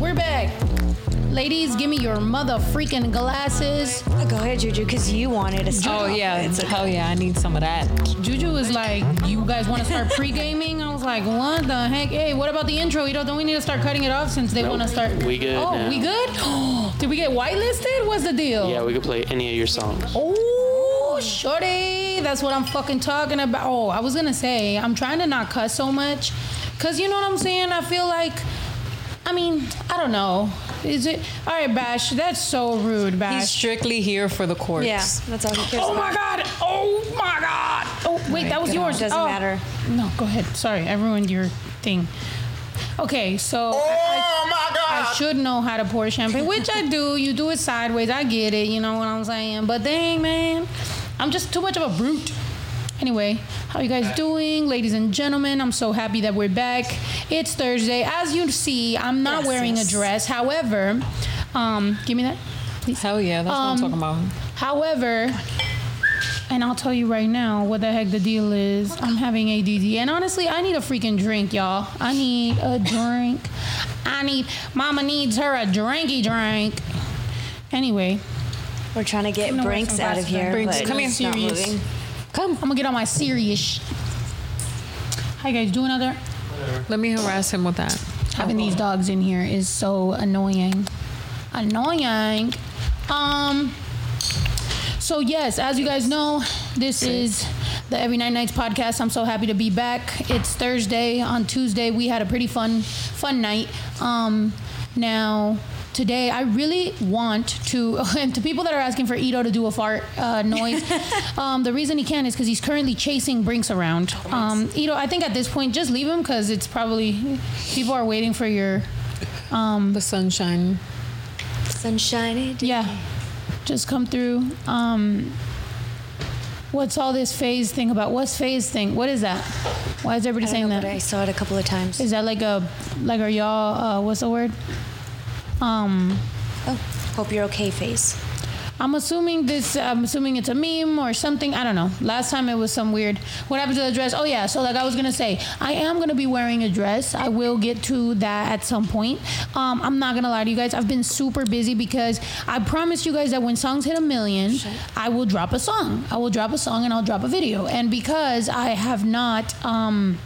We're back. Ladies, give me your mother freaking glasses. Go ahead, Juju, because you wanted to start. Oh yeah, with, so- hell yeah, I need some of that. Juju was like, "You guys want to start pre-gaming?" I was like, "What the heck? Hey, what about the intro? You know, don't we need to start cutting it off since they want to start?" We good Oh, now. we good? Did we get whitelisted? What's the deal? Yeah, we could play any of your songs. Oh, shorty, that's what I'm fucking talking about. Oh, I was gonna say I'm trying to not cuss so much, cause you know what I'm saying. I feel like, I mean, I don't know. Is it all right, Bash? That's so rude, Bash. He's strictly here for the courts. Yeah, that's all he cares Oh about. my god! Oh my god! Oh wait, that was yours. Doesn't Oh. matter. No, go ahead. Sorry, I ruined your thing. Okay, so Oh my I should know how to pour champagne, which I do. You do it sideways. I get it. You know what I'm saying? But dang, man, I'm just too much of a brute. Anyway, how you guys doing, ladies and gentlemen? I'm so happy that we're back. It's Thursday. As you see, I'm not Yes, wearing yes. a dress. However, um, give me that, please. Hell yeah, that's Um, what I'm talking about. However, and I'll tell you right now what the heck the deal is. I'm having ADD, and honestly, I need a freaking drink, y'all. I need a drink. I need. Mama needs her a drinky drink. Anyway, We're trying to get gonna Brinks out of here, Brinks, but come here. not Serious. Moving. come. I'm gonna get on my serious. How you guys doing out there? Let me harass him with that. Having these dogs in here is so annoying. Annoying. Um. So yes, as you guys know, this is the Every Night Nights podcast. I'm so happy to be back. It's Thursday. On Tuesday, we had a pretty fun, fun night. Um, now today, I really want to, and to people that are asking for Ito to do a fart uh, noise, um, the reason he can is because he's currently chasing Brinks around. Um, Ito, I think at this point, just leave him because it's probably people are waiting for your. Um, The sunshine. Sunshiny. day. yeah, just come through. Um, what's all this phase thing about? What's phase thing? What is that? Why is everybody I don't saying know, that? but I saw it a couple of times. Is that like a like are y'all uh, what's the word? Um, oh, hope you're okay, face. I'm assuming this. I'm assuming it's a meme or something. I don't know. Last time it was some weird. What happened to the dress? Oh yeah. So like I was gonna say, I am gonna be wearing a dress. I will get to that at some point. Um, I'm not gonna lie to you guys. I've been super busy because I promised you guys that when songs hit a million, I will drop a song. I will drop a song and I'll drop a video. And because I have not. Um,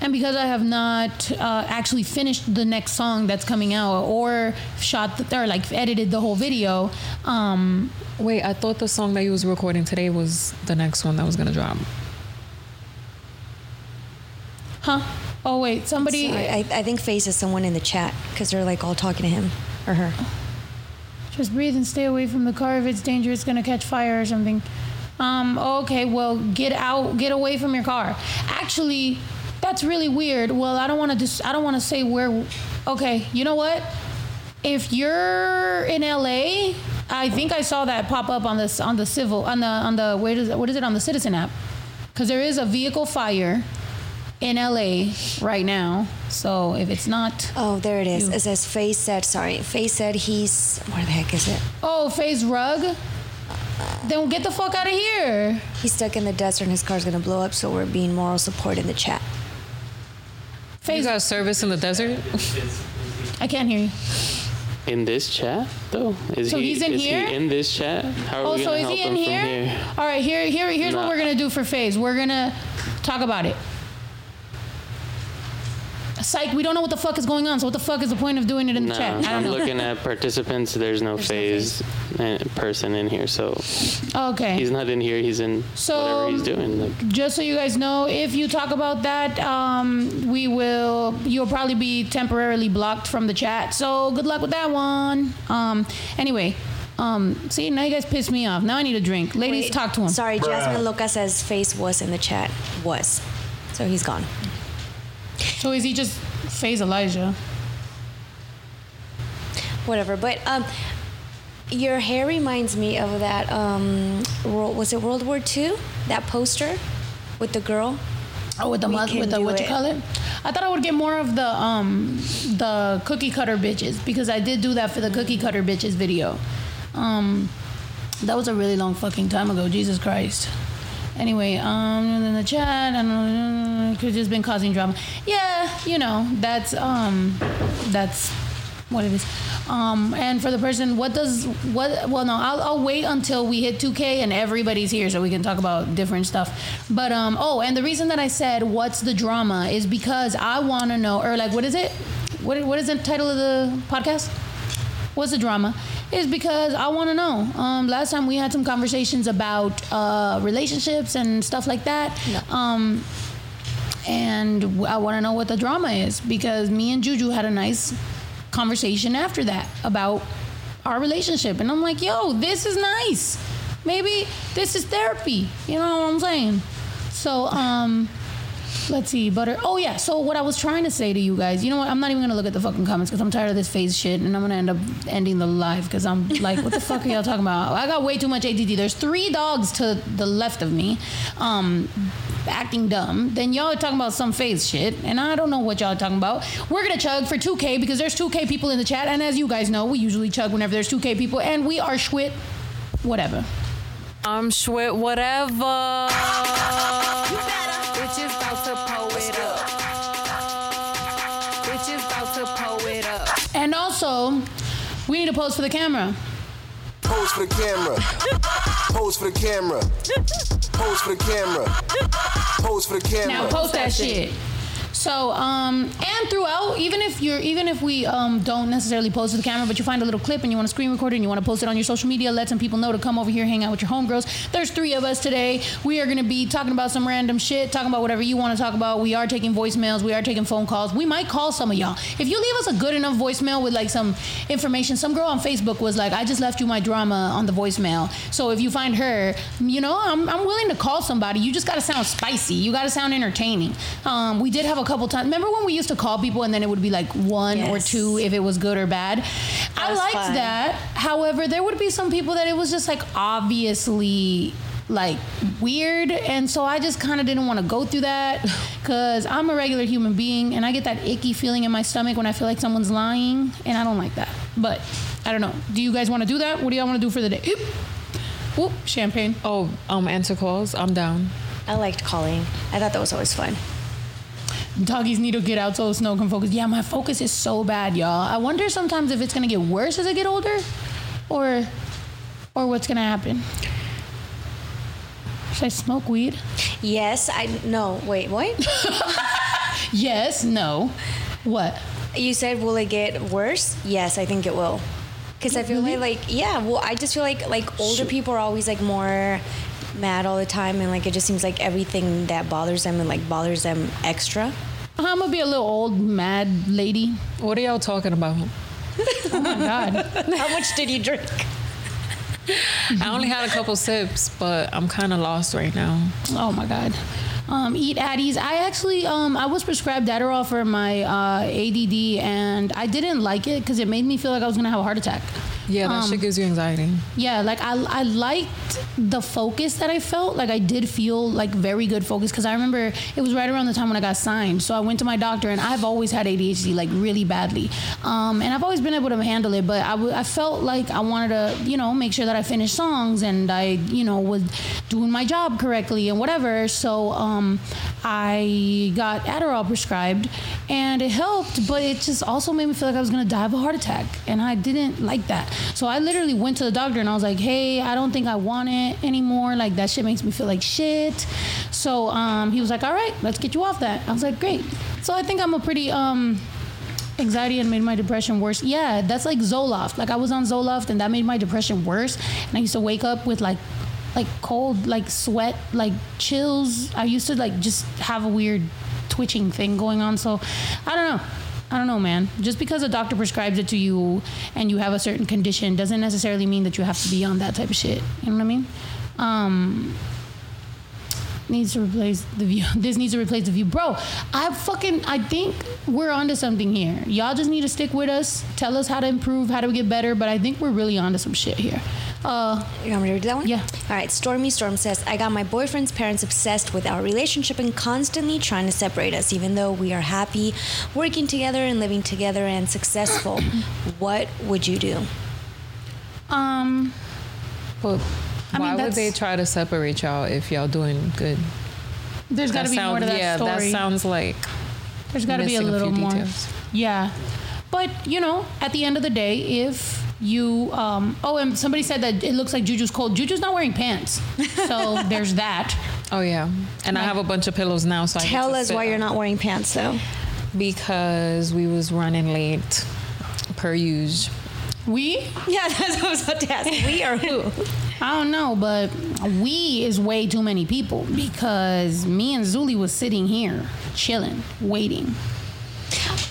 and because I have not uh, actually finished the next song that's coming out or shot the, or like edited the whole video, um, Wait, I thought the song that you was recording today was the next one that was gonna drop. huh? Oh wait, somebody. Sorry, I, I think face is someone in the chat because they're like all talking to him or her. Just breathe and stay away from the car. If it's dangerous, it's gonna catch fire or something. Um, okay, well, get out, get away from your car. Actually, that's really weird. Well, I don't want to just, I don't want to say where. Okay, you know what? If you're in LA, I think I saw that pop up on this on the civil on the on the where is it, what is it on the Citizen app? Because there is a vehicle fire in LA right now. So if it's not, Oh, there it is. You. It says Faye said, sorry, Faye said he's, where the heck is it? oh, Faye's rug. Then get the fuck out of here. He's stuck in the desert and his car's gonna blow up, so we're being moral support in the chat. You Phase. got service in the desert? I can't hear you. In this chat, though, is So he he's in is here? he in this chat? How are Oh, we so gonna is help he him in from here? here? All right, here, here, here's what Nah. we're gonna do for phase. We're gonna talk about it. Psych, we don't know what the fuck is going on. So what the fuck is the point of doing it in the chat? I don't I'm know. looking at participants. There's no phase uh, person in here, so Okay. he's not in here. He's in So- whatever he's doing. Like, just so you guys know, if you talk about that, um, we will. You'll probably be temporarily blocked from the chat. So good luck with that one. Um, anyway, um, see now you guys pissed me off. Now I need a drink. Ladies, Wait, talk to him. Sorry, Jasmine Luca says face was in the chat. Was. So he's gone. So is he just phase Elijah? Whatever. But um, your hair reminds me of that. Um, was it World War II? That poster with the girl. Oh, with the can with the do what you call it? I thought I would get more of the um the cookie cutter bitches because I did do that for the cookie cutter bitches video. Um, that was a really long fucking time ago. Jesus Christ. Anyway, um, in the chat, I don't could just been causing drama. Yeah, yeah, you know, that's um, that's what it is. Um, and for the person, what does what? Well, no, I'll, I'll wait until we hit 2K and everybody's here so we can talk about different stuff. But um, oh, and the reason that I said what's the drama is because I want to know, or like, what is it? What what is the title of the podcast? What's the drama? Is because I want to know. Um, last time we had some conversations about uh, relationships and stuff like that. Um, and I want to know what the drama is because me and Juju had a nice conversation after that about our relationship, and I'm like, yo, this is nice. Maybe this is therapy. You know what I'm saying? So, um, let's see, butter. Oh yeah. So what I was trying to say to you guys, you know what? I'm not even gonna look at the fucking comments because I'm tired of this phase shit, and I'm gonna end up ending the live because I'm like, what the fuck are y'all talking about? I got way too much ADD. There's three dogs to the left of me, um, acting dumb. Then y'all are talking about some phase shit, and I don't know what y'all are talking about. We're gonna chug for 2K because there's 2K people in the chat, and as you guys know, we usually chug whenever there's 2K people, and we are schwit, whatever. I'm Schwit, whatever. Bitches about to pull it up. Bitches about to pull it up. And also, we need to pose for the camera. Pose for the camera. Pose for the camera. Pose for the camera. Pose for the camera. Now post that shit. So, um, and throughout, even if you're, even if we um, don't necessarily post to the camera, but you find a little clip and you want to screen record it and you want to post it on your social media, let some people know to come over here, hang out with your homegirls. There's three of us today. We are going to be talking about some random shit, talking about whatever you want to talk about. We are taking voicemails. We are taking phone calls. We might call some of y'all. If you leave us a good enough voicemail with like some information, some girl on Facebook was like, I just left you my drama on the voicemail. So if you find her, you know, I'm, I'm willing to call somebody. You just got to sound spicy. You got to sound entertaining. Um, we did have a couple times. Remember when we used to call people and then it would be like one or two if it was good or bad? I liked fun. that. However, there would be some people that it was just like obviously like weird and so i just kind of didn't want to go through that because i'm a regular human being and i get that icky feeling in my stomach when i feel like someone's lying and i don't like that but i don't know do you guys want to do that what do y'all want to do for the day Oop. Whoop, champagne Oh, um, answer calls. I'm down. I liked calling. I thought that was always fun. Doggies need to get out so Snow can focus. Yeah, my focus is so bad, y'all. I wonder sometimes if it's gonna get worse as I get older, or, or what's gonna happen. Should I smoke weed? Yes, I no. Wait, what? Yes. No. What? you said will it get worse? Yes, I think it will. Because I feel like, like yeah. Well, I just feel like like older people are always like more mad all the time, and like it just seems like everything that bothers them and like bothers them extra. I'm gonna be a little old mad lady. What are y'all talking about? Oh my god. How much did you drink? I only had a couple sips, but I'm kind of lost right now. Oh my god. Um, eat Addies. I actually um, I was prescribed Adderall for my uh, ADD, and I didn't like it because it made me feel like I was gonna have a heart attack. Yeah, that Um, shit gives you anxiety. Yeah, like I, I liked the focus that I felt. Like I did feel like very good focus because I remember it was right around the time when I got signed. So I went to my doctor and I've always had ADHD like really badly. Um, and I've always been able to handle it, but I, w- I felt like I wanted to, you know, make sure that I finished songs and I, you know, was doing my job correctly and whatever. So um, I got Adderall prescribed and it helped, but it just also made me feel like I was gonna die of a heart attack. And I didn't like that. So I literally went to the doctor and I was like, hey, I don't think I want it anymore. Like that shit makes me feel like shit. So um, he was like, all right, let's get you off that. I was like, great. So I think I'm a pretty um, anxiety and made my depression worse. Yeah, that's like Zoloft. Like I was on Zoloft and that made my depression worse. And I used to wake up with like like cold, like sweat, like chills. I used to like just have a weird twitching thing going on. So I don't know. I don't know, man. Just because a doctor prescribes it to you and you have a certain condition doesn't necessarily mean that you have to be on that type of shit. You know what I mean? Um, needs to replace the view. This needs to replace the view, bro. I fucking I think we're onto something here. Y'all just need to stick with us. Tell us how to improve, how to get better. But I think we're really onto some shit here. Uh, You want me to read that one? Yeah. All right. Stormy Storm says, I got my boyfriend's parents obsessed with our relationship and constantly trying to separate us, even though we are happy, working together and living together and successful. what would you do? um, But I mean, why would they try to separate y'all if y'all doing good? there's got to That be more to sounds- that yeah, story. that sounds like There's got to be a little few more. details. Yeah, but you know, at the end of the day, if you um oh and somebody said that it looks like Juju's cold. Juju's not wearing pants, so there's that. Oh yeah, and I have a bunch of pillows now. So I get Tell to us sit why you're not wearing pants though. Because we was running late, per usual. We Yeah, that's what I was about to ask. We or who? I don't know, but we is way too many people because me and Zuli was sitting here chilling, waiting.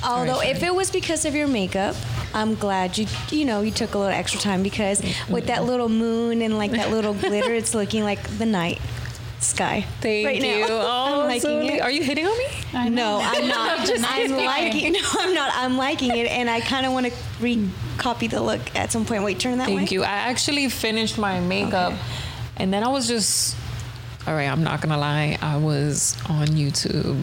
Although, if it was because of your makeup, I'm glad you you know you took a little extra time because with that little moon and like that little glitter, it's looking like the night sky. Thank right you. Now. Oh, I'm liking it. Are you hitting on me? I No, I'm not. I'm just I'm liking. No, I'm not. I'm liking it, and I kind of want to recopy the look at some point. Wait, turn that way. Thank you. I actually finished my makeup, Okay. and then I was just. All right, I'm not gonna lie. I was on YouTube.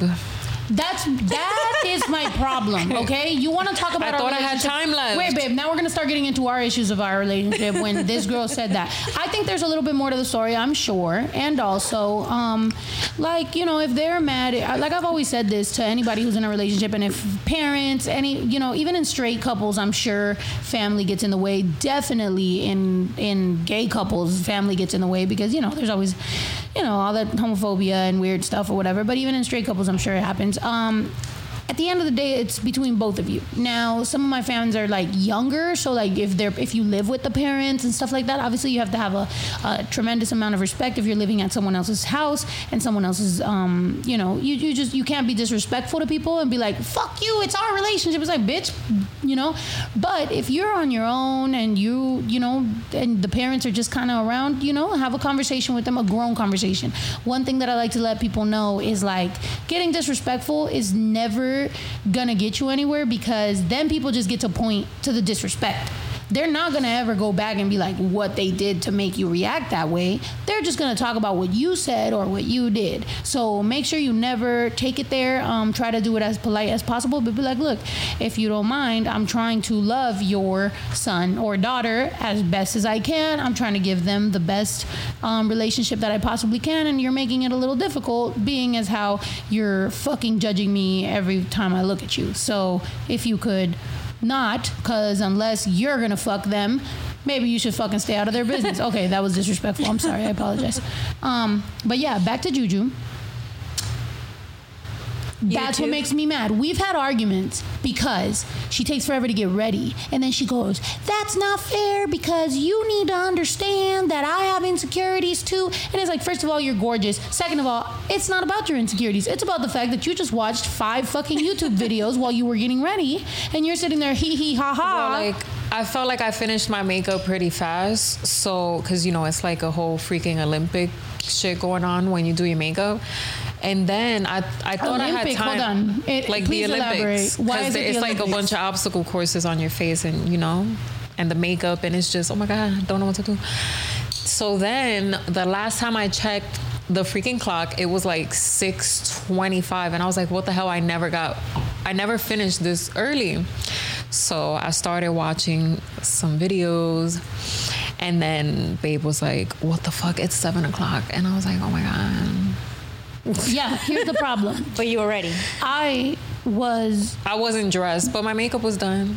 That's that is my problem. Okay, you want to talk about? I our thought I had time left. Wait, babe. Now we're gonna start getting into our issues of our relationship. When this girl said that, I think there's a little bit more to the story. I'm sure, and also, um, like you know, if they're mad, like I've always said this to anybody who's in a relationship, and if parents, any, you know, even in straight couples, I'm sure family gets in the way. Definitely in in gay couples, family gets in the way because you know there's always, you know, all that homophobia and weird stuff or whatever. But even in straight couples, I'm sure it happens. Um, at the end of the day, it's between both of you. Now, some of my fans are like younger, so like if they're if you live with the parents and stuff like that, obviously you have to have a, a tremendous amount of respect if you're living at someone else's house and someone else's, um, you know, you, you just you can't be disrespectful to people and be like, "Fuck you, it's our relationship." It's like, bitch, you know. But if you're on your own and you, you know, and the parents are just kind of around, you know, have a conversation with them, a grown conversation. One thing that I like to let people know is like getting disrespectful is never gonna get you anywhere because then people just get to point to the disrespect. They're not gonna ever go back and be like what they did to make you react that way. They're just gonna talk about what you said or what you did. So make sure you never take it there. Um, try to do it as polite as possible, but be like, look, if you don't mind, I'm trying to love your son or daughter as best as I can. I'm trying to give them the best um, relationship that I possibly can, and you're making it a little difficult, being as how you're fucking judging me every time I look at you. So if you could not, because unless you're gonna fuck them, maybe you should fucking stay out of their business. Okay, that was disrespectful. I'm sorry. I apologize. Um, but yeah, back to Juju. That's what makes me mad. We've had arguments because she takes forever to get ready. And then she goes, That's not fair because you need to understand that I have insecurities too. And it's like, first of all, you're gorgeous. Second of all, it's not about your insecurities. It's about the fact that you just watched five fucking YouTube videos while you were getting ready. And you're sitting there, hee hee ha ha. Well, like I felt like I finished my makeup pretty fast. So, because you know, it's like a whole freaking Olympic shit going on when you do your makeup. And then I, I thought Olympic, I had hold time. on. It- like the Olympics, elaborate. Why is it it's like a bunch of obstacle courses on your face, and you know, and the makeup, and it's just oh my god, I don't know what to do. So then the last time I checked the freaking clock, it was like 6:25 and I was like what the hell I never got I never finished this early. So I started watching some videos and then babe was like, What the fuck? It's seven o'clock. And I was like, Oh my God. yeah, here's the problem. But you were ready. I was I wasn't dressed, but my makeup was done.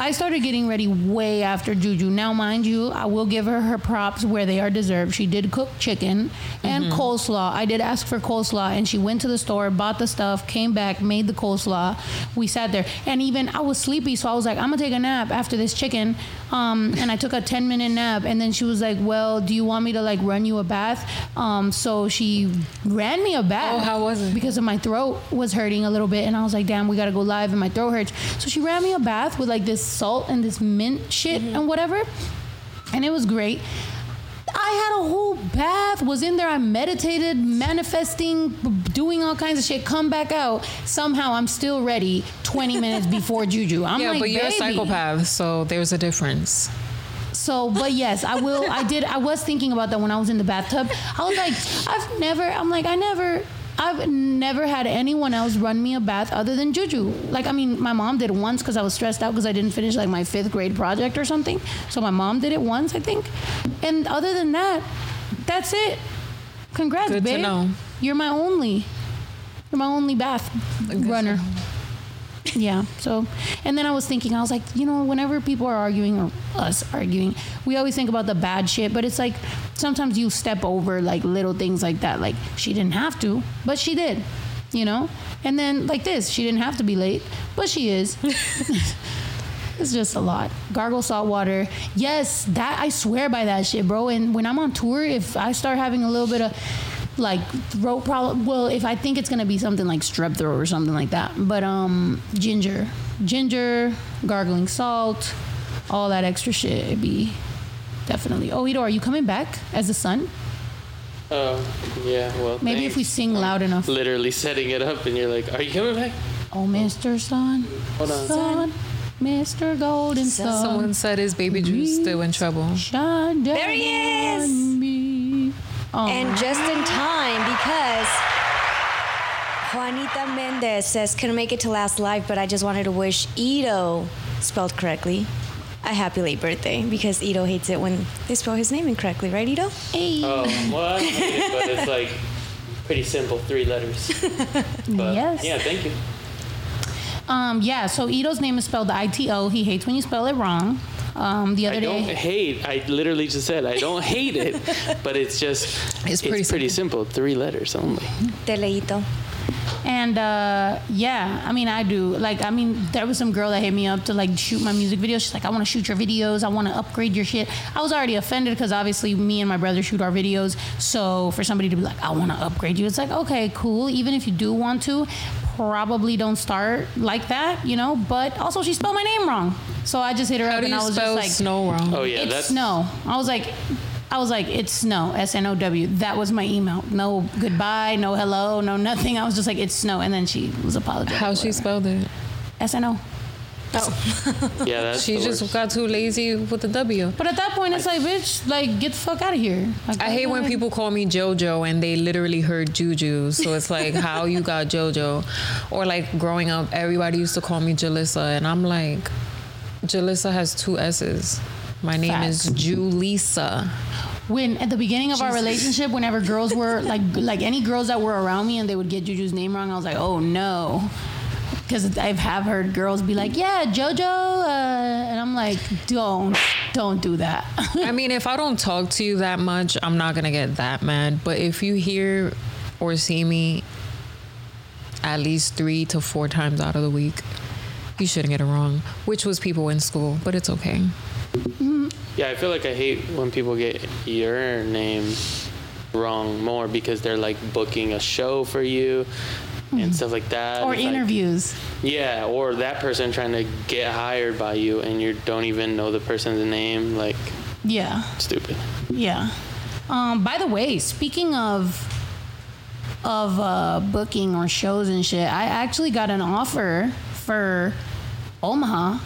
I started getting ready way after Juju. Now, mind you, I will give her her props where they are deserved. She did cook chicken and Mm-hmm. coleslaw. I did ask for coleslaw, and she went to the store, bought the stuff, came back, made the coleslaw. We sat there, and even I was sleepy, so I was like, I'm gonna take a nap after this chicken. Um, and I took a 10 minute nap, and then she was like, Well, do you want me to like run you a bath? Um, so she ran me a bath. Oh, how was it? Because of my throat was hurting a little bit, and I was like, Damn, we gotta go live, and my throat hurts. So she ran me a bath with like this salt and this mint shit and whatever, and it was great. I had a whole bath, was in there. I meditated, manifesting, doing all kinds of shit. Come back out. Somehow I'm still ready 20 minutes before Juju. I'm yeah, like, but you're baby. a psychopath, so there's a difference. So, but yes, I will. I did. I was thinking about that when I was in the bathtub. I was like, I've never. I'm like, I never. I've never had anyone else run me a bath other than Juju. Like, I mean, my mom did once because I was stressed out because I didn't finish like my fifth grade project or something. So my mom did it once, I think. And other than that, that's it. Congrats, Good to babe. know. You're my only. You're my only bath runner. Yeah. So, and then I was thinking, I was like, you know, whenever people are arguing or us arguing, we always think about the bad shit, but it's like sometimes you step over like little things like that. Like she didn't have to, but she did, you know? And then like this, she didn't have to be late, but she is. It's just a lot. Gargle salt water. Yes, that I swear by that shit, bro. And when I'm on tour, if I start having a little bit of like throat problem, well, if I think it's gonna be something like strep throat or something like that, but um, ginger, ginger, gargling salt, all that extra shit. It'd be definitely. Oh, Ito, are you coming back as the son? Oh, yeah. Well, Maybe if we thanks. sing loud enough. Literally setting it up, and you're like, "Are you coming back?" Oh, Mr. Son, Hold on. son, Mr. Golden Sun. Someone said his baby Drew's still in trouble. Shine down There he is! On me. Oh, And just in time because Juanita Mendez says, couldn't make it to last live, but I just wanted to wish Ito, spelled correctly, a happy late birthday because Ito hates it when they spell his name incorrectly, right, Ito? hey. Oh, well, I hate it, but it's like pretty simple, three letters. But, Yes. Yeah, thank you. Um, yeah, so Ito's name is spelled I-T-O. He hates when you spell it wrong. Um, the other I don't hate. I literally just said I don't hate it, but it's just It's it's pretty pretty, simple. Three letters only. Teleito. and uh, yeah, I mean, I do. Like, I mean, there was some girl that hit me up to like shoot my music video. She's like, I want to shoot your videos. I want to upgrade your shit. I was already offended because obviously me and my brother shoot our videos. So for somebody to be like, I want to upgrade you, it's like, okay, cool. Even if you do want to, probably don't start like that, you know. But also, she spelled my name wrong. So I just hit her How up do and you I was spell just like, snow wrong? Oh yeah, it's that's snow. I was like, I was like, it's snow. S N O W. That was my email. No goodbye, no hello, no nothing. I was just like, it's snow. And then she was apologizing. How she spelled it? S N O. Oh. yeah. That's She just worst. got too lazy with the W. But at that point, it's like, bitch, like get the fuck out of here. Like, I hate when okay. people call me JoJo and they literally heard Juju. So it's like, how you got JoJo? Or like growing up, everybody used to call me Jalissa. And I'm like, Jalissa has two S's. My name Facts. is Julissa. When at the beginning of our relationship, whenever girls were like, like any girls that were around me and they would get Juju's name wrong, I was like, oh no. Because I've have heard girls be like, yeah, JoJo, uh, and I'm like, don't, don't do that. I mean, if I don't talk to you that much, I'm not gonna get that mad. But if you hear or see me at least three to four times out of the week, you shouldn't get it wrong. Which was people in school, but it's okay. Yeah, I feel like I hate when people get your name wrong more because they're like booking a show for you and stuff like that. or It's like- interviews. yeah, or that person trying to get hired by you and you don't even know the person's name. Like, Yeah. stupid. Yeah. Um, by the way, speaking of of uh, booking or shows and shit, I actually got an offer for Omaha.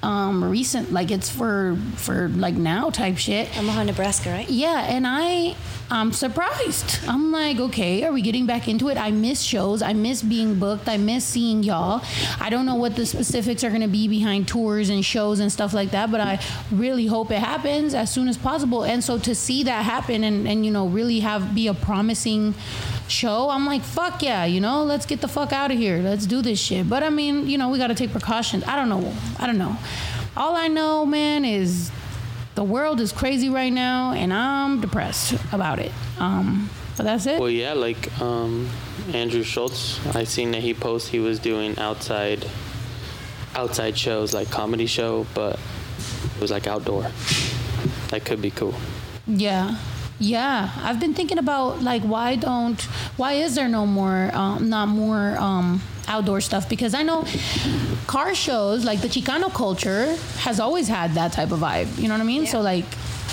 Um, recent, like it's for for like now type shit. Omaha, Nebraska, right? Yeah, and I I'm surprised. I'm like, okay, are we getting back into it? I miss shows. I miss being booked. I miss seeing y'all. I don't know what the specifics are going to be behind tours and shows and stuff like that, but I really hope it happens as soon as possible. And so to see that happen and and you know really have be a promising show, I'm like, fuck yeah, you know, let's get the fuck out of here. Let's do this shit. But I mean, you know, we got to take precautions. I don't know. I don't know. All I know, man, is the world is crazy right now and I'm depressed about it. Um, but that's it. Well, yeah, like um, Andrew Schulz, I seen that he post he was doing outside outside shows like comedy show, but it was like outdoor. That could be cool. Yeah. Yeah. I've been thinking about like why don't why is there no more um, not more um outdoor stuff because I know car shows like the Chicano culture has always had that type of vibe. You know what I mean? So like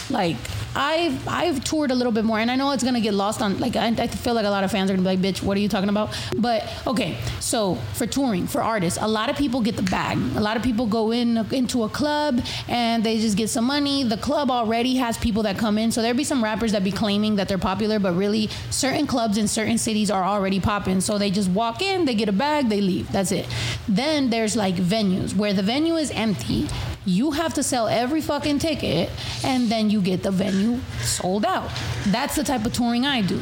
like I've I've toured a little bit more, and I know it's gonna get lost on. Like I, I feel like a lot of fans are gonna be like, "Bitch, what are you talking about?" But okay, so for touring for artists, a lot of people get the bag. A lot of people go in into a club and they just get some money. The club already has people that come in, so there be some rappers that be claiming that they're popular, but really certain clubs in certain cities are already popping. So they just walk in, they get a bag, they leave. That's it. Then there's like venues where the venue is empty. You have to sell every fucking ticket, and then you get the venue sold out. That's the type of touring I do.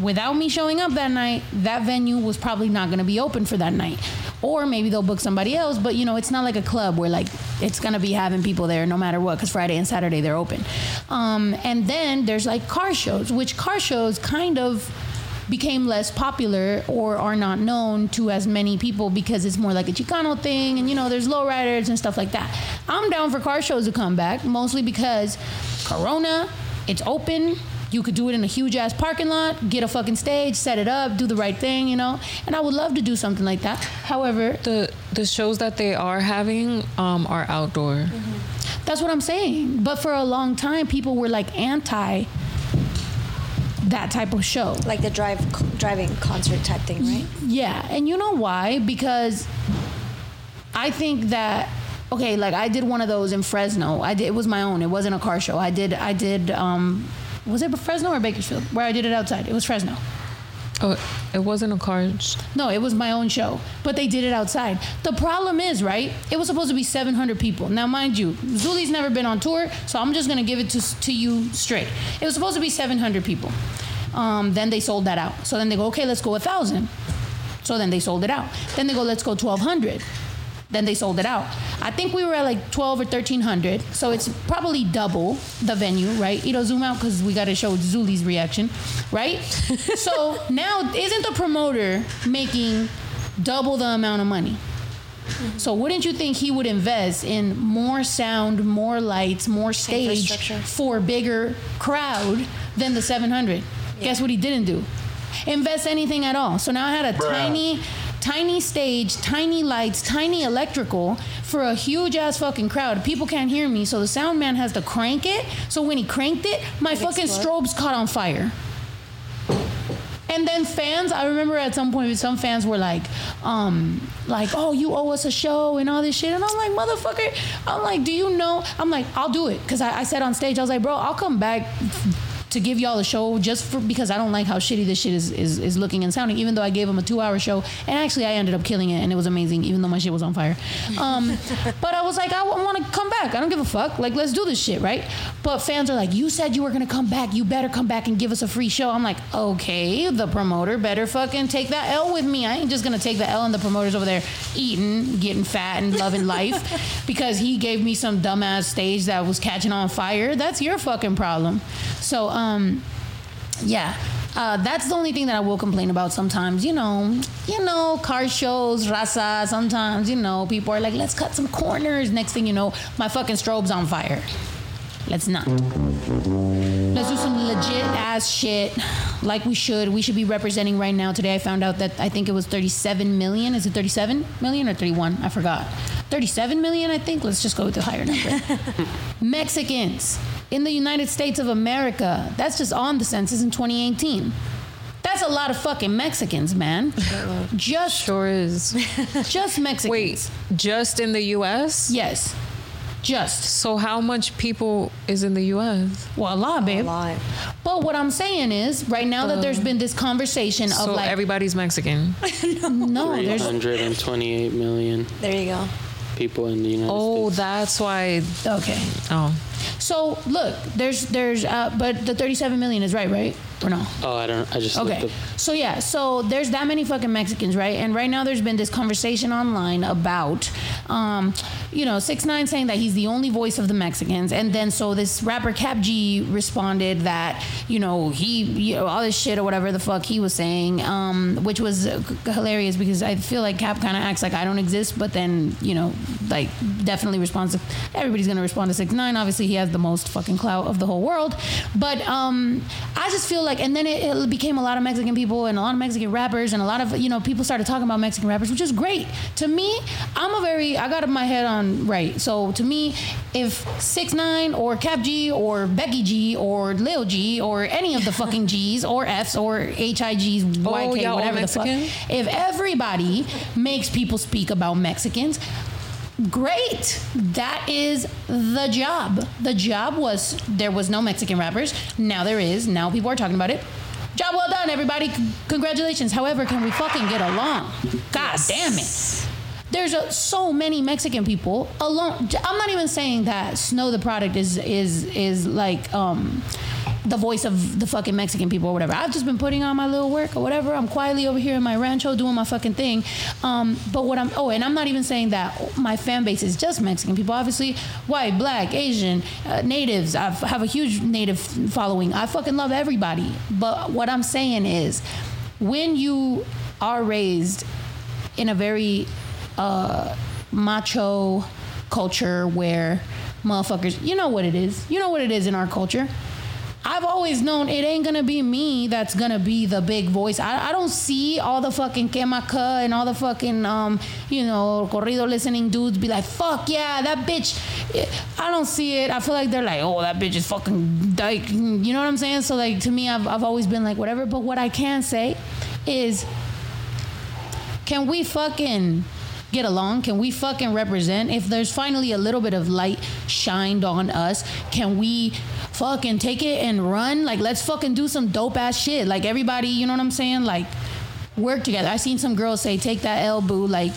without me showing up that night, that venue was probably not going to be open for that night. Or maybe they'll book somebody else, but you know, it's not like a club where like it's going to be having people there no matter what, because Friday and Saturday they're open. Um, and then there's like car shows, which car shows kind of became less popular or are not known to as many people because it's more like a Chicano thing and you know there's lowriders and stuff like that. I'm down for car shows to come back mostly because Corona, it's open. You could do it in a huge ass parking lot, get a fucking stage, set it up, do the right thing, you know. And I would love to do something like that. However, The the shows that they are having um, are outdoor. That's what I'm saying. But for a long time, people were like anti that type of show. Like the drive driving concert type thing, right? Yeah, and you know why? Because I think that okay, like I did one of those in Fresno. I did it was my own. It wasn't a car show. I did I did um was it Fresno or Bakersfield? Where I did it outside. It was Fresno. Oh, it wasn't a car. No, it was my own show, but they did it outside. The problem is, right? It was supposed to be 700 people. Now, mind you, Zuli's never been on tour, so I'm just gonna give it to, to you straight. It was supposed to be 700 people. Um, then they sold that out. So then they go, okay, let's go thousand. So then they sold it out. Then they go, let's go 1,200. Then they sold it out. I think we were at like 12 or 1,300. So it's probably double the venue, right? It'll zoom out because we got to show Zuli's reaction, right? so now, isn't the promoter making double the amount of money? Mm-hmm. So wouldn't you think he would invest in more sound, more lights, more stage for bigger crowd than the 700? Guess what he didn't do? Invest anything at all. So now I had a tiny, tiny stage, tiny lights, tiny electrical for a huge ass fucking crowd. People can't hear me, so the sound man has to crank it. So when he cranked it, my fucking explode? strobes caught on fire. And then fans, I remember at some point some fans were like, um, like, oh, you owe us a show and all this shit. And I'm like, motherfucker, I'm like, do you know? I'm like, I'll do it. Cause I, I said on stage, I was like, bro, I'll come back to give y'all a show just for because I don't like how shitty this shit is, is, is looking and sounding, even though I gave him a two hour show. And actually I ended up killing it and it was amazing, even though my shit was on fire. Um, but I was like, I want to come back. I don't give a fuck. Like, let's do this shit, right? But fans are like, you said you were going to come back. You better come back and give us a free show. I'm like, okay, the promoter better fucking take that L with me. I ain't just going to take the L and the promoter's over there eating, getting fat and loving life because he gave me some dumbass stage that was catching on fire. That's your fucking problem. So, um, yeah. Uh, that's the only thing that I will complain about sometimes. You know, you know, car shows, rasa. Sometimes, you know, people are like, "Let's cut some corners." Next thing you know, my fucking strobe's on fire. Let's not. Let's do some legit ass shit, like we should. We should be representing right now. Today, I found out that I think it was 37 million. Is it 37 million or 31? I forgot. 37 million, I think. Let's just go with the higher number. Mexicans in the United States of America. That's just on the census in 2018. That's a lot of fucking Mexicans, man. Just, Sure is. just Mexicans. Wait, just in the U.S. Yes. Just. So how much people is in the U.S.? Well, a lot, babe. A lot. But what I'm saying is, right now that there's um, been this conversation of like, everybody's Mexican. no, there's 328 million There you go. people in the United Oh, States. Oh, that's why. okay. Oh, So look, there's there's uh, but the 37 million is right, right? Or no? Oh, I don't. I just Okay. So yeah, so there's that many fucking Mexicans, right? And right now there's been this conversation online about, um, you know, six nine saying that he's the only voice of the Mexicans, and then so this rapper Kap G responded that you know he you know all this shit or whatever the fuck he was saying, um, which was hilarious because I feel like Kap kind of acts like I don't exist, but then you know like definitely responds to everybody's gonna respond to six nine. Obviously he has the most fucking clout of the whole world, but um, I just feel like, and then it, it became a lot of Mexican people and a lot of Mexican rappers and a lot of you know people started talking about Mexican rappers, which is great. To me, I'm a very I got my head on right. So to me, if six nine or Kap G or Becky G or Lil G or any of the fucking G's or F's or HIGs, YK, Oh, whatever the fuck, if everybody makes people speak about Mexicans, great. That is the job. The job was there was no Mexican rappers. Now there is. Now people are talking about it. Job well done, everybody. Congratulations. However, can we fucking get along? God damn it. There's a, so many Mexican people alone. I'm not even saying that Snow Tha Product is is is like um the voice of the fucking Mexican people or whatever. I've just been putting on my little work or whatever. I'm quietly over here in my rancho doing my fucking thing. Um, but what I'm oh, and I'm not even saying that my fan base is just Mexican people. Obviously, white, black, Asian, uh, natives. I have a huge native following. I fucking love everybody. But what I'm saying is, when you are raised in a very uh, macho culture where motherfuckers, you know what it is. You know what it is in our culture. I've always known it ain't gonna be me that's gonna be the big voice. I, I don't see all the fucking Kemaka and all the fucking um, you know, corrido listening dudes be like, fuck yeah, that bitch. I don't see it. I feel like they're like, oh, that bitch is fucking dyke. You know what I'm saying? So like to me, I've I've always been like whatever. But what I can say is, can we fucking get along? Can we fucking represent? If there's finally a little bit of light shined on us, can we fucking take it and run? Like, let's fucking do some dope ass shit. Like, everybody, you know what I'm saying? Like, work together. I seen some girls say, take that L boo. Like,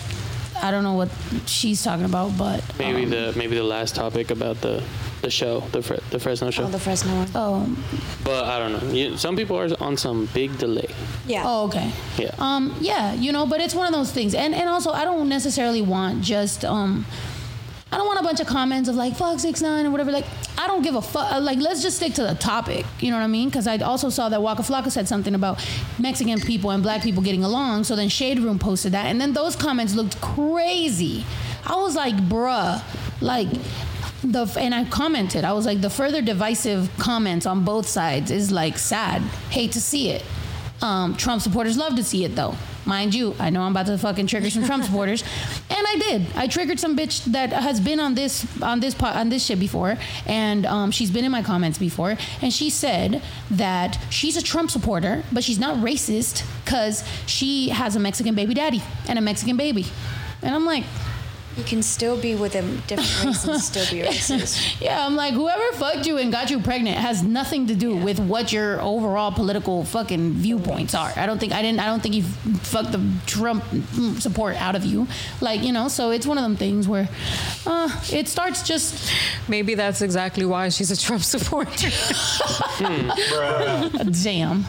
I don't know what she's talking about, but. Maybe um, the maybe the last topic about the the show, the Fre- the Fresno show. Oh, the Fresno one. Oh, but I don't know. You, some people are on some big delay. Yeah. oh, okay. Yeah. Um, yeah, you know, but it's one of those things. And and also I don't necessarily want just um I don't want a bunch of comments of like fuck six nine or whatever. Like I don't give a fuck. Like let's just stick to the topic. You know what I mean? Because I also saw that Waka Flocka said something about Mexican people and black people getting along. So then Shade Room posted that, and then those comments looked crazy. I was like, bruh, like the and I commented. I was like, the further divisive comments on both sides is like sad. Hate to see it. Um, Trump supporters love to see it though. Mind you, I know I'm about to fucking trigger some Trump supporters, and I did. I triggered some bitch that has been on this on this po- on this shit before, and um, she's been in my comments before, and she said that she's a Trump supporter, but she's not racist because she has a Mexican baby daddy and a Mexican baby, and I'm like, You can still be with a different race and still be racist. yeah, I'm like, whoever fucked you and got you pregnant has nothing to do with what your overall political fucking viewpoints are. I don't think I didn't. I don't think you fucked the Trump support out of you. Like you know, so it's one of them things where uh, it starts just Maybe that's exactly why she's a Trump supporter. damn.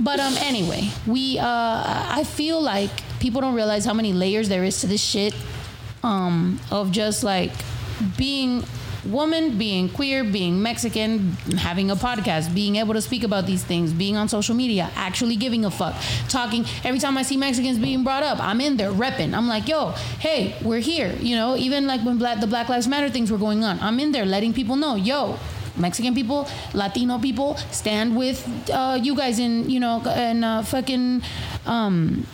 But um, anyway, we uh, I feel like people don't realize how many layers there is to this shit. Um, of just like being woman, being queer, being Mexican, having a podcast, being able to speak about these things, being on social media, actually giving a fuck, talking. Every time I see Mexicans being brought up, I'm in there repping. I'm like, yo, hey, we're here. You know, even like when Black, the Black Lives Matter things were going on, I'm in there letting people know, yo, Mexican people, Latino people, stand with uh, you guys in, you know, and uh, fucking, um,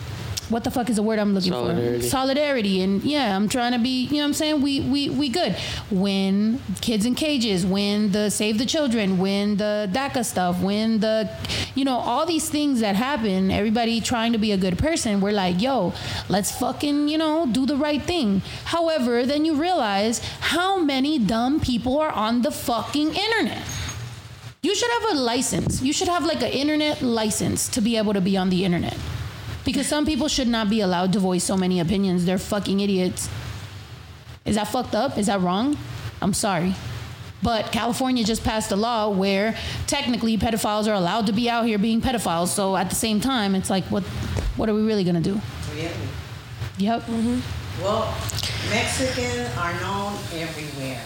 what the fuck is the word I'm looking Solidarity. for? Solidarity. And yeah, I'm trying to be, you know what I'm saying? We, we, we good. When kids in cages, when the Save the Children, when the DACA stuff, when the, you know, all these things that happen, everybody trying to be a good person, we're like, yo, let's fucking, you know, do the right thing. However, then you realize how many dumb people are on the fucking internet. You should have a license. You should have like an internet license to be able to be on the internet. Because some people should not be allowed to voice so many opinions. They're fucking idiots. Is that fucked up? Is that wrong? I'm sorry. But California just passed a law where technically pedophiles are allowed to be out here being pedophiles. So at the same time, it's like, what, what are we really gonna do? Really? Yep. Mm-hmm. Well, Mexicans are known everywhere.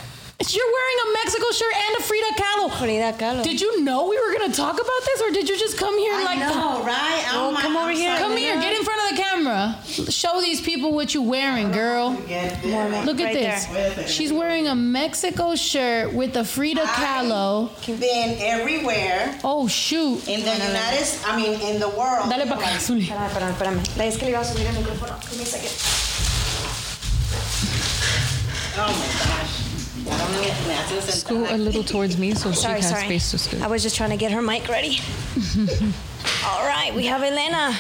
You're wearing a Mexico shirt and a Frida Kahlo. Frida Kahlo. Did you know we were gonna talk about this, or did you just come here I like? know, right? Oh well, my- come over I'm here. Come here, get in front of the camera. Show these people what you're wearing, girl. Look at Right this. there. Wait a second. She's wearing a Mexico shirt with a Frida Kahlo. I've been everywhere Oh shoot. in the United States. I mean, in the world. Dale para acá, Zuli. Espérame, espérame, espérame. Es que le iba a subir el micrófono. Give me a second. Oh my gosh. I don't know if me hace sentar Scoot a little towards me so she Sorry, has sorry. space to scoot. I was just trying to get her mic ready. All right, we have Elena.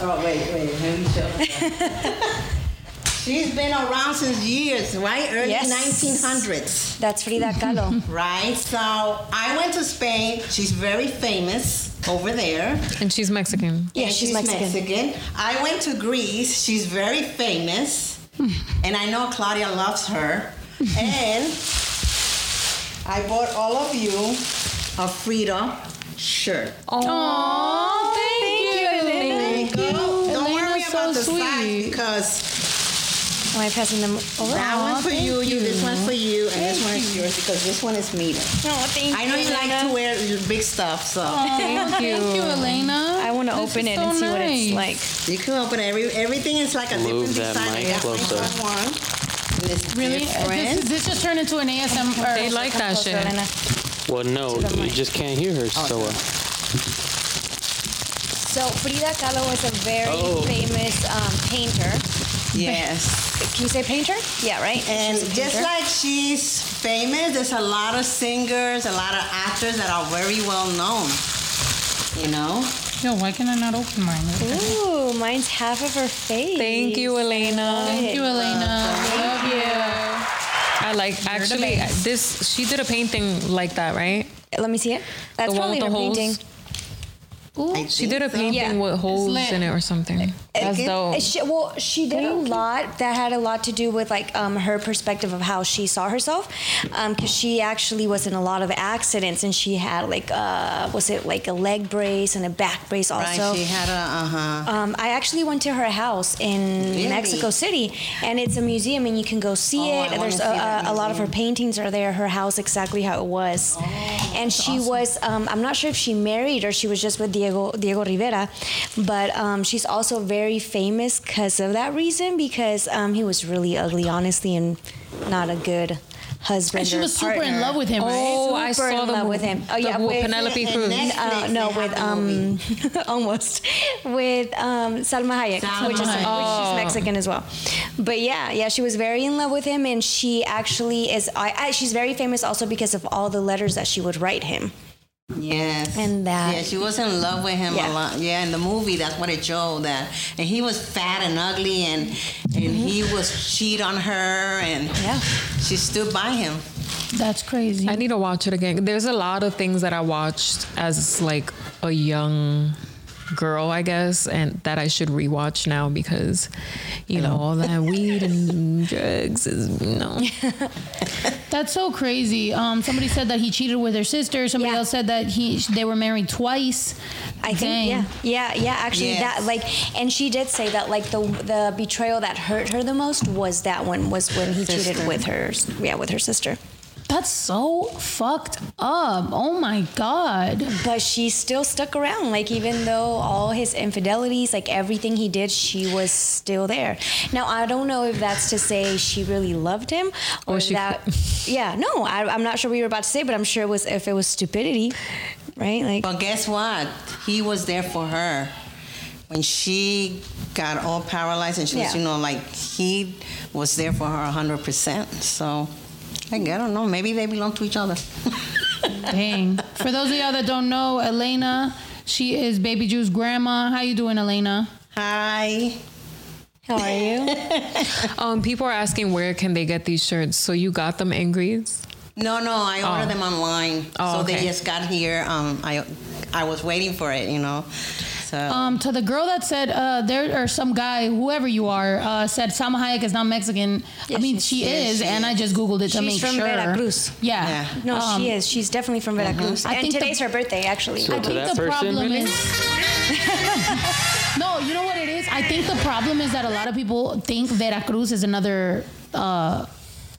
Oh, wait, wait. Let me show. She's been around since years, right? Early Yes. 1900s, That's Frida Kahlo. right? So I went to Spain. She's very famous over there. And she's Mexican. Yeah, And she's Mexican. I went to Greece. She's very famous. Hmm. and I know Claudia loves her. And I bought all of you a Frida shirt. Oh, thank, you. There you go. Don't worry Elena's about so the size sweet. because Am I passing them over? that one's for you, you, this you. one's for you, and this Thank one is yours because this one is me. Oh, thank I know you like to wear big stuff, so Thank you. Thank you, Elena. I want to open is it and so see what it's like. you can open every everything is like a Move different that design. I mic closer. one. And it's Really? different. This, this just turned into an ASM. They like that shit. Well, no, you just can't hear her so well. So Frida Kahlo was a very Oh. famous um, painter. Yes. Can you say painter? Yeah, right. And She's a just painter. like she's famous, there's a lot of singers, a lot of actors that are very well known. You know? Yo, why can I not open mine? Ooh, mine's half of her face. Thank you, Elena. Thank you, Elena. Love you. I like actually this. She did a painting like that, right? Let me see it. That's The probably her the holes? painting. Ooh. She did a think so. painting Yeah. with holes in it or something. That's Okay. dope. Uh, She, well, she did a lot that had a lot to do with like um, her perspective of how she saw herself, because she actually was in a lot of accidents and she had like uh, was it like a leg brace and a back brace Right, also. she had a, uh-huh. Um, I actually went to her house in Really? Mexico City, and it's a museum, and you can go see Oh, it. wanna There's see a, that a, a lot of her paintings are there. Her house exactly how it was, Oh, and she was. Um, I'm not sure if she married or she was just with Diego Diego Rivera, but um, she's also very famous because of that reason because um, he was really ugly, honestly, and not a good husband. And she or was super in love with him, right? Oh, I saw in the love mo- with him. Oh yeah, with with Penelope Cruz. Uh, no, with um, almost with um, Salma Hayek, Salma which is Hayek. which Oh. she's Mexican as well. But yeah, yeah, she was very in love with him, and she actually is. I, I, she's very famous also because of all the letters that she would write him. Yes. And that- Yeah, she was in love with him Yeah. a lot. Yeah, in the movie, that's what it showed. That, and he was fat and ugly, and and he was cheat on her, and Mm-hmm. Yeah. she stood by him. That's crazy. I need to watch it again. There's a lot of things that I watched as like a young girl, I guess, and that I should rewatch now because, you know, all that weed and drugs is, you know. That's so crazy. Um, somebody said that he cheated with her sister. Somebody Yeah. else said that he they were married twice. I Dang. think yeah, yeah, yeah. Actually, Yes. that like, and she did say that like the the betrayal that hurt her the most was that one was when he cheated with her, yeah, with her sister. That's so fucked up. Oh my god. But she still stuck around. Like even though all his infidelities, like everything he did, she was still there. Now I don't know if that's to say she really loved him oh, or Or if she- that. yeah, no, I, I'm not sure what you were about to say, but I'm sure it was if it was stupidity, right? Like But guess what? He was there for her. When she got all paralyzed and she was, you know, like he was there for her 100%. So, I I don't know. Maybe they belong to each other. Dang. For those of y'all that don't know, Elena, she is Baby Drew's grandma. How you doing, Elena? Hi. how are you? Um, people are asking where can they get these shirts. So you got them in Greece? No, no, I ordered Oh. them online. Oh, so okay. they just got here. Um, I I was waiting for it, you know. So Um, to the girl that said uh, there or some guy, whoever you are, uh, said Salma Hayek is not Mexican. Yeah, I mean, she's- she yeah, is, she and is. I just googled it to She's make from sure. Veracruz. Yeah. Yeah. No, Um, she is. She's definitely from Veracruz. I and think the- today's her birthday, actually. So I think the person, problem really? is. no, you know what it is. I think the problem is that a lot of people think Veracruz is another uh,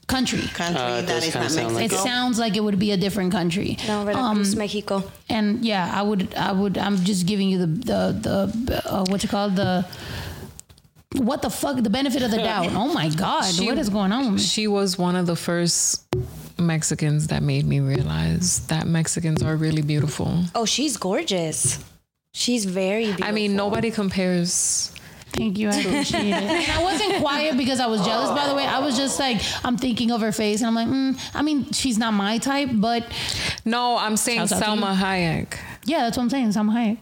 country. country Uh, it that does is kinda not sound like It Mexico. sounds like it would be a different country. no, Veracruz, Um, Mexico. and yeah, I would, I would, I'm just giving you the the the uh, what's it called the. What the fuck? The benefit of the doubt. Oh my God! She- what is going on? She was one of the first Mexicans that made me realize that Mexicans are really beautiful. Oh, she's gorgeous. She's very beautiful. I mean, nobody compares. Thank you. I appreciate it. And I wasn't quiet because I was jealous. By the way, I was just like, I'm thinking of her face, and I'm like, mm, I mean, she's not my type, but No, I'm saying Shouts out to Salma Hayek. yeah, that's what I'm saying. Salma Hayek.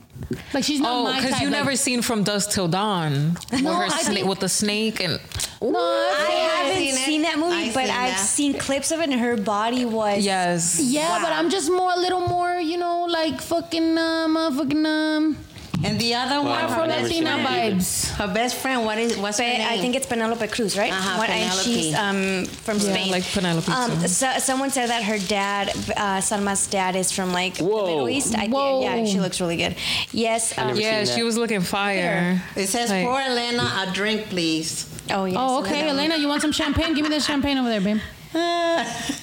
Like she's not Oh, my type. because you like- never seen From Dusk Till Dawn with, No, her I sna- think- with the snake and No, I haven't seen seen, that movie, I but seen I've that. seen clips of it, and her body was yes, Yeah, but I'm just more, a little more, you know, like fucking, uh, motherfucking, um, And the other one, I've Afro her best, never seen Latina vibes. her best friend, what is what's her name? I think it's Penelope Cruz, right? Uh-huh, What- and she's Penelope. um, from Yeah, Spain. like Penelope Um, so, someone said that her dad, uh, Salma's dad, is from like Whoa. the Middle East. I, Whoa. Yeah, she looks really good. Yes. I Um, Yeah, she was looking fire. It says, Like- "Pour Elena a drink, please." oh, yes. Oh, okay, Elena, you want some champagne? Give me the champagne over there, babe.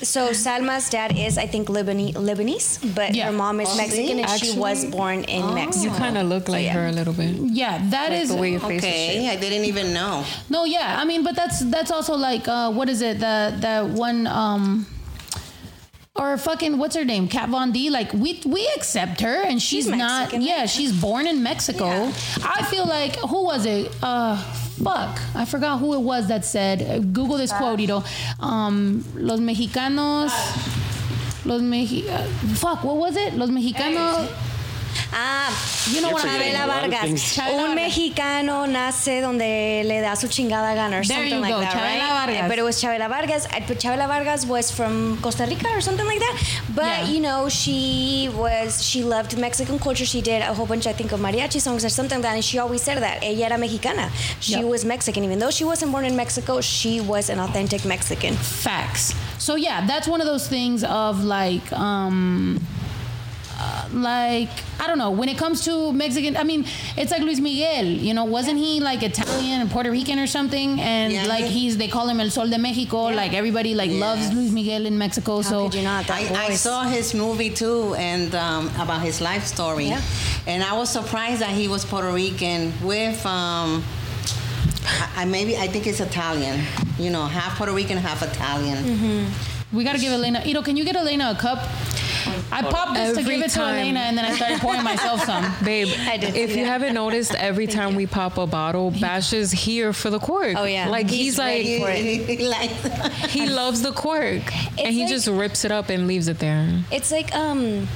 So Salma's dad is, I think, Lebanese, Lebanese but Yeah. her mom is Oh, Mexican, and she was born in Mexico. You kind of look like yeah. her a little bit. Yeah, that Like is the way your face is Okay, shaped. I didn't even know. no, yeah. I mean, but that's that's also like uh, what is it? The the one um or fucking what's her name? Kat Von D. Like we we accept her, and she's, She's not. Mexican, Yeah, right? she's born in Mexico. Yeah. I feel like who was it? Uh, fuck, I forgot who it was that said. uh, Google this quote, you know. Um, los mexicanos. Los Mexi- uh, fuck, what was it? Los mexicanos. Ah, You know You're what I a Chavela lot of Vargas. Un mexicano nace donde le da su chingada gana or There something you like go, that, Chavela right? Vargas. But it was Chavela Vargas. I- Chavela Vargas was from Costa Rica or something like that. But Yeah. you know, she was she loved Mexican culture. She did a whole bunch, I think, of mariachi songs or something like that. And she always said that ella era mexicana. She Yep. was Mexican, even though she wasn't born in Mexico. She was an authentic Mexican. Facts. So yeah, that's one of those things of like um uh, like I don't know when it comes to Mexican I mean it's like Luis Miguel you know wasn't he like Italian and Puerto Rican or something and Yeah. like he's they call him El Sol de Mexico Yeah. like everybody like Yeah. loves Luis Miguel in Mexico How so could you not? I, I saw his movie too, and um, about his life story, Yeah. and I was surprised that he was Puerto Rican with. Um, I, I maybe I think it's Italian. You know, half Puerto Rican, half Italian. Mm-hmm. we gotta give Elena Ito can you get Elena a cup I popped this to Every give it to. Elena and then I started pouring myself some Babe, I did if you that. haven't noticed, every time we pop a bottle, Bash is here for the cork. Oh, yeah. Like He's he's, like ready for it. like he loves the cork, and he like- just rips it up and leaves it there. It's like um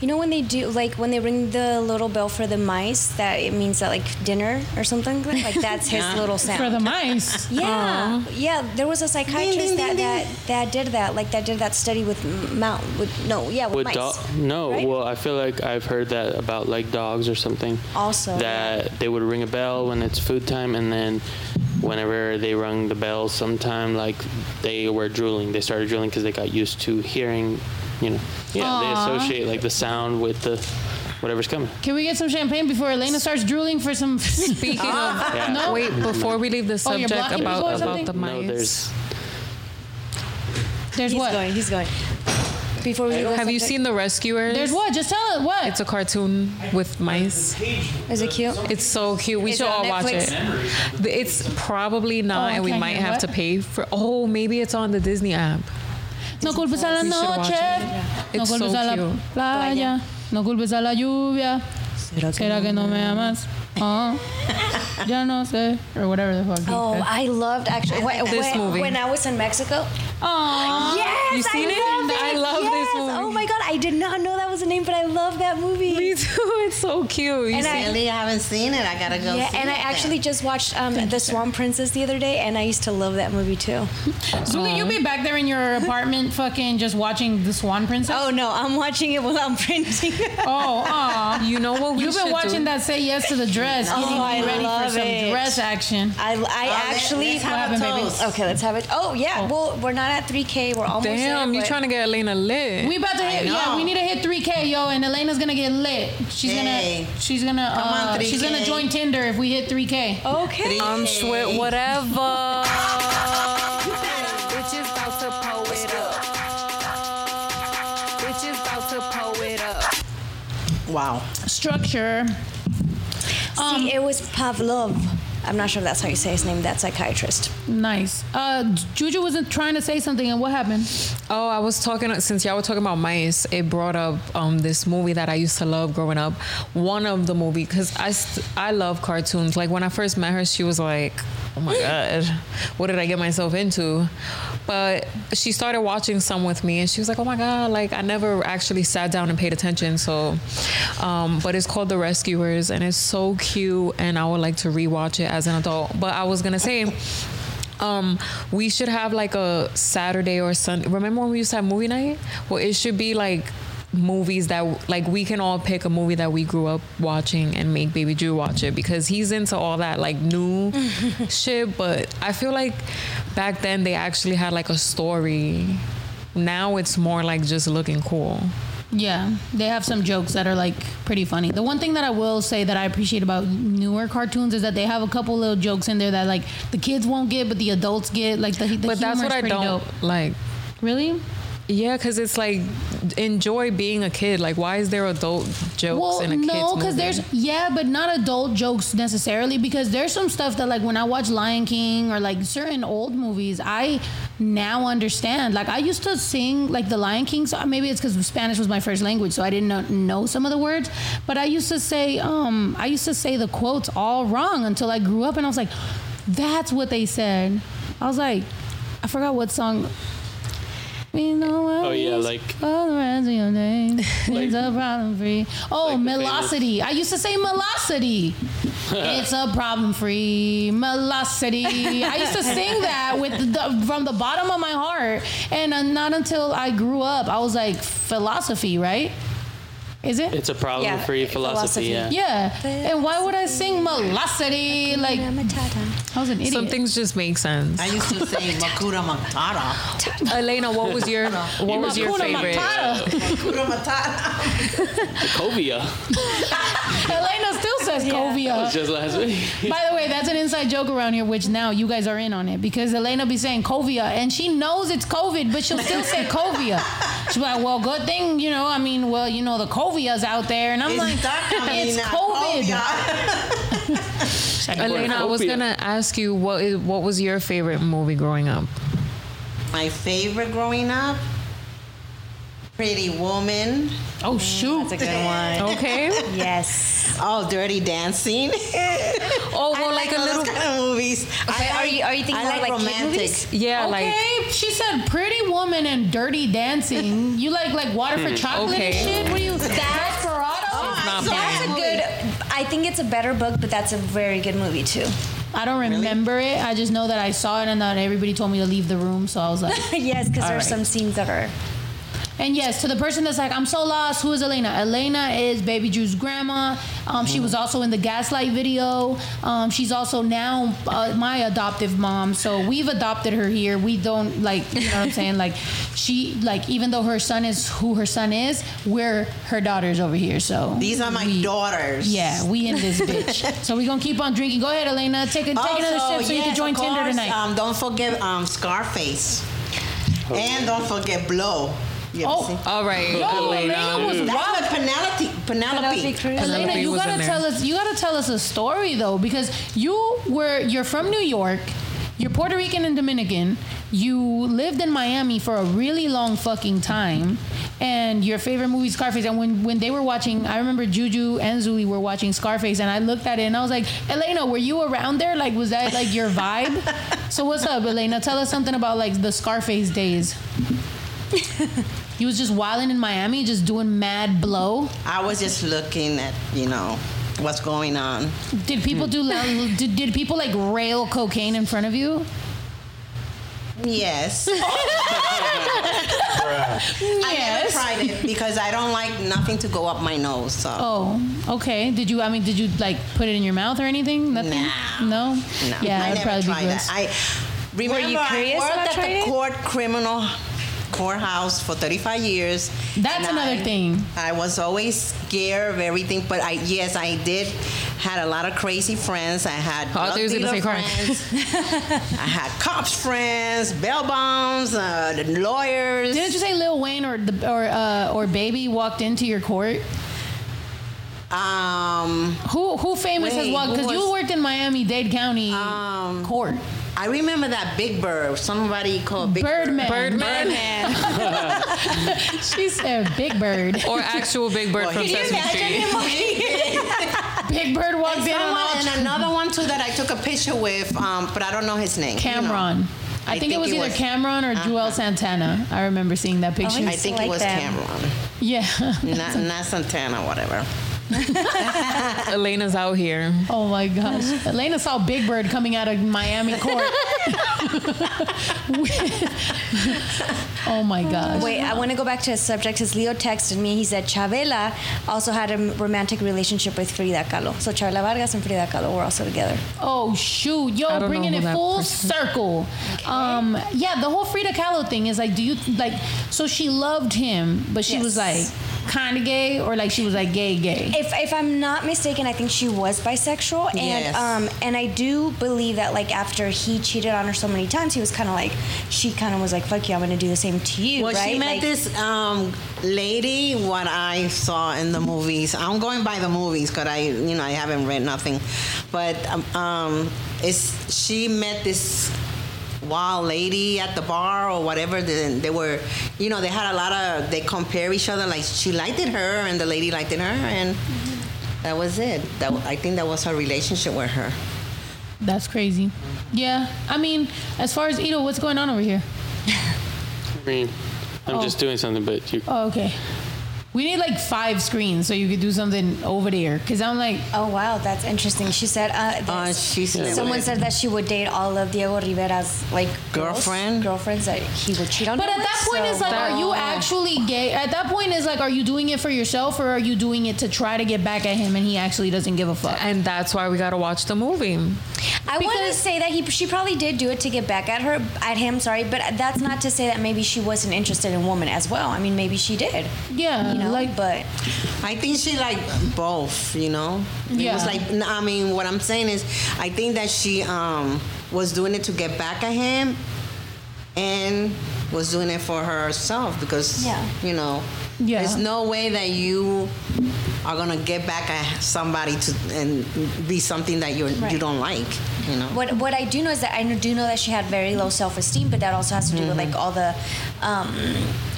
you know when they do like when they ring the little bell for the mice that it means that like dinner or something like that's his little sound. for the mice yeah, yeah. There was a psychiatrist Ding, ding, that, ding, that that did that, like that did that study with mount with no, yeah, with, With mice. dog? No. right? Well, I feel like I've heard that about like dogs or something. Also, That they would ring a bell when it's food time, and then whenever they rung the bell, sometime like they were drooling. They started drooling because they got used to hearing. You know, yeah. Aw. They associate like the sound with the whatever's coming. can we get some champagne before Elena starts drooling for some Speaking ah. of, Yeah. No? wait, before we leave the Oh, subject blocking about about the mice. No, there's. there's he's what going. He's going. Before we go Have you seen the Rescuers? there's what just tell it what It's a cartoon with mice. Is it cute? It's so cute. We Is should it on all watch it. It's probably not, Oh, I and we might have what? to pay for. Oh, maybe it's on the Disney app. No culpes a la noche, no culpes a la playa, no culpes a la lluvia. ¿Será que no me amas? Oh, ya no sé, or whatever the fuck. Oh, said. I loved actually when, This when, movie. when I was in Mexico. Aw. Yes, You seen I it? love I love yes. this movie. Oh my god, I did not know that was the name, but I love that movie. Me too. It's so cute. You And see- I- Really, I haven't seen it. I gotta go. Yeah, see and I it then. actually just watched um, The Swan Princess the other day, and I used to love that movie too. Zuka, you be back there in your apartment, fucking just watching the Swan Princess. Oh no, I'm watching it while I'm printing. Oh, aw. you know what we You've been watching do? that "Say Yes to the Dress," Oh, I ready for love some it. dress action. I, I Oh, actually. let's have What a happened, baby? toast. okay, let's have it. Oh yeah, well we're not at 3K. We're almost. Damn, there, you but- trying to get Elena lit? We about to hit, yeah. We need to hit 3K, yo, and Elena's gonna get lit. She's Hey. gonna, she's gonna, Come on, uh, she's gonna join Tinder if we hit 3K. Okay. I'm sweat whatever. Bitches about to pull it up. Bitches about to pull it up. Wow. Structure. Um, it was Pavlov. I'm not sure if that's how you say his name. That psychiatrist. Nice. Uh, Juju wasn't trying to say something, and what happened? Oh, I was talking since y'all were talking about mice. It brought up um, this movie that I used to love growing up. One of the movie because I st- I love cartoons. Like when I first met her, she was like, "Oh my god, what did I get myself into?" But she started watching some with me, and she was like, "Oh my god, like I never actually sat down and paid attention." So, um, but it's called The Rescuers, and it's so cute, and I would like to rewatch it as an adult. But I was gonna say. Um, we should have like a Saturday or Sunday. Remember when we used to have movie night? Well, it should be like movies that like we can all pick a movie that we grew up watching and make baby Drew watch it because he's into all that like new shit. But I feel like back then they actually had like a story. Now it's more like just looking cool. Yeah, they have some jokes that are like pretty funny. The one thing that I will say that I appreciate about newer cartoons is that they have a couple little jokes in there that like the kids won't get, but the adults get. Like the, the but that's what is I pretty don't dope. like. Really? Yeah, because it's like enjoy being a kid. Like, why is there adult jokes Well, in a kid's no, because there's yeah, but not adult jokes necessarily. Because there's some stuff that like when I watch Lion King or like certain old movies, I now understand. Like I used to sing like the Lion King. So maybe it's because Spanish was my first language, so I didn't know, know some of the words. But I used to say, um, I used to say the quotes all wrong until I grew up, and I was like, that's what they said. I was like, I forgot what song. We know where Oh, yeah, like- all the rest of your name. It's a problem free. Oh, Like Melocity. I used to say Melocity. it's a problem free Melocity. I used to sing that with the, from the bottom of my heart, and uh, not until I grew up, I was like philosophy, right? Is it? It's a problem-free Yeah, philosophy. philosophy. Yeah. yeah. And why would I sing Melocity? Like I was an idiot. Some things just make sense. I used to say Makura Matata. Elena, what was your what was your Hakuna favorite? Matata. Makura Matata. Covia. Elena still says Covia. Just last week. By the way, that's an inside joke around here, which now you guys are in on it because Elena be saying Covia and she knows it's COVID, but she'll still say Covia. She's like, well, good thing, you know, I mean, well, you know, the Covia's out there. And I'm It's like, it's out. COVID. Oh, yeah. Elena, I was gonna ask you what is what was your favorite movie growing up? My favorite growing up, Pretty Woman. Oh, shoot. That's a good one. Okay. Yes. Oh, Dirty Dancing. Oh, I well, like, a little. those kind of movies. Okay, I are you- are you thinking I like, like romantic. movies? Yeah, like Okay, she said Pretty Woman and Dirty Dancing. You like like Water for hmm, Chocolate Okay. and shit? What do you? That's Desperado? not That's bad. a good. I think it's a better book, but that's a very good movie too. I don't remember it. I just know that I saw it and that everybody told me to leave the room. So I was like, yes, because All there are right. some scenes that are. And yes, to the person that's like, I'm so lost, who is Elena? Elena is Baby Drew's grandma. Um, she was also in the Gaslight video. Um, she's also now uh, my adoptive mom. So we've adopted her here. We don't like, you know what I'm saying? Like, she, like, even though her son is who her son is, we're her daughters over here. So These are my we- daughters. Yeah, we in this bitch. so we're gonna keep on drinking. Go ahead, Elena. Take, a, take another sip so you can join Tinder tonight. Um, don't forget um, Scarface. And don't forget Blow. You ever Oh. seen- all right, Yo, Elena Elena. was That's wild. with Penelope. Penelope. Elena, Penelope you was gotta there. tell us. You gotta tell us a story though, because you were you're from New York, you're Puerto Rican and Dominican. You lived in Miami for a really long fucking time, and your favorite movie is Scarface. And when when they were watching, I remember Juju and Zuli were watching Scarface, and I looked at it and I was like, Elena, were you around there? Like, was that like your vibe? so what's up, Elena? Tell us something about like the Scarface days. You was just wilding in Miami, just doing mad blow. I was just looking at, you know, what's going on. Did people do hmm. did, did people like rail cocaine in front of you? Yes. I never tried it because I don't like nothing to go up my nose. So Oh, okay. Did you? I mean, did you like put it in your mouth or anything? Nothing. Nah. No. no, Yeah, I it'd never probably be tried gross. that. I remember you curious I about at the it? court criminal courthouse for 35 years. That's another I- thing. I was always scared of everything, but I yes, I did had a lot of crazy friends. I had Oh, drug dealer friends. I had cops friends, bail bonds, uh, lawyers. Didn't you say Lil Wayne or the or uh, or Baby walked into your court? Um, Who who famous has Wait, walked? Because you worked in Miami Dade County Um, court. I remember that Big Bird. Somebody called Big Birdman. Birdman. she said Big Bird. or actual Big Bird Well, from can you Sesame Street. Big Bird walked in Someone, all and another one too that I took a picture with, um, but I don't know his name. you know. Cam'ron. I, I think, it was it either was- Cam'ron or Juelz Santana. I remember seeing that picture. I think like it was them. Cam'ron, yeah. not, not Santana, whatever. Elena's out here. Oh my gosh. Elena saw Big Bird coming out of Miami court. oh my gosh. Wait, I want to go back to a subject. Because Leo texted me. He said Chavela also had a romantic relationship with Frida Kahlo. So Chavela Vargas and Frida Kahlo were also together. Oh shoot, I yo, bringing it full person is. circle. Um, yeah, the whole Frida Kahlo thing is like, do you like? So she loved him, but she was like kind of gay, or like she was like gay, gay. If, if I'm not mistaken, I think she was bisexual, and Yes. um, and I do believe that like after he cheated on her so many times, he was kind of like she kind of was like, "Fuck you, I'm gonna do the same to you." Well, right? she met Like- this um, lady. What I saw in the movies. I'm going by the movies because I, you know, I haven't read nothing. But um, um, it's she met this wild lady at the bar or whatever. Then they were, you know, they had a lot of. They compare each other. Like she liked it her, and the lady liked it her, and mm-hmm. that was it. That I think that was her relationship with her. That's crazy. Yeah, I mean, as far as Ito, what's going on over here? I mean, I'm Oh. just doing something, but you. Oh, okay. We need like five screens so you could do something over there. Cause I'm like, Oh wow, that's interesting. She said uh, Uh, she said someone said that she would date all of Diego Rivera's like girls- Girlfriend? girlfriends that he would cheat on. But at that point, so- it's like, are you actually gay? At that point, it's like, are you doing it for yourself or are you doing it to try to get back at him and he actually doesn't give a fuck? And that's why we gotta watch the movie. I want to say that he she probably did do it to get back at her at him. Sorry, but that's not to say that maybe she wasn't interested in women as well. I mean, maybe she did. Yeah, You know, like, but I think she like both, you know. It Yeah. was like I mean, what I'm saying is, I think that she um was doing it to get back at him, and was doing it for herself because Yeah. you know, Yeah. there's no way that you are gonna get back at somebody to and be something that you are you don't like, you know. what what I do know is that I do know that she had very low self esteem, but that also has to do with like all the. Um,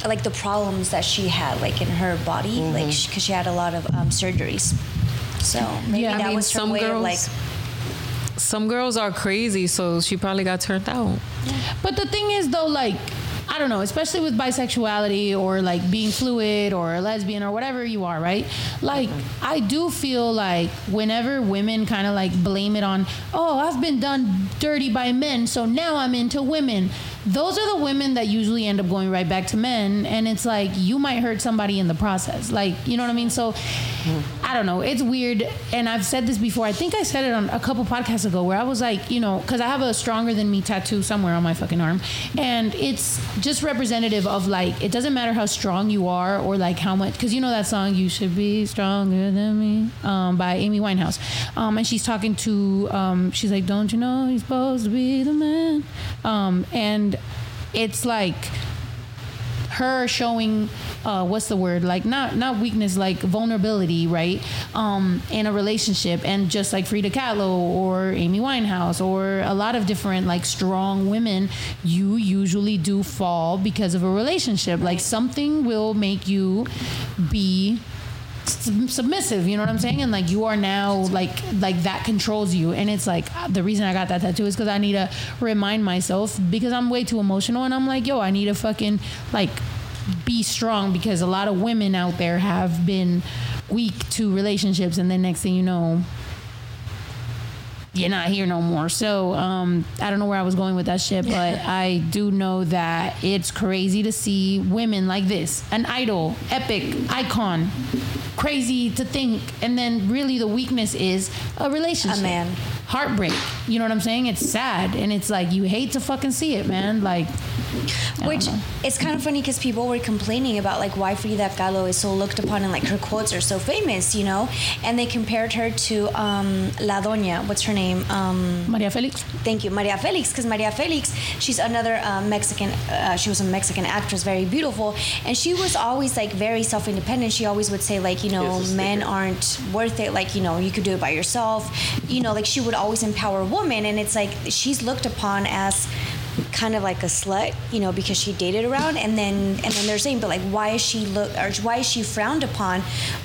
like the problems that she had, like in her body, like because she had a lot of um, surgeries. So maybe Yeah, I that mean, was her some way of like Some girls are crazy, so she probably got turned out. But the thing is, though, like, I don't know, especially with bisexuality or like being fluid or a lesbian or whatever you are, right? Like, I do feel like whenever women kind of like blame it on, oh, I've been done dirty by men, so now I'm into women. Those are the women that usually end up going right back to men, and it's like you might hurt somebody in the process. Like, you know what I mean? So, I don't know. It's weird, and I've said this before. I think I said it on a couple podcasts ago, where I was like, you know, because I have a stronger than me tattoo somewhere on my fucking arm, and it's just representative of like it doesn't matter how strong you are or like how much, because you know that song "You Should Be Stronger Than Me" um, by Amy Winehouse, um, and she's talking to, um, she's like, "Don't you know you're supposed to be the man?" Um, and it's like her showing uh, what's the word? Like not not weakness like vulnerability right? Um, in a relationship. And just like Frida Kahlo or Amy Winehouse or a lot of different like strong women you usually do fall because of a relationship. Like something will make you be submissive you know what i'm saying? And like you are now like like that controls you. And it's like uh, the reason i got that tattoo is because i need to remind myself because i'm way too emotional and i'm like yo i need to fucking like be strong because a lot of women out there have been weak to relationships and then next thing you know you're not here no more. So um, I don't know where I was going with that shit, but I do know that it's crazy to see women like this, an idol, epic, icon, crazy to think, and then really the weakness is a relationship, A man. heartbreak. You know what I'm saying? It's sad, and it's like you hate to fucking see it, man. Like, I Which it's kind of funny because people were complaining about like why Frida Kahlo is so looked upon and like her quotes are so famous, you know, and they compared her to um, La Doña. What's her name? Um, Maria Felix. thank you, Maria Felix. Because Maria Felix, she's another uh, Mexican. Uh, she was a Mexican actress, very beautiful, and she was always like very self-independent. She always would say like, you know, men aren't worth it. Like, you know, you could do it by yourself. You know, like she would always empower women, and it's like she's looked upon as kind of like a slut, you know, because she dated around, and then and then they're saying, but like, why is she look or why is she frowned upon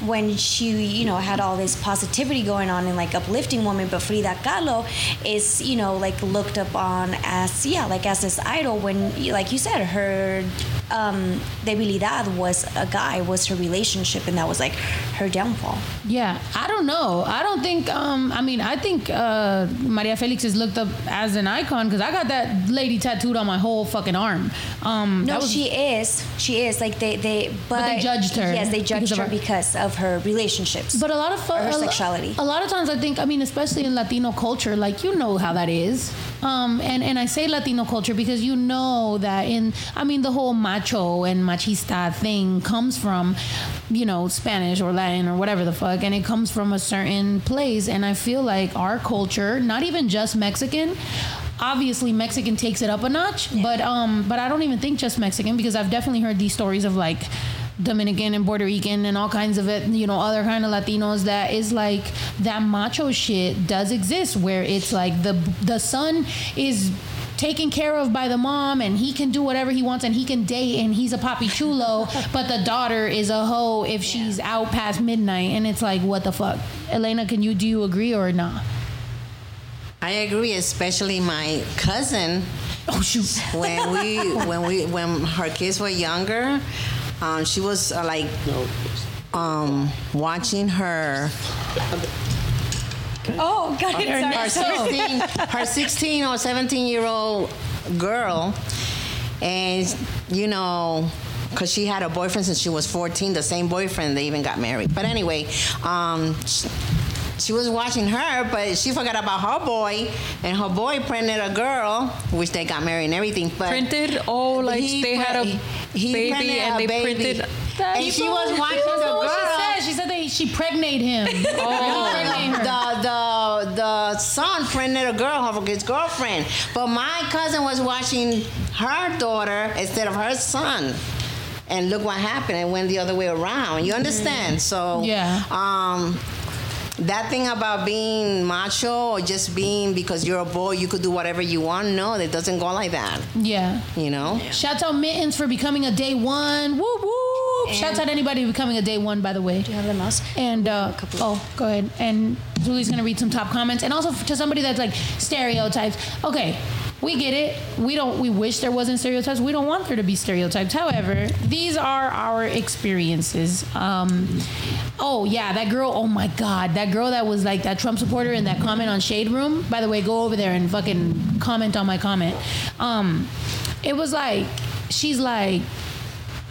when she, you know, had all this positivity going on and like uplifting women, but Frida Kahlo is, you know, like looked upon as yeah, like as this idol when, like you said, her um, debilidad was a guy, was her relationship, and that was like her downfall. Yeah, I don't know. I don't think. Um, I mean, I think uh, Maria Felix is looked up as an icon because I got that lady tattooed on my whole fucking arm. Um, No, was- she is. She is. Like they, they, but, they judged her Yes, they judged of her her- because of her relationships. But a lot of Or her sexuality. A lot of times, I think. I mean, especially in Latino culture, like you know how that is. Um, and and I say Latino culture because you know that in. I mean, the whole macho and machista thing comes from, you know, Spanish or Latin or whatever the fuck, and it comes from a certain place. And I feel like our culture, not even just Mexican. Obviously, Mexican takes it up a notch, but um, but I don't even think just Mexican because I've definitely heard these stories of like Dominican and Puerto Rican and all kinds of it, you know, other kind of Latinos that is like that macho shit does exist where it's like the the son is taken care of by the mom and he can do whatever he wants and he can date and he's a papi chulo but the daughter is a hoe if she's out past midnight and it's like what the fuck? Elena can you do you agree or not I agree, especially my cousin. oh shoot When we when we when her kids were younger, um, she was uh, like um, watching her oh God, her sorry. 16, her 16 or 17 year old girl, and you know, because she had a boyfriend since she was 14, the same boyfriend, they even got married. But anyway, um, she, she was watching her, but she forgot about her boy, and her boy printed a girl, which they got married and everything. But Printed? Oh, like he they had a he baby printed and a they baby. printed. And she was watching That's the not what girl. she said she said that she pregnate him Oh. The the the son printed a girl her his girlfriend, but my cousin was watching her daughter instead of her son. And look what happened. It went the other way around. You understand? So Yeah. Um, that thing about being macho or just being because you're a boy, you could do whatever you want. No, it doesn't go like that. yeah You know. Shouts out Mittens for becoming a day one. Whoop whoop. Shouts out anybody becoming a day one, by the way. Do you have the mouse? And uh, oh, go ahead. And Julie's gonna read some top comments, and also to somebody that's like stereotypes. Okay, we get it. We don't. We wish there wasn't stereotypes. We don't want there to be stereotypes. However, these are our experiences. Um, oh yeah, that girl. Oh my God, that girl that was like that Trump supporter in that comment on Shade Room. By the way, go over there and fucking comment on my comment. Um, it was like she's like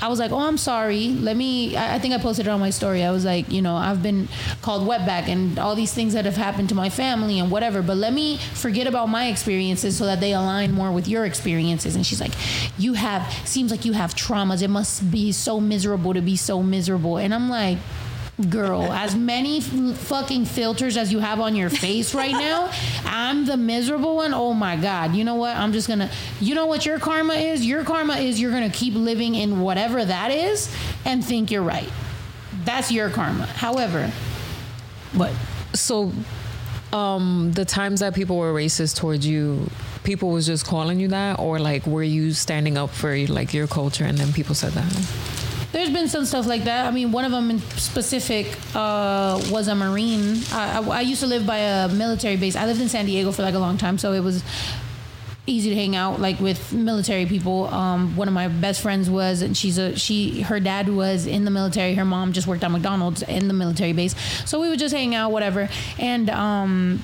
I was like, oh, I'm sorry. Let me. I I think I posted it on my story. I was like, you know, I've been called wetback and all these things that have happened to my family and whatever. But let me forget about my experiences so that they align more with your experiences. And she's like, you have. Seems like you have traumas. It must be so miserable to be so miserable. And I'm like. Girl, as many f- fucking filters as you have on your face right now, I'm the miserable one. Oh my God. You know what? I'm just gonna, you know what your karma is? Your karma is you're gonna keep living in whatever that is and think you're right. That's your karma. However, what? So, um, the times that people were racist towards you, people was just calling you that, or like were you standing up for like your culture and then people said that? There's been some stuff like that. I mean, one of them in specific uh, was a Marine. I, I, I used to live by a military base. I lived in San Diego for like a long time, so it was easy to hang out like with military people. Um, one of my best friends was, and she's a she. Her dad was in the military. Her mom just worked at McDonald's in the military base, so we would just hang out, whatever. And um,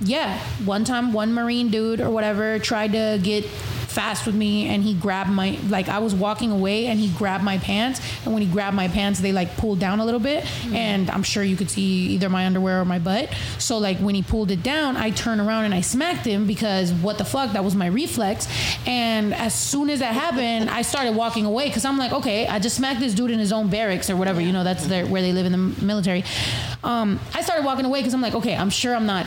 yeah, one time one Marine dude or whatever tried to get fast with me and he grabbed my like I was walking away and he grabbed my pants and when he grabbed my pants they like pulled down a little bit and I'm sure you could see either my underwear or my butt. So like when he pulled it down I turned around and I smacked him because what the fuck that was my reflex. And as soon as that happened I started walking away because I'm like okay I just smacked this dude in his own barracks or whatever you know that's their, where they live in the military. Um, I started walking away because I'm like okay I'm sure I'm not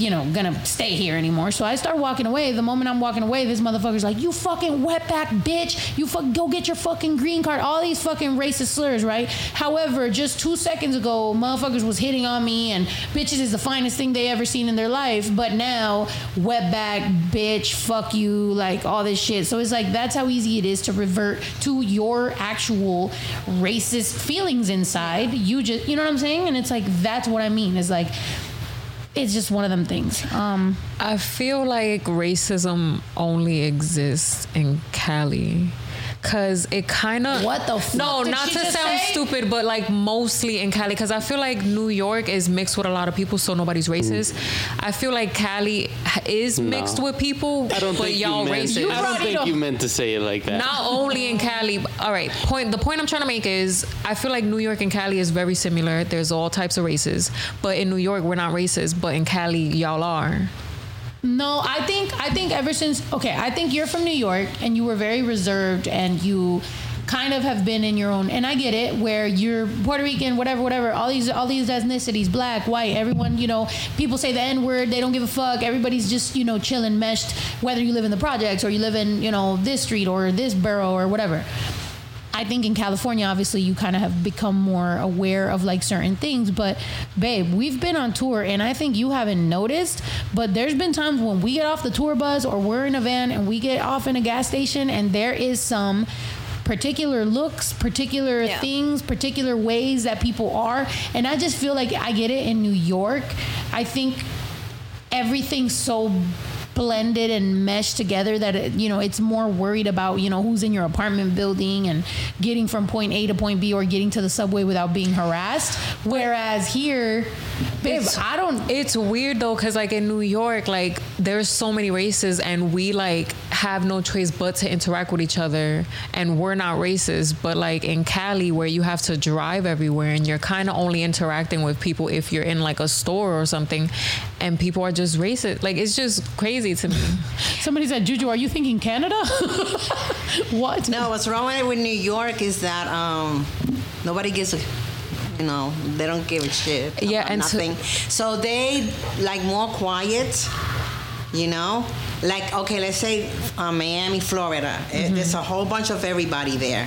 you know, gonna stay here anymore. So I start walking away. The moment I'm walking away, this motherfucker's like, you fucking wetback bitch. You fuck, go get your fucking green card. All these fucking racist slurs, right? However, just two seconds ago, motherfuckers was hitting on me and bitches is the finest thing they ever seen in their life. But now, wetback bitch, fuck you, like all this shit. So it's like, that's how easy it is to revert to your actual racist feelings inside. You just, you know what I'm saying? And it's like, that's what I mean. It's like, it's just one of them things. Um, I feel like racism only exists in Cali. Cause it kind of What the fuck no, did not she to sound say? stupid, but like mostly in Cali. Cause I feel like New York is mixed with a lot of people, so nobody's racist. Mm. I feel like Cali is mixed No. with people, I don't but think y'all you meant, racist. I don't think you meant to say it like that. Not only in Cali. but- All right. Point. The point I'm trying to make is, I feel like New York and Cali is very similar. There's all types of races, but in New York we're not racist, but in Cali y'all are. No, I think I think ever since okay, I think you're from New York and you were very reserved and you kind of have been in your own and I get it where you're Puerto Rican, whatever, whatever, all these all these ethnicities, black, white, everyone, you know, people say the N-word, they don't give a fuck. Everybody's just, you know, chilling, meshed, whether you live in the projects or you live in, you know, this street or this borough or whatever. I think in California, obviously, you kind of have become more aware of like certain things. But, babe, we've been on tour, and I think you haven't noticed. But there's been times when we get off the tour bus or we're in a van and we get off in a gas station, and there is some particular looks, particular Yeah. things, particular ways that people are. And I just feel like I get it in New York. I think everything's so blended and meshed together that it, you know it's more worried about you know who's in your apartment building and getting from point A to point B or getting to the subway without being harassed whereas here babe It's- I don't It's weird though, cause like in New York, like there's so many races, and we like have no choice but to interact with each other, and we're not racist. But like in Cali, where you have to drive everywhere, and you're kind of only interacting with people if you're in like a store or something, and people are just racist. Like it's just crazy to me. somebody said Juju are you thinking Canada what No, what's wrong with New York is that um, nobody gives a, you know, they don't give a shit. Yeah, about and to- nothing. so they like more quiet, you know. Like okay, let's say uh, Miami, Florida. Mm-hmm. There's a whole bunch of everybody there.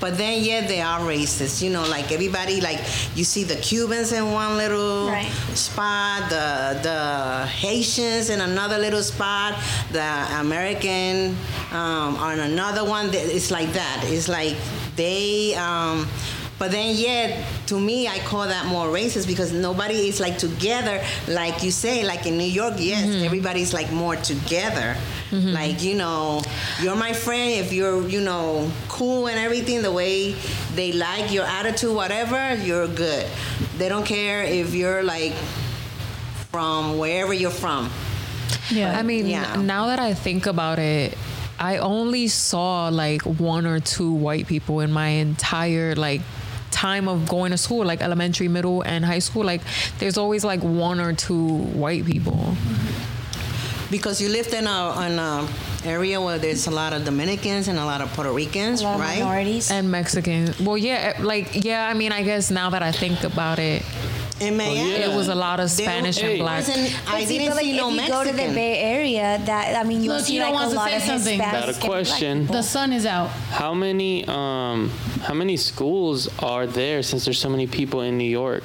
But then, yeah, they are racist. You know, like everybody, like you see the Cubans in one little Right. spot, the the Haitians in another little spot, the American um, on another one. It's like that. It's like they. Um, but then, yeah, to me, I call that more racist because nobody is like together, like you say, like in New York. Yes, mm-hmm. everybody's like more together. Mm-hmm. Like you know, you're my friend if you're you know cool and everything the way they like your attitude, whatever. You're good. They don't care if you're like from wherever you're from. yeah I mean, Yeah. now that I think about it, I only saw like one or two white people in my entire like time of going to school, like elementary, middle, and high school. Like, there's always like one or two white people. Because you lived in a, in a area where there's a lot of Dominicans and a lot of Puerto Ricans, A lot of right? minorities. And Mexican. Well, yeah, eh, like, yeah, I mean, I guess now that I think about it, In Miami, it was a lot of Spanish Hey. and black. wasn't- I But see, didn't but, like, see no if you go to Mexican. the Bay Area, that I mean, you Look, see you don't like want a to lot say of something. Hispanic Got a question. the sun is out How many um how many schools are there since there's so many people in New York?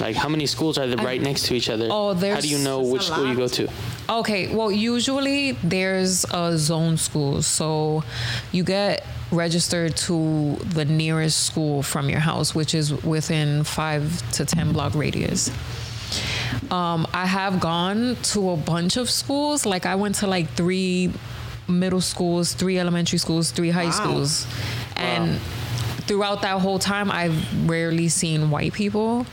Like how many schools are there right next to each other? Oh, How do you know There's a which school you go to? Okay, well, usually there's a zone school. So you get registered to the nearest school from your house, which is within five to 10 block radius. Um, I have gone to a bunch of schools. Like, I went to like three middle schools, three elementary schools, three high Wow. schools. And throughout that whole time, I've rarely seen white people.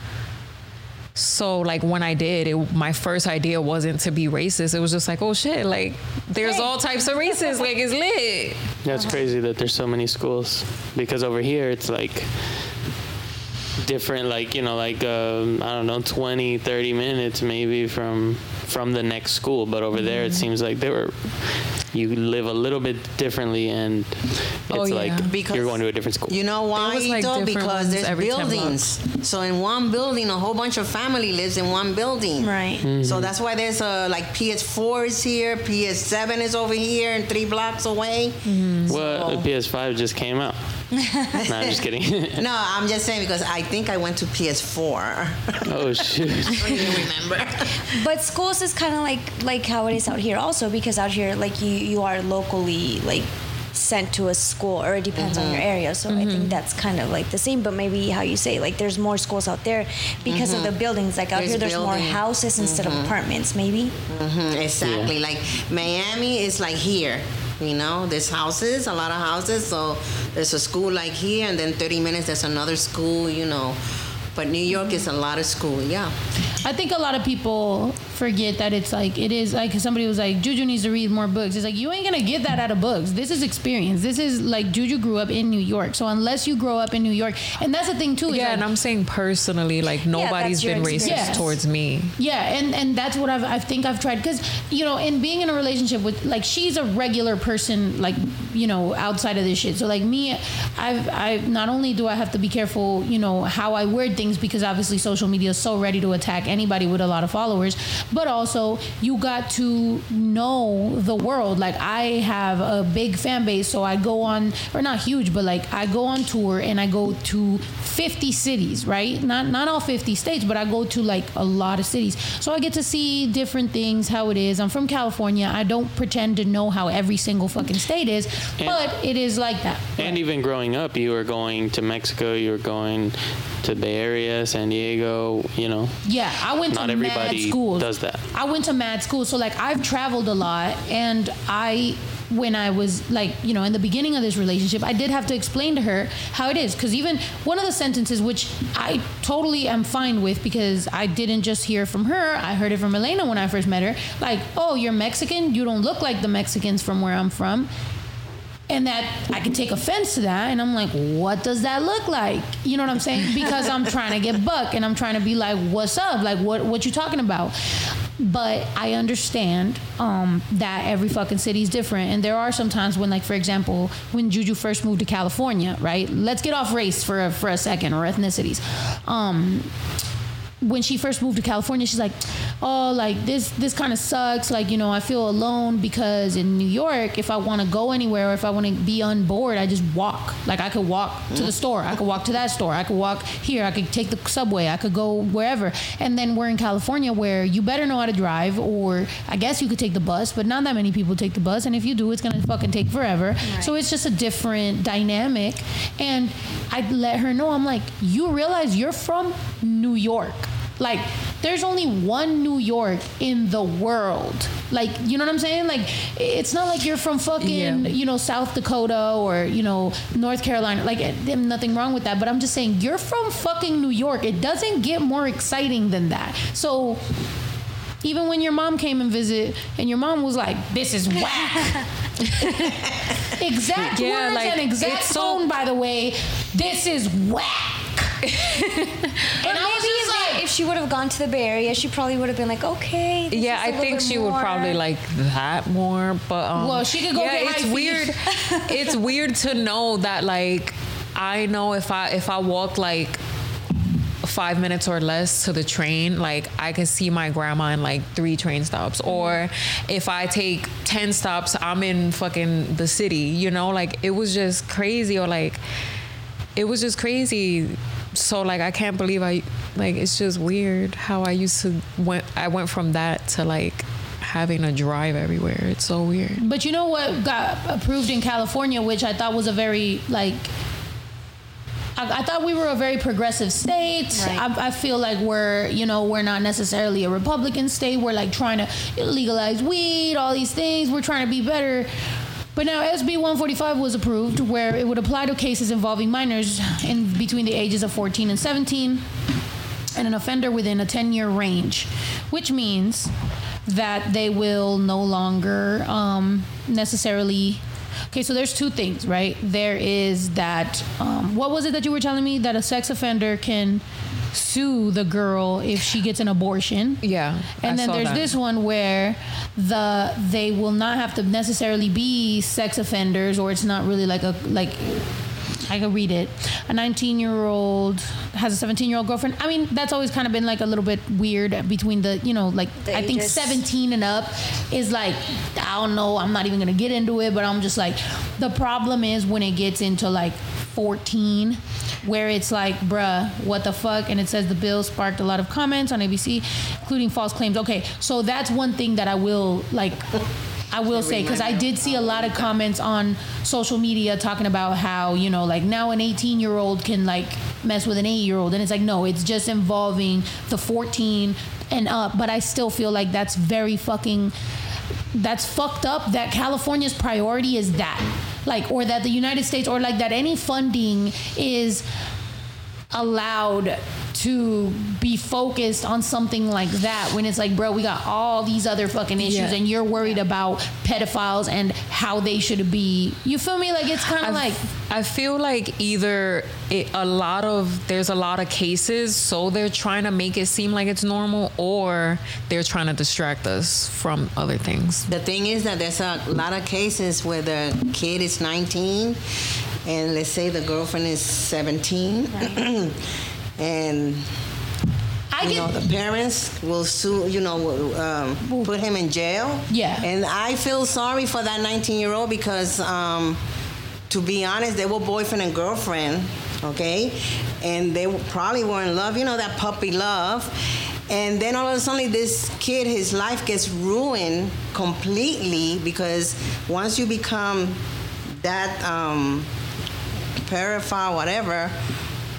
So like when I did, it, my first idea wasn't to be racist. It was just like, oh shit, like there's all types of races. Like it's lit. Yeah, it's crazy that there's so many schools because over here it's like different like you know like um, i don't know 20 30 minutes maybe from from the next school but over there it seems like they were you live a little bit differently, and it's Oh, yeah. like Because you're going to a different school. You know why, was, like, Ito? Because there's buildings. So in one building, a whole bunch of family lives in one building. Right. Mm-hmm. So that's why there's a like PS4 is here, PS7 is over here, and three blocks away. well, the PS5 just came out. no, I'm just kidding. No, I'm just saying because I think I went to PS4. oh shoot. you remember? But schools is kind of like like how it is out here also because out here like you you are locally like sent to a school or it depends on your mm-hmm. area so i think mm-hmm. that's kind of like the same but maybe how you say like there's more schools out there because of the mm-hmm. buildings like out There's here there's more houses instead of apartments maybe Mhm, exactly. Like Miami is like here. You know, there's houses, a lot of houses. So there's a school like here, and then 30 minutes there's another school. You know, but New York is a lot of school. Yeah. I think a lot of people forget that it's like it is like somebody was like Juju needs to read more books. It's like you ain't gonna get that out of books. This is experience. This is like Juju grew up in New York. So unless you grow up in New York, and that's the thing too. Yeah, like- and I'm saying personally, like nobody's your been racist. Yes. towards me. Yeah, and and that's what I've I think I've tried because you know in being in a relationship with like she's a regular person like you know outside of this shit. So like me, I've I not only do I have to be careful you know how I word things because obviously social media is so ready to attack anybody with a lot of followers, but also you got to know the world. Like I have a big fan base, so I go on or not huge, but like I go on tour and I go to 50 cities, right? Not not all 50 states, but I go to like a lot of cities. So I get to see different things, how it is. I'm from California. I don't pretend to know how every single fucking state is, but it is like that. And even growing up, you were going to Mexico, you were going to Bay Area, San Diego, you know. Yeah, I went Not to mad schools. does that. I went to mad school, so like I've traveled a lot, and I, when I was like, you know, in the beginning of this relationship, I did have to explain to her how it is, because even one of the sentences, which I totally am fine with, because I didn't just hear from her, I heard it from Elena when I first met her, like, oh, you're Mexican, you don't look like the Mexicans from where I'm from and that I could take offense to that, and I'm like, what does that look like? You know what I'm saying? Because I'm trying to get buck, and I'm trying to be like, what's up? Like, what what you talking about? But I understand um, that every fucking city is different, and there are some times when, like, for example, when Juju first moved to California, right? Let's get off race for a, for a second or ethnicities. Um, when she first moved to California, she's like, "Oh, like this this kind of sucks. Like, you know, I feel alone because in New York, if I want to go anywhere or if I want to be on board, I just walk. Like I could walk to the mm. store, I could walk to that store, I could walk here, I could take the subway, I could go wherever. And then we're in California where you better know how to drive or I guess you could take the bus, but not that many people take the bus and if you do, it's going to fucking take forever. So it's just a different dynamic. And I let her know I'm like, "You realize you're from New York." Like, there's only one New York in the world. Like, you know what I'm saying? Like, it's not like you're from fucking, Yeah. you know, South Dakota or, you know, North Carolina. Like, eh, there's nothing wrong with that. But I'm just saying, you're from fucking New York. It doesn't get more exciting than that. So, even when your mom came and visit, and your mom was like, "This is whack." exact Yeah, words like, and exact it's so- tone, by the way. This is whack. and I was just if, like, if she would have gone to the Bay Area, she probably would have been like, okay. this Yeah, I think she would probably like that more, but um, Well, she could go Yeah, it's weird. it's weird to know that like I know if I if I walk like five minutes or less to the train, like I can see my grandma in like three train stops. Or if I take 10 stops, I'm in fucking the city, you know? Like it was just crazy. Or like, it was just crazy. So like I can't believe I like it's just weird how I used to went I went from that to like having a drive everywhere. It's so weird. But you know what got approved in California, which I thought was a very like. I, I thought we were a very progressive state. Right. I, I feel like we're, you know, we're not necessarily a Republican state. We're like trying to legalize weed, all these things. We're trying to be better. But now SB 145 was approved, where it would apply to cases involving minors in between the ages of 14 and 17 and an offender within a 10 year range, which means that they will no longer um, necessarily. Okay, so there's two things, right? There is that. Um, what was it that you were telling me that a sex offender can sue the girl if she gets an abortion. Yeah. And I then saw there's that. this one where the they will not have to necessarily be sex offenders or it's not really like a like I can read it. A 19 year old has a 17 year old girlfriend. I mean, that's always kind of been like a little bit weird between the, you know, like The I think 17 and up is like, I don't know, I'm not even gonna get into it, but I'm just like, the problem is when it gets into like 14, where it's like, bruh, what the fuck? And it says the bill sparked a lot of comments on ABC, including false claims. Okay, so that's one thing that I will like. I will say because I did see a lot of comments on social media talking about how you know like now an 18 year old can like mess with an 8 year old and it's like no it's just involving the 14 and up but I still feel like that's very fucking that's fucked up that California's priority is that. Like or that the United States or like that any funding is allowed to be focused on something like that when it's like bro we got all these other fucking issues Yeah. and you're worried about pedophiles and how they should be you feel me like it's kind of like I feel like either it, a lot of there's a lot of cases, so they're trying to make it seem like it's normal, or they're trying to distract us from other things. The thing is that there's a lot of cases where the kid is 19 and let's say the girlfriend is 17 and I you get know the parents will sue you know um, put him in jail. Yeah. and i feel sorry for that 19 year old because um, to be honest they were boyfriend and girlfriend okay? And they probably were in love you know that puppy love. And then all of a sudden this kid his life gets ruined completely because once you become that um, pedophile whatever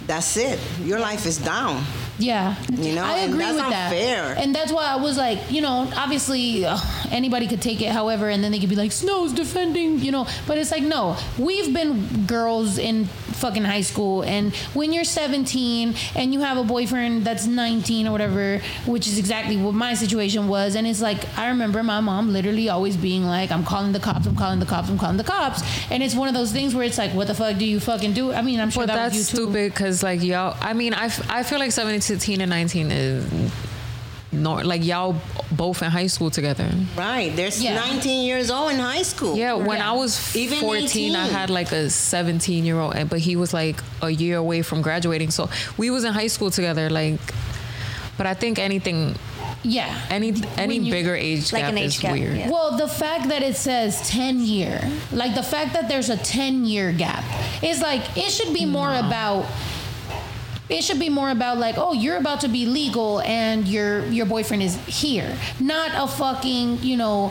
that's it. Your life is down. Yeah, You know, I and agree that's with unfair. that, and that's why I was like, you know, obviously uh, anybody could take it, however, and then they could be like, Snow's defending, you know, but it's like, no, we've been girls in fucking high school, and when you're 17 and you have a boyfriend that's 19 or whatever, which is exactly what my situation was, and it's like I remember my mom literally always being like, I'm calling the cops, I'm calling the cops, I'm calling the cops, and it's one of those things where it's like, what the fuck do you fucking do? I mean, I'm sure But that that's was you too. stupid because like y'all. I mean, I, f- I feel like 17 and 19 is nor like y'all both in high school together. Right. There's Yeah. 19 years old in high school. Yeah, when Yeah. I was Even 14, I had like a 17 year old, but he was like a year away from graduating. So we was in high school together. Like, but I think anything, yeah, any any you- bigger age Like gap an age is gap, weird. yeah. Well, the fact that it says 10 year, like the fact that there's a 10 year gap is like, it should be more about. It should be more about like, oh, you're about to be legal and your your boyfriend is here, not a fucking you know,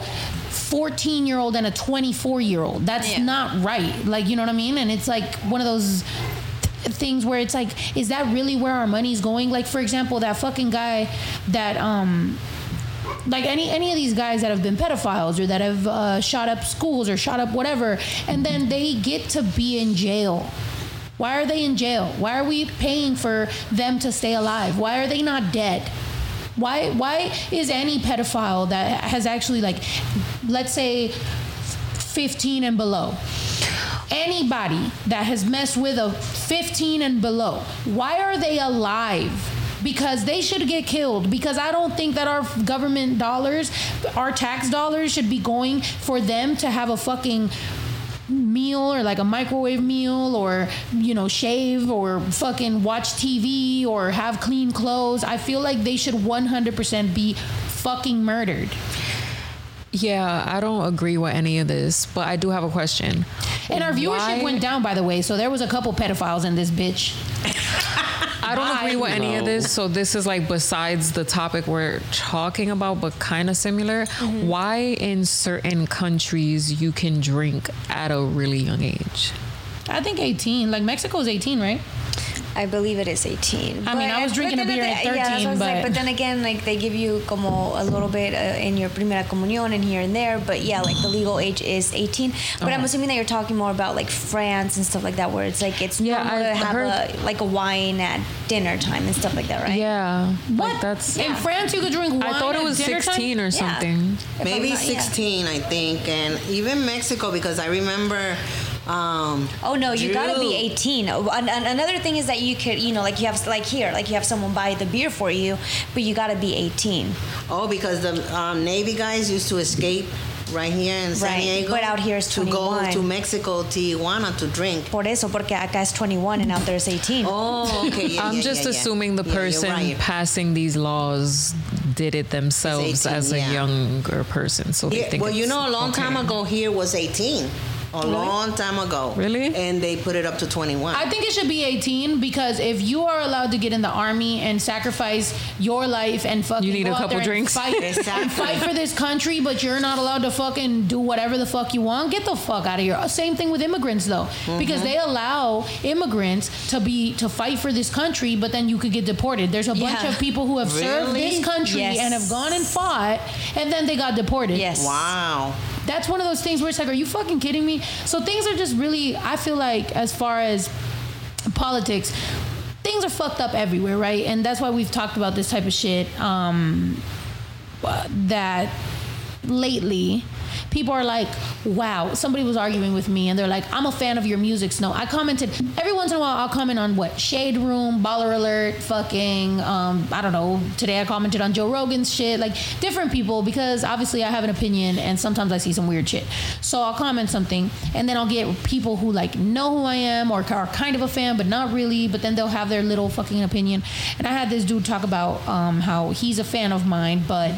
14 year old and a 24 year old. That's Yeah. not right. Like you know what I mean? And it's like one of those things where it's like, is that really where our money's going? Like for example, that fucking guy that um like any any of these guys that have been pedophiles or that have uh, shot up schools or shot up whatever, and then they get to be in jail. Why are they in jail? Why are we paying for them to stay alive? Why are they not dead? Why why is any pedophile that has actually like, let's say, 15 and below, anybody that has messed with a 15 and below, why are they alive? Because they should get killed. Because I don't think that our government dollars, our tax dollars, should be going for them to have a fucking meal or like a microwave meal or you know shave or fucking watch TV or have clean clothes. I feel like they should 100% be fucking murdered. Yeah, I don't agree with any of this, but I do have a question. And our viewership Why- went down, by the way. So there was a couple pedophiles in this bitch. I don't agree with any of this. So this is like besides the topic we're talking about, but kind of similar. Mm-hmm. Why in certain countries you can drink at a really young age? I think 18. Like Mexico's 18, right? I believe it is 18. I mean, I was drinking a beer the- at yeah, that's 13, what I was like, but- but then again, like they give you como a little bit uh, in your primera comunión and here and there. But yeah, like the legal age is 18. But I'm assuming that you're talking more about like France and stuff like that, where it's like it's Yeah, normal I to have heard- a like a wine at dinner time and stuff like that, right? Yeah, What? like that's. In France, you could drink wine. I thought it was dinner time? 16 or something. If I'm Maybe not- yeah. 16, I think, and even Mexico because I remember Um, Oh no, you gotta be 18. Oh, an- an- Another thing is that you could, you know, like you have, like here, like you have someone buy the beer for you, but you gotta be 18. Oh, because the um, Navy guys used to escape right here in San Right, Diego. but out here is 21. to go to Mexico, Tijuana to drink. Por eso, porque acá es 21 and out there is 18. Oh, okay. Yeah, I'm yeah, just yeah, yeah. assuming the Yeah, you're person right. passing these laws did it themselves 18, as a younger person, so they think. well, you know, a long time ago here was 18. A long time ago. Really? And they put it up to 21. I think it should be 18 because if you are allowed to get in the army and sacrifice your life and fucking You need a couple there and drinks. fight, and fight for this country, but you're not allowed to fucking do whatever the fuck you want, get the fuck out of here. Same thing with immigrants though, Mm-hmm. because they allow immigrants to be to fight for this country, but then you could get deported. There's a bunch Yeah. of people who have served this country Yes. and have gone and fought, and then they got deported. Yes. wow. That's one of those things where it's like, are you fucking kidding me? So things are just really, I feel like, as far as politics, things are fucked up everywhere, right? And that's why we've talked about this type of shit. Um, that lately people are like wow. Somebody was arguing with me and they're like i'm a fan of your music snow. I commented every once in a while i'll comment on what? Shade room baller alert fucking um, i don't know. Today i commented on joe rogan's shit. Like different people because obviously i have an opinion and sometimes i see some weird shit. So i'll comment something and then i'll get people who like know who i am or are kind of a fan but not really but then they'll have their little fucking opinion. And i had this dude talk about um, how he's a fan of mine but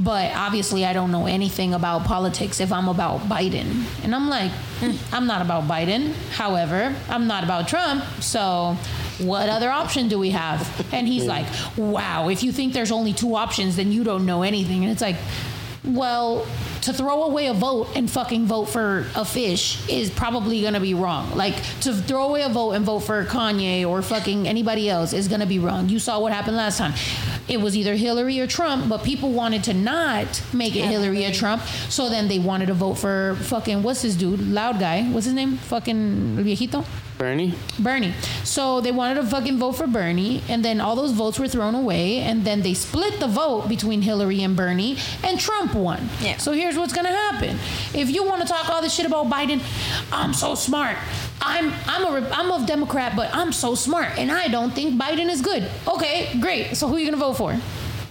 but obviously I don't know anything about politics if I'm about Biden. And I'm like, "Hmm, I'm not about Biden. However, I'm not about Trump. So what other option do we have? And he's like, wow, if you think there's only two options, then you don't know anything. And it's like, well, to throw away a vote and fucking vote for a fish is probably gonna be wrong. Like to throw away a vote and vote for Kanye or fucking anybody else is gonna be wrong. You saw what happened last time. It was either Hillary or Trump, but people wanted to not make it Hillary or Trump. So then they wanted to vote for fucking what's this dude? Loud guy. What's his name? Fucking viejito. Bernie? Bernie. So they wanted to fucking vote for Bernie, and then all those votes were thrown away, and then they split the vote between Hillary and Bernie, and Trump won. Yeah. So here's what's gonna happen: if you want to talk all this shit about Biden, I'm so smart. I'm I'm a Re- I'm a Democrat, but I'm so smart, and I don't think Biden is good. Okay, great. So who are you gonna vote for?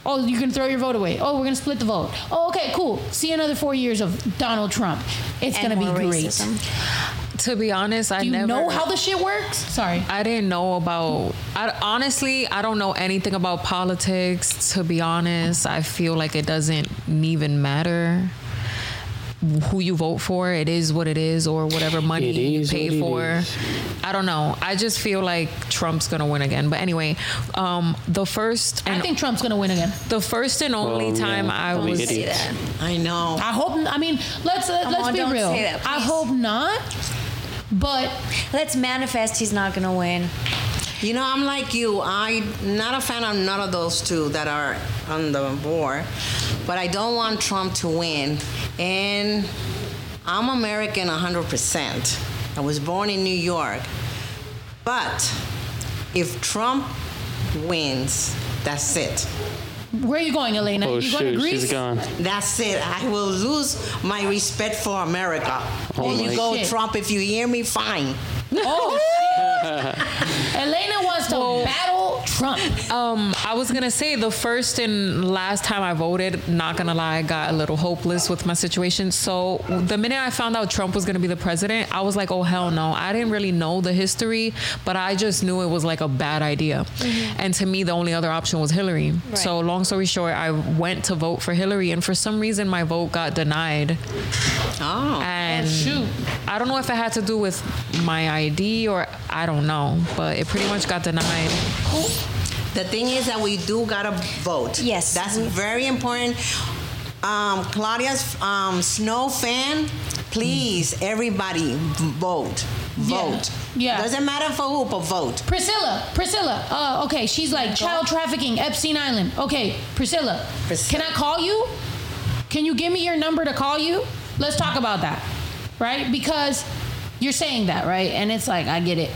Oh, you can throw your vote away. Oh, we're gonna split the vote. Oh, okay, cool. See another four years of Donald Trump. It's And gonna be more great. racism. To be honest, I Do you never know how the shit works? Sorry. I didn't know about. I honestly, I don't know anything about politics. To be honest, I feel like it doesn't even matter who you vote for. It is what it is, or whatever money It you pay what for. is. I don't know. I just feel like Trump's gonna win again. But anyway, um, the first I think Trump's gonna win again. the first and only Well, time yeah, I we was idiots. I know. I hope. I mean, let's uh, Come let's on, be don't real. say that, I please. hope not. But Let's manifest he's not gonna win. You know, I'm like you. I'm not a fan of none of those two that are on the board, but I don't want Trump to win. And I'm American 100%. I was born in New York. But if Trump wins, that's it. Where are you going, Elena? Oh you going to Greece? she's gone. That's it. I will lose my respect for America. Oh there you go, shit. Trump. If you hear me, fine. Oh shit! Elena wants to battle Trump. Um, I was gonna say the first and last time I voted, not gonna lie, I got a little hopeless with my situation. So the minute I found out Trump was gonna be the president, I was like, oh hell no. I didn't really know the history, but I just knew it was like a bad idea. And to me, the only other option was Hillary. So long story short, I went to vote for Hillary, and for some reason, my vote got denied. Oh. And shoot. I don't know if it had to do with my ID or I don't know, but it pretty much got denied. The thing is that we do gotta vote. Yes. That's very important. Um, Claudia's um, snow fan, please, everybody v- vote. Yeah. Vote. Yeah. Doesn't matter for who, but vote. Priscilla, Priscilla. Uh, okay, she's like child trafficking, Epstein Island. Okay, Priscilla, Priscilla. can I call you? Can you give me your number to call you? Let's talk about that, right? Because you're saying that, right? And it's like I get it,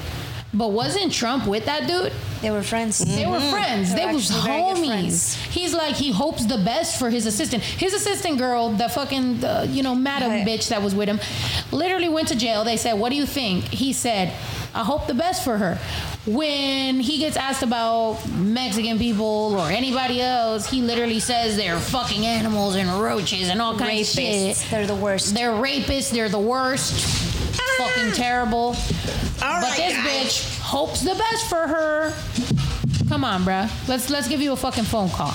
but wasn't Trump with that dude? They were friends. They were friends. They They were was actually very good homies. He's like he hopes the best for his assistant. His assistant girl, the fucking uh, you know madam Right. bitch that was with him, literally went to jail. They said, "What do you think?" He said, "I hope the best for her." When he gets asked about Mexican people or anybody else, he literally says they're fucking animals and roaches and all kinds of shit. They're the worst. They're rapists. They're the worst. Fucking terrible. All but right, this guys. bitch hopes the best for her. Come on, bruh. Let's let's give you a fucking phone call.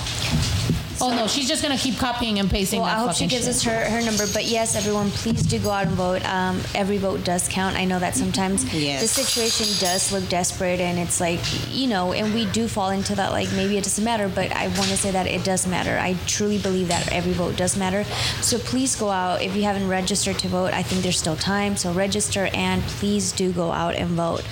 Oh no, she's just gonna keep copying and pasting Well, that I hope she fucking gives shit. us her, her number. But yes, everyone, please do go out and vote. Um, every vote does count. I know that sometimes Yes. the situation does look desperate, and it's like you know, and we do fall into that. Like maybe it doesn't matter, but I want to say that it does matter. I truly believe that every vote does matter. So please go out. If you haven't registered to vote, I think there's still time. So register and please do go out and vote.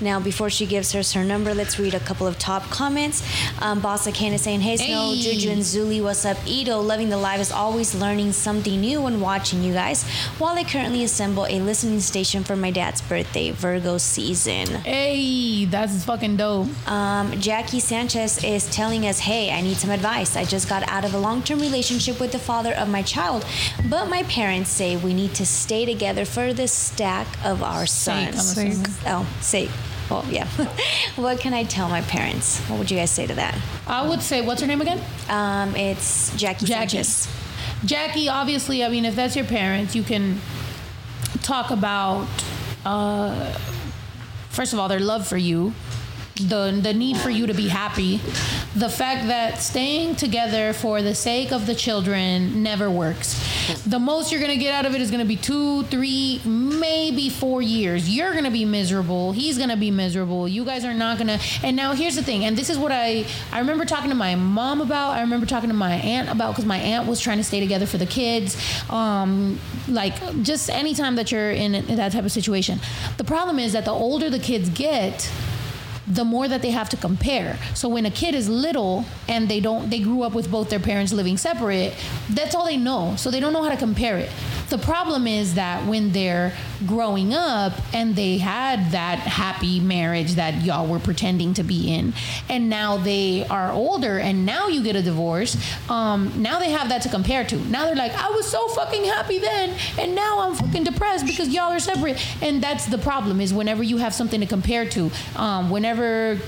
Now, before she gives us her number, let's read a couple of top comments. Um, Boss Kane is saying, "Hey, Snow, Hey. Juju, and Zuli, what's up? Edo, loving the live is always learning something new when watching you guys. While I currently assemble a listening station for my dad's birthday, Virgo season. Hey, that's fucking dope. Um, Jackie Sanchez is telling us, hey, I need some advice. I just got out of a long term relationship with the father of my child, but my parents say we need to stay together for the stack of our sons. assuming. Oh, sake. Well, yeah. what can I tell my parents? What would you guys say to that? I would say, what's her name again? Um, it's Jackie, Jackie. Sanchez. Jackie, obviously, I mean, if that's your parents, you can talk about, uh, first of all, their love for you, the the need for you to be happy, the fact that staying together for the sake of the children never works. The most you're gonna get out of it is gonna be two, three, maybe four years. You're gonna be miserable. He's gonna be miserable. You guys are not gonna. And now here's the thing, and this is what I I remember talking to my mom about. I remember talking to my aunt about because my aunt was trying to stay together for the kids. Um, like just anytime that you're in that type of situation, the problem is that the older the kids get the more that they have to compare. So when a kid is little and they don't they grew up with both their parents living separate, that's all they know. So they don't know how to compare it. The problem is that when they're growing up and they had that happy marriage that y'all were pretending to be in, and now they are older and now you get a divorce, um, now they have that to compare to. Now they're like, I was so fucking happy then, and now I'm fucking depressed because y'all are separate. And that's the problem is whenever you have something to compare to, um, whenever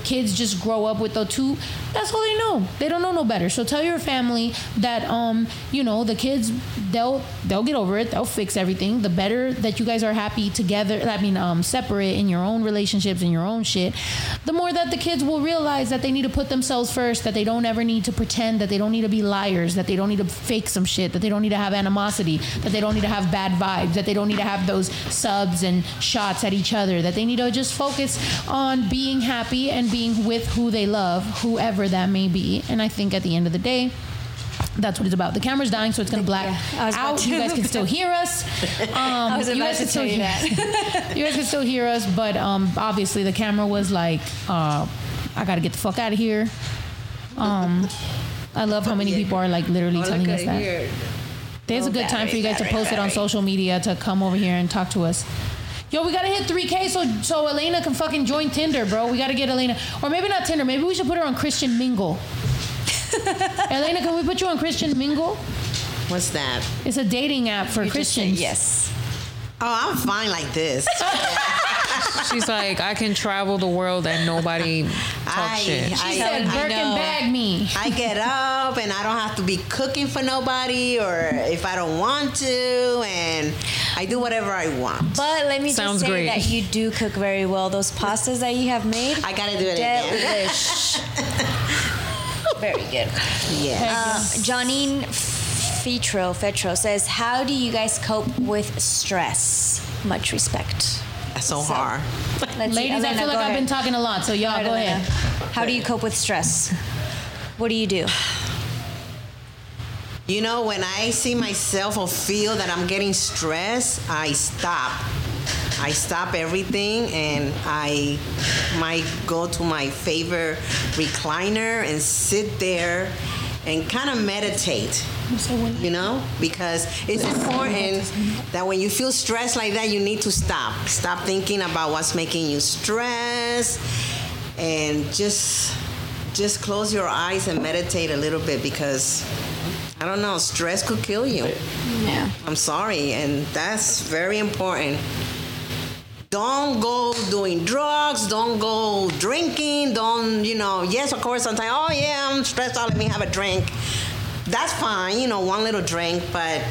kids just grow up with the two, that's all they know. They don't know no better. So tell your family that um, you know the kids they'll they'll get over it. They'll fix everything. The better that you guys are happy together. I mean, um, separate in your own relationships and your own shit. The more that the kids will realize that they need to put themselves first. That they don't ever need to pretend. That they don't need to be liars. That they don't need to fake some shit. That they don't need to have animosity. That they don't need to have bad vibes. That they don't need to have those subs and shots at each other. That they need to just focus on being happy and being with who they love, whoever that may be. And I think at the end of the day. That's what it's about. The camera's dying, so it's gonna black Yeah, I was about out. to- You guys can still hear us. Um, I was you about guys to can still tell you hear- you guys can still hear us, but um, obviously the camera was like, uh, "I gotta get the fuck out of here." Um, I love how many people are like literally telling us that. There's a good time for you guys to post it on social media to come over here and talk to us. Yo, we gotta hit 3K so so Elena can fucking join Tinder, bro. We gotta get Elena, or maybe not Tinder. Maybe we should put her on Christian Mingle. Elena, can we put you on Christian Mingle? What's that? It's a dating app for You Christians. yes. Oh, I'm fine like this. She's like, I can travel the world and nobody talk I- shit. I- She said, I Birkin know. bag me. I get up and I don't have to be cooking for nobody, or if I don't want to, and I do whatever I want. But let me Sounds just say great. that you do cook very well. Those pastas that you have made, I gotta do it again. very good. Yes. Uh, Johnine Fetro Fetro says, "How do you guys cope with stress? Much respect." That's so So- hard. Let's see, Ladies, I feel like I've been talking a lot, so y'all All right, go Elena. ahead. How do you cope with stress? What do you do? You know, when I see myself or feel that I'm getting stressed, I stop. I stop everything and I might go to my favorite recliner and sit there and kind of meditate. You know, because it's important that when you feel stressed like that, you need to stop. Stop thinking about what's making you stress and just just close your eyes and meditate a little bit because I don't know, stress could kill you. Yeah. I'm sorry, and that's very important. Don't go doing drugs. Don't go drinking. Don't, you know, yes, of course, sometimes, oh, yeah, I'm stressed out. Let me have a drink. That's fine, you know, one little drink, but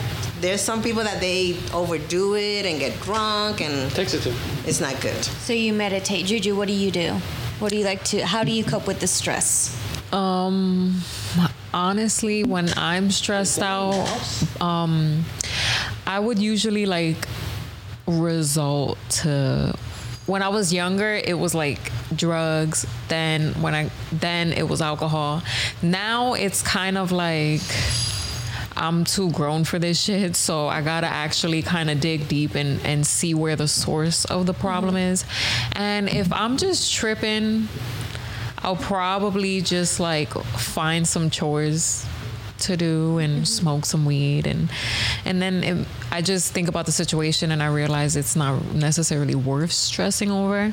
there's some people that they overdo it and get drunk, and Text it to it's not good. So you meditate. Juju, what do you do? What do you like to, how do you cope with the stress? Um, honestly, when I'm stressed out, um, I would usually like result to. When I was younger, it was like drugs. Then when I then it was alcohol. Now it's kind of like I'm too grown for this shit, so I gotta actually kind of dig deep and, and see where the source of the problem is. And if I'm just tripping, I'll probably just like find some chores to do and smoke some weed and and then it, I just think about the situation and I realize it's not necessarily worth stressing over.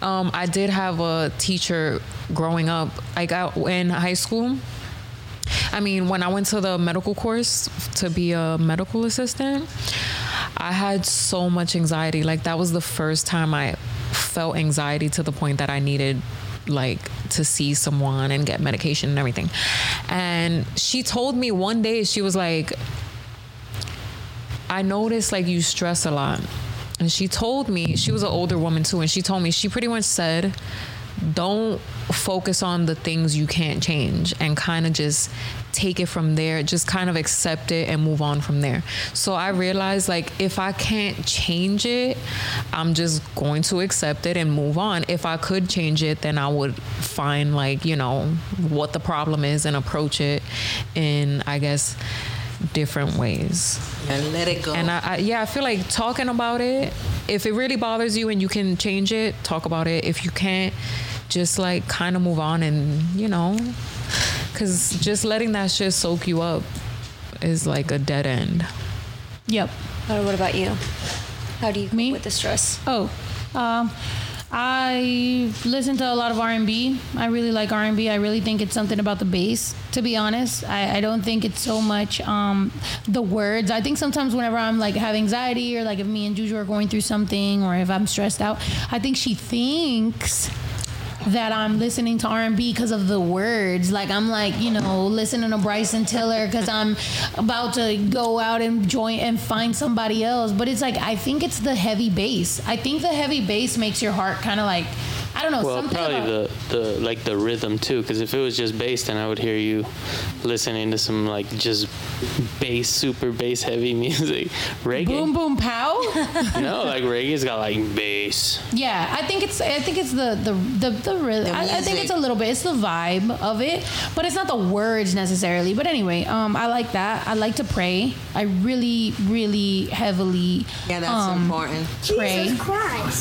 Um, I did have a teacher growing up. I got in high school. I mean, when I went to the medical course to be a medical assistant, I had so much anxiety. Like that was the first time I felt anxiety to the point that I needed like to see someone and get medication and everything. And she told me one day she was like I noticed like you stress a lot. And she told me, she was an older woman too, and she told me, she pretty much said, don't focus on the things you can't change and kind of just take it from there just kind of accept it and move on from there so i realized like if i can't change it i'm just going to accept it and move on if i could change it then i would find like you know what the problem is and approach it in i guess different ways And let it go. and I, I yeah, I feel like talking about it. If it really bothers you and you can change it, talk about it. If you can't, just like kind of move on and you know, because just letting that shit soak you up is like a dead end. Yep. What, what about you? How do you cope Me? with the stress? Oh, um, I listen to a lot of R&B. I really like R&B. I really think it's something about the bass. To be honest, I, I don't think it's so much um, the words. I think sometimes whenever I'm like have anxiety or like if me and Juju are going through something or if I'm stressed out, I think she thinks that I'm listening to R&B because of the words. Like I'm like, you know, listening to Bryson Tiller because I'm about to go out and join and find somebody else. But it's like I think it's the heavy bass. I think the heavy bass makes your heart kind of like I don't know Well, probably about, the, the like the rhythm too, because if it was just bass, then I would hear you listening to some like just bass, super bass heavy music. Reggae? boom boom pow. No, like reggae's got like bass. Yeah, I think it's I think it's the the the, the rhythm. The I, I think it's a little bit. It's the vibe of it, but it's not the words necessarily. But anyway, um, I like that. I like to pray. I really, really heavily. yeah, that's um, important. Pray.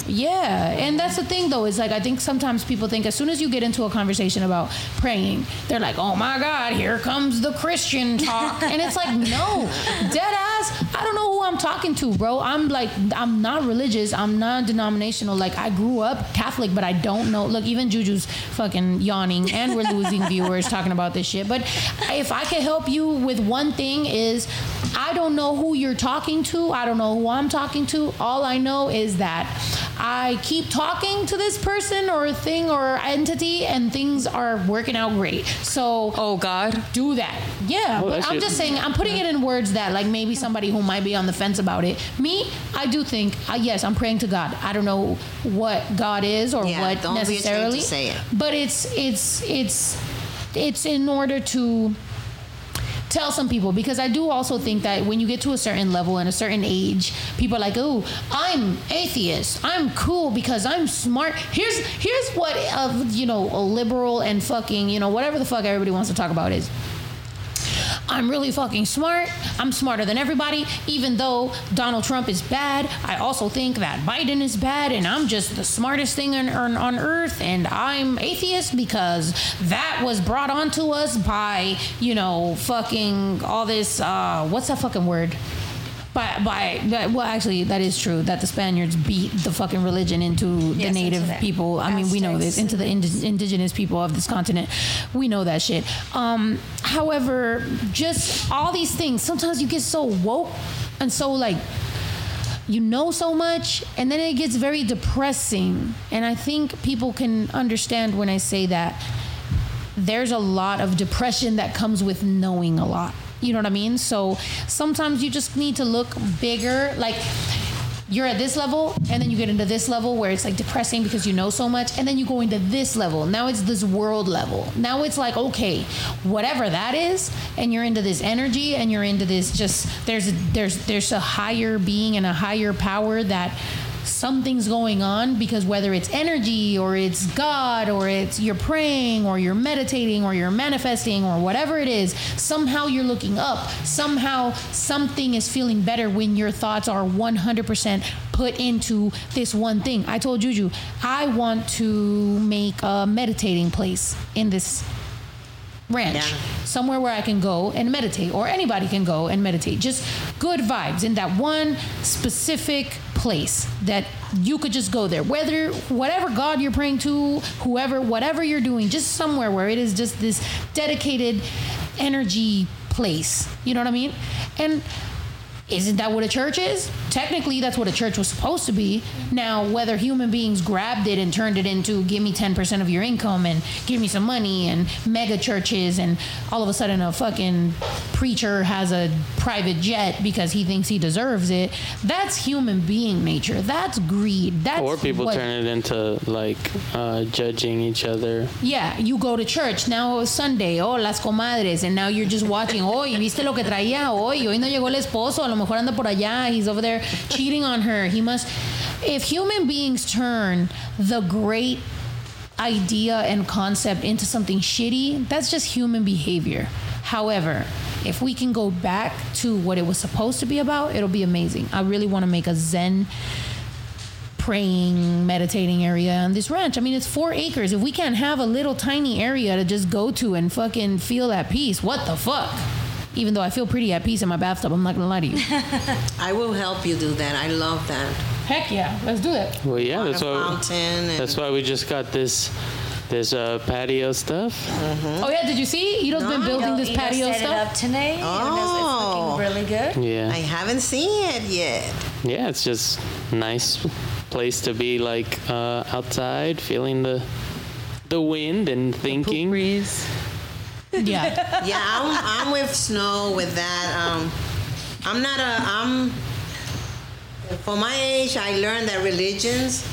Yeah, and that's the thing though. Is like I think sometimes people think as soon as you get into a conversation about praying, they're like, "Oh my God, here comes the Christian talk," and it's like, no, dead ass. I don't know who I'm talking to, bro. I'm like, I'm not religious. I'm non-denominational. Like I grew up Catholic, but I don't know. Look, even Juju's fucking yawning, and we're losing viewers talking about this shit. But if I can help you with one thing, is I don't know who you're talking to. I don't know who I'm talking to. All I know is that I keep talking to this person or thing or entity, and things are working out great. So Oh God, do that. Yeah, Oh, but I'm just saying, I'm putting it in words that, like, maybe somebody who might be on the fence about it. Me, I do think, uh, yes, I'm praying to God. I don't know what God is or Yeah, what don't be ashamed to necessarily. say it. But it's it's it's it's in order to tell some people because I do also think that when you get to a certain level and a certain age, people are like, "Oh, I'm atheist. I'm cool because I'm smart." Here's here's what uh, you know, a liberal and fucking you know whatever the fuck everybody wants to talk about is. I'm really fucking smart. I'm smarter than everybody. Even though Donald Trump is bad, I also think that Biden is bad, and I'm just the smartest thing on, on, earth. And I'm atheist because that was brought onto us by, you know, fucking all this. Uh, what's that fucking word? By by that, well actually that is true that the Spaniards beat the fucking religion into the native into people. I mean we know this into the indi- indigenous people of this continent. We know that shit. Um, however, just all these things. Sometimes you get so woke and so like you know so much and then it gets very depressing and i think people can understand when i say that there's a lot of depression that comes with knowing a lot you know what i mean? So sometimes you just need to look bigger like you're at this level and then you get into this level where it's like depressing because you know so much and then you go into this level. Now it's this world level. Now it's like okay whatever that is and you're into this energy and you're into this just there's a, there's there's a higher being and a higher power that something's going on because whether it's energy or it's God or it's you're praying or you're meditating or you're manifesting or whatever it is, somehow you're looking up. Somehow something is feeling better when your thoughts are 100% put into this one thing. I told Juju, I want to make a meditating place in this ranch Yeah. somewhere where I can go and meditate, or anybody can go and meditate. Just good vibes in that one specific place that you could just go there. Whether whatever God you're praying to, whoever, whatever you're doing, just somewhere where it is just this dedicated energy place. You know what I mean? And isn't that what a church is? Technically, that's what a church was supposed to be. Now, whether human beings grabbed it and turned it into give me 10% of your income and give me some money and mega churches, and all of a sudden a fucking preacher has a private jet because he thinks he deserves it, that's human being nature. That's greed. That's or people what- turn it into like uh, judging each other. yeah, you go to church now it's Sunday, oh las comadres, and now you're just watching. Hoy viste lo que traía hoy. Hoy no llegó el esposo. Mejor anda por allá. He's over there cheating on her. He must. If human beings turn the great idea and concept into something shitty, that's just human behavior. However, if we can go back to what it was supposed to be about, it'll be amazing. I really want to make a Zen praying, meditating area on this ranch. I mean, it's four acres. If we can't have a little tiny area to just go to and fucking feel at peace, what the fuck? Even though I feel pretty at peace in my bathtub, I'm not gonna lie to you. I will help you do that. I love that. Heck yeah, let's do it. Well, yeah, that's why. and That's why we just got this this uh, patio stuff. Oh yeah, did you see? Ito's been No. building this Ito patio set it stuff. up today. Oh. It's looking really good. Yeah, I haven't seen it yet. yeah, it's just nice place to be like uh, outside, feeling the the wind and thinking. breeze. Yeah. Yeah, I'm, I'm with Snow with that. Um, I'm not a. I'm. For my age, I learned that religions.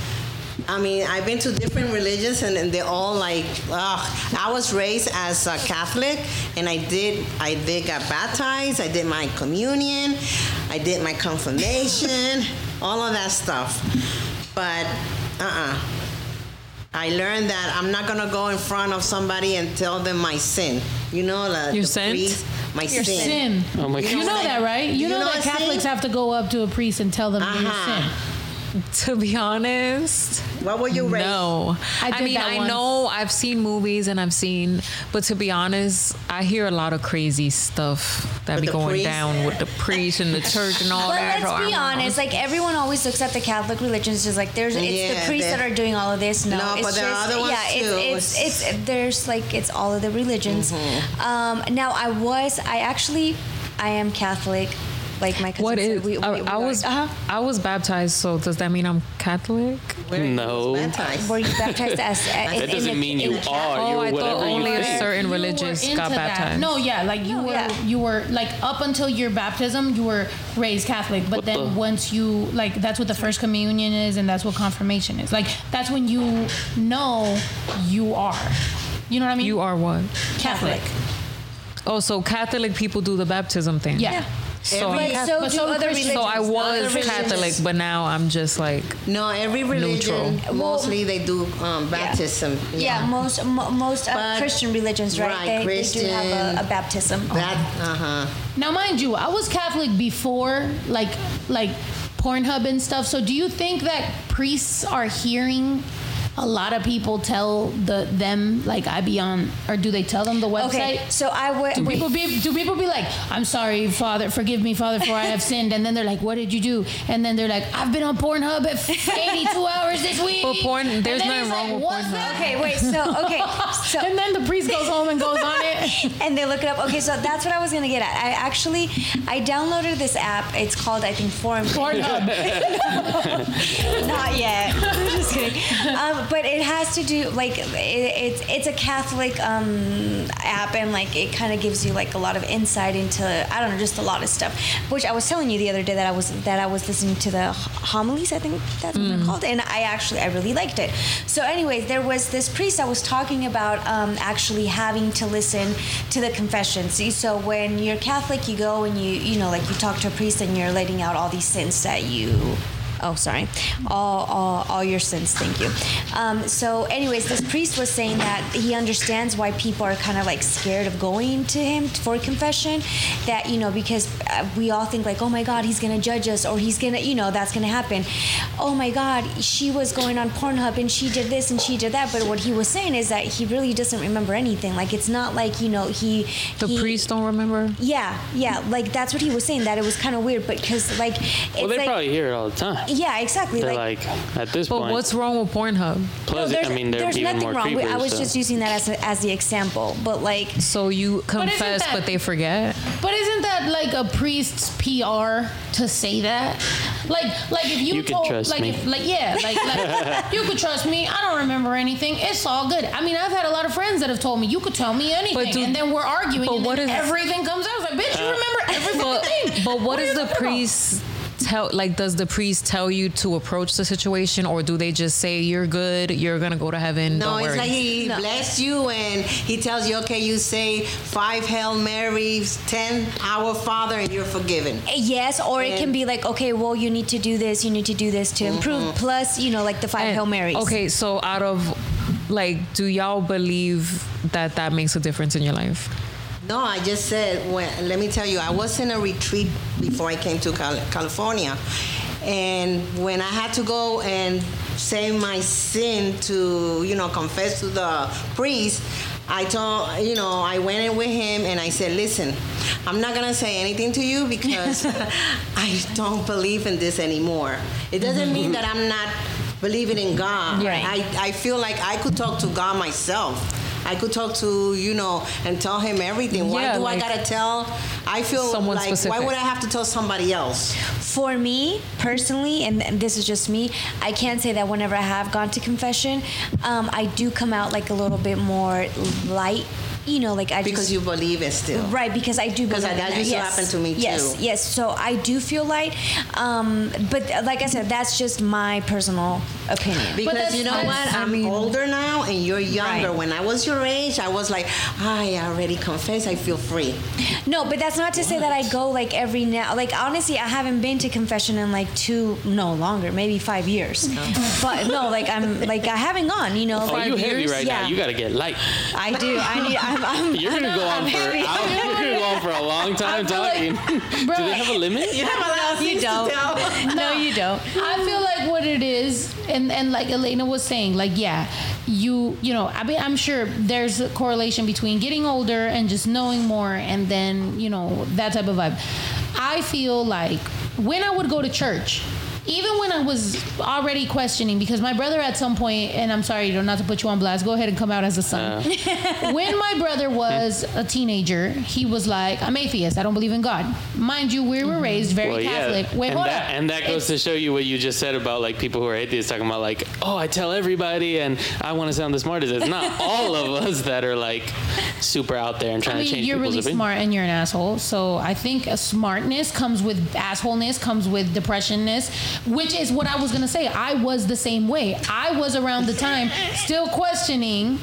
I mean, I've been to different religions, and, and they're all like. Ugh. I was raised as a Catholic, and I did. I did got baptized. I did my communion. I did my confirmation. all of that stuff. But, uh-uh. I learned that I'm not gonna go in front of somebody and tell them my sin. You know, the, Your the sin? priest, my Your sin. sin. Oh my You You god! know that, right? You You know, know that what I'm Catholics saying? have to go up to a priest and tell them your Uh-huh. sin. To be honest, What were you raised? no. I I, mean, I once. know I've seen movies and I've seen, but to be honest, I hear a lot of crazy stuff that With be going priest? down with the priest and the church and all But that. let's so be I'm- honest, like everyone always looks at the Catholic religion as just like there's it's Yeah, the priests that are doing all of this. No, No, it's but there are other ones yeah, too. it's, it's it's there's like it's all of the religions. Mm-hmm. Um, now I was I actually I am Catholic, like my cousin What said, is? we, we, I, we I are- was uh-huh. I was baptized, so does that mean I'm Catholic? Where No. Were you baptized as? in- That in doesn't the- mean in you are. Oh, You're I thought whatever only you a certain You religious into got that. baptized. No, yeah, like you No, were, yeah. you were like up until your baptism, you were raised Catholic. But What then the- once you like, that's what the first communion is, and that's what confirmation is. Like that's when you know you are. You know what I mean? You are what? Catholic. Oh, so Catholic people do the baptism thing. Yeah. So, Every- I'm But Cath- so so do other religions. so I was Other Catholic, but now I'm just like No, every religion Neutral. mostly they do um, baptism. Yeah, most mo- most uh, But- Christian religions, right? right, they, they do have a, a baptism. That uh huh. Now, mind you, I was Catholic before, like like Pornhub and stuff. So, do you think that priests are hearing a lot of people tell the them like I be on, or do they tell them the website? Okay, so I would. Do wait. people be do people be like, I'm sorry, Father, forgive me, Father, for I have sinned, and then they're like, What did you do? And then they're like, I've been on Pornhub at 82 hours this week. But porn- there's nothing it's wrong with "What's Pornhub." Okay, wait. So okay, so and then the priest goes home and goes on it. and they look it up. Okay, so that's what I was gonna get at. I actually I downloaded this app. It's called I think Forum. Pornhub. Not yet. Just kidding. Um, but it has to do like it, it's it's a Catholic um, app and like it kind of gives you like a lot of insight into I don't know just a lot of stuff. Which I was telling you the other day that I was that I was listening to the homilies. I think that's what they're called, and I actually I really liked it. So, anyways, there was this priest I was talking about um, actually having to listen to the confession. See, so when you're Catholic, you go and you you know like you talk to a priest and you're letting out all these sins that you oh sorry all, all, all your sins thank you um, so anyways this priest was saying that he understands why people are kind of like scared of going to him for confession that you know because uh, we all think like oh my god he's gonna judge us or he's gonna you know that's gonna happen oh my god she was going on pornhub and she did this and she did that but what he was saying is that he really doesn't remember anything like it's not like you know he The he- priest don't remember. yeah yeah like that's what he was saying that it was kind of weird but because like it's Well, they like, probably hear it all the time. Yeah exactly They're like like, at this But point. But what's wrong with Pornhub? plus, there's, I mean, there's even nothing more wrong. Creepers. I was so. just using that as, a, as the example, but like, So you confess, that- but they forget. But isn't that like a priest's PR to say that? Like, like if you, You can told, trust like, me. If, like, yeah, like, like you could trust me. I don't remember anything. It's all good. I mean, I've had a lot of friends that have told me you could tell me anything, do- and then we're arguing, but and what then is- everything comes out. It's like, bitch, you Uh, remember everything. But, fucking thing. but what are does the talking about? priest tell? Like, does the priest tell you to approach the situation, or do they just say you're good, you're gonna go to heaven? No, don't it's worry. like he bless you and he tells you, okay, you say five Hail Marys, ten Our Father, and you're forgiven. yes, or it can be like, okay, well, you need to do this, you need to do this to improve. Mm-hmm. Plus, you know, like the five And- Hail Marys. Okay, so out of like, do y'all believe that that makes a difference in your life? No, I just said, when, let me tell you, I was in a retreat before I came to Cal- California. And when I had to go and say my sin to, you know, confess to the priest, I told, you know, I went in with him and I said, listen, I'm not going to say anything to you because I don't believe in this anymore. It doesn't mean mm-hmm. that I'm not believing in God. Right. I, I feel like I could talk to God myself. I could talk to, you know, and tell him everything. Why Yeah, do like- I gotta tell? I feel Someone like specific. why would I have to tell somebody else? For me personally, and, and this is just me, I can't say that whenever I have gone to confession, um, I do come out like a little bit more light. You know, like I just Because just, you believe it still. Right, because I do Because believe that in used to yes. happen to me, Yes, too. yes. So I do feel light, um, but like I said, that's just my personal opinion. Because you know what? I I'm mean- older now and you're younger. Right. When I was your age, I was like, I already confessed, I feel free. No, but that's not to say that I go like every now. Like honestly, I haven't been to confession in like two, no longer, maybe five years. Oh. But no, like I'm like I haven't gone. You know, Oh, five you heavy years. right yeah. now. You gotta get light. I do. I need. I'm. I'm You're gonna go on I'm for heavy. hours. You're gonna go on for a long time feel like- talking. Bro, Do they have a limit? You have a lot of You don't. to tell. no, you don't. I feel like what it is, and and like Elena was saying, like yeah, you you know, I mean, I'm sure there's a correlation between getting older and just knowing more, and then you know that type of vibe. I feel like when I would go to church. Even when I was already questioning, because my brother at some point, and I'm sorry, not to put you on blast, go ahead and come out as a son. Uh. when my brother was a teenager, he was like, "I'm atheist. I don't believe in God." Mind you, we were mm-hmm. raised very Well, Catholic. yeah, Wait, and hold that up. and that goes to show you what you just said about like people who are atheists talking about like, oh, I tell everybody, and I want to sound the smartest. It's not all of us that are like super out there and trying I to change you're really opinions. smart and you're an asshole. So I think a smartness comes with assholeness, comes with depressionness, which is what I was gonna say. I was the same way. I was around the time still questioning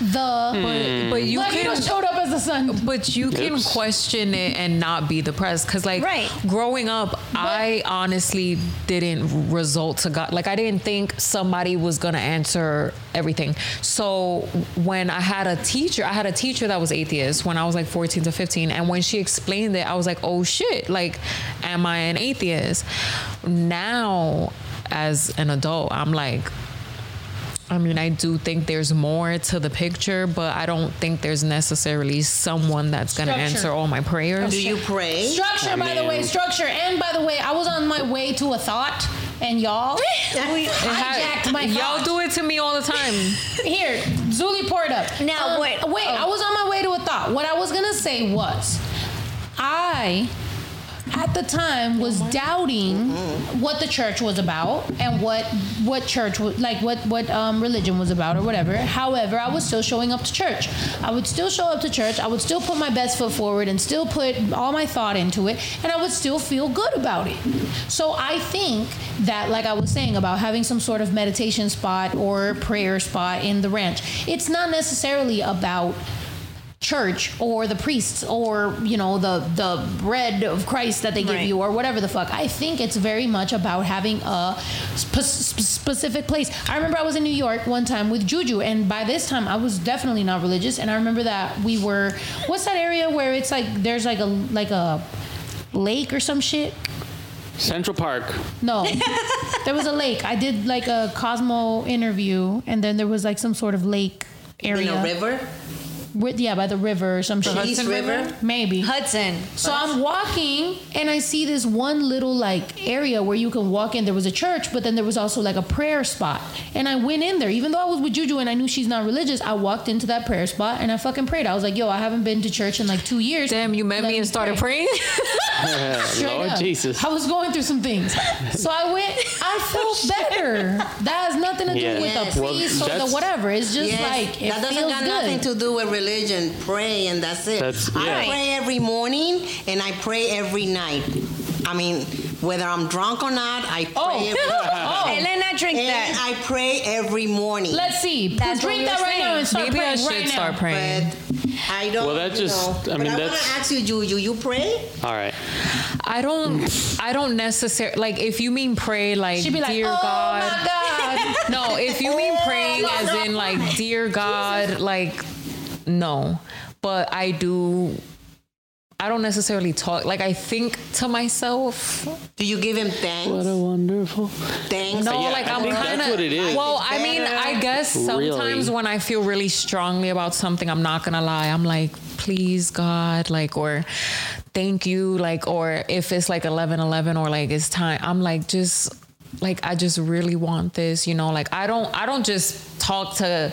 the. Hmm. But you Look, you can. showed up as a son. But you can Oops. question it and not be depressed. Cause like Right. growing up, I honestly didn't result to God. Like I didn't think somebody was gonna answer everything. So when I had a teacher, I had a teacher that was atheist when I was like 14 to 15. And when she explained it, I was like, oh shit, like, am I an atheist? Now, as an adult, I'm like, I mean, I do think there's more to the picture, but I don't think there's necessarily someone that's gonna answer all my prayers. Do you pray? Structure, I by the way, structure. And by the way, I was on my way to a thought, and y'all we hijacked my Y'all do it to me all the time. Here, Zuli, pour it up. Now, Um, wait. Wait, Oh. I was on my way to a thought. What I was gonna say was, I, at the time, was doubting what the church was about and what what church was like, what what um, religion was about or whatever. However, I was still showing up to church. I would still show up to church. I would still put my best foot forward and still put all my thought into it, and I would still feel good about it. So I think that, like I was saying about having some sort of meditation spot or prayer spot in the ranch, it's not necessarily about church or the priests or you know the the bread of Christ that they give Right. you or whatever the fuck. I think it's very much about having a spe- spe- specific place. I remember I was in New York one time with Juju, and by this time I was definitely not religious. And I remember that we were what's that area where it's like there's like a like a lake or some shit. Central Park. No, there was a lake. I did like a Cosmo interview, and then there was like some sort of lake area. In area. a river? Wi- yeah, by the river or some shit. East River? Maybe. Hudson. So I'm walking and I see this one little like area where you can walk in. There was a church, but then there was also like a prayer spot. And I went in there, even though I was with Juju and I knew she's not religious. I walked into that prayer spot and I fucking prayed. I was like, "Yo, I haven't been to church in like two years." Damn, you met Let me and started pray. praying. Straight Lord up. Jesus. I was going through some things. So I went, I felt better. That has nothing to do Yeah. with Yes. a Well, priest or the whatever. It's just Yes, like, it that doesn't feels got good. nothing to do with religion. Pray and that's it. That's- I yeah. pray every morning and I pray every night. I mean, whether I'm drunk or not, I oh. pray Oh. every Oh. Hey, let not drink And that. I pray every morning. Let's see. That's Drink that were right now and start Maybe I praying should right start now. praying. but I don't. Well, that just- know. I but mean, I want to ask you, Juju. You pray? All right. I don't. I don't necessarily like. If you mean pray, like She'd be like, dear oh God. my God. No, if you mean oh, praying as in like dear God, like no. But I do. I don't necessarily talk. Like I think to myself. Do you give him thanks? What a wonderful. thanks. No, Yeah, like I I'm think kind that's what it is. Well, I mean, I guess sometimes Really? when I feel really strongly about something, I'm not gonna lie. I'm like, please God, like, or thank you, like, or if it's like 11, 11 or like it's time, I'm like, just like I just really want this, you know. Like I don't, I don't just talk to.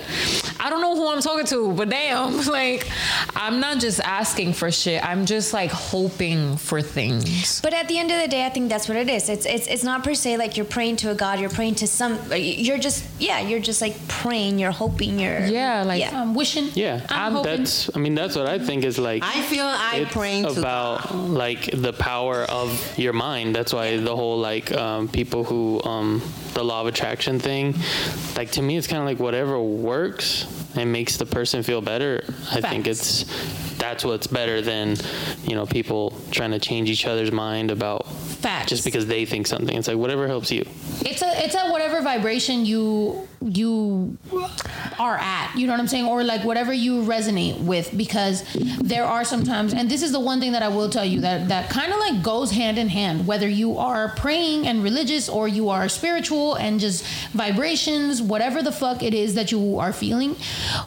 I don't know who I'm talking to, but damn, like I'm not just asking for shit. I'm just like hoping for things. But at the end of the day, I think that's what it is. It's it's it's not per se like you're praying to a god. You're praying to some. You're just yeah. You're just like praying. You're hoping. You're Yeah, like- yeah. I'm wishing. Yeah, I'm hoping. that's. I mean, that's what I think is like. I feel I it's praying to about like the power of your mind. That's why the whole like um, people who um, the law of attraction thing. Like to me, it's kind of like whatever works and makes the person feel better. I think it's that's what's better than you know people trying to change each other's mind about Facts. just because they think something. It's like whatever helps you. it's a it's a whatever vibration you you are at you know what i'm saying? Or like whatever you resonate with because there are sometimes and this is the one thing that i will tell you that that kind of like goes hand in hand whether you are praying and religious or you are spiritual and just vibrations whatever the fuck it is that you are feeling.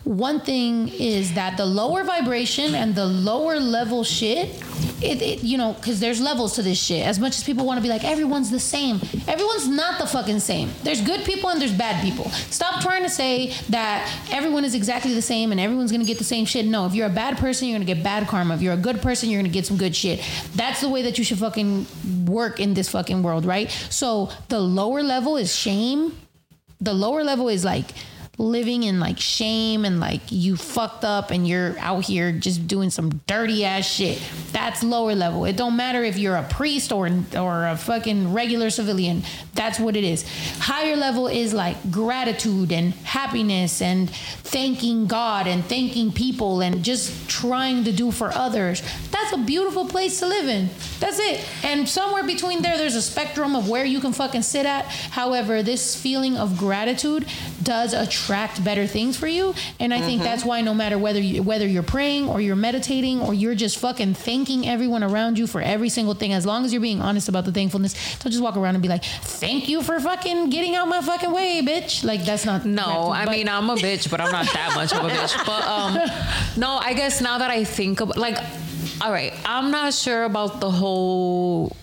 One thing is that the lower vibration and the lower level shit it, it you know because there's levels to this shit. As much as people want to be like everyone's the same. Everyone's not the fucking same. There's good people and there's bad people. Stop trying to say that everyone is exactly the same and everyone's gonna get the same shit. No if you're a bad person you're gonna get bad karma. If you're a good person you're gonna get some good shit. That's the way that you should fucking work in this fucking world right? So the lower level is shame. The lower level is like living in like shame and like you fucked up and you're out here just doing some dirty ass shit. That's lower level. It don't matter if you're a priest or or a fucking regular civilian. That's what it is. Higher level is like gratitude and happiness and thanking God and thanking people and just trying to do for others. That's a beautiful place to live in. That's it. And somewhere between there, there's a spectrum of where you can fucking sit at. However, this feeling of gratitude does attract better things for you. And I think that's why no matter whether you, whether you're praying or you're meditating or you're just fucking thanking everyone around you for every single thing, as long as you're being honest about the thankfulness, don't just walk around and be like, "Thank you for fucking getting out my fucking way, bitch." Like that's not No, gratitude, I but- mean I'm a bitch, but I'm not that much of a bitch. But um, no, I guess now that I think about, like, all right, I'm not sure about the whole.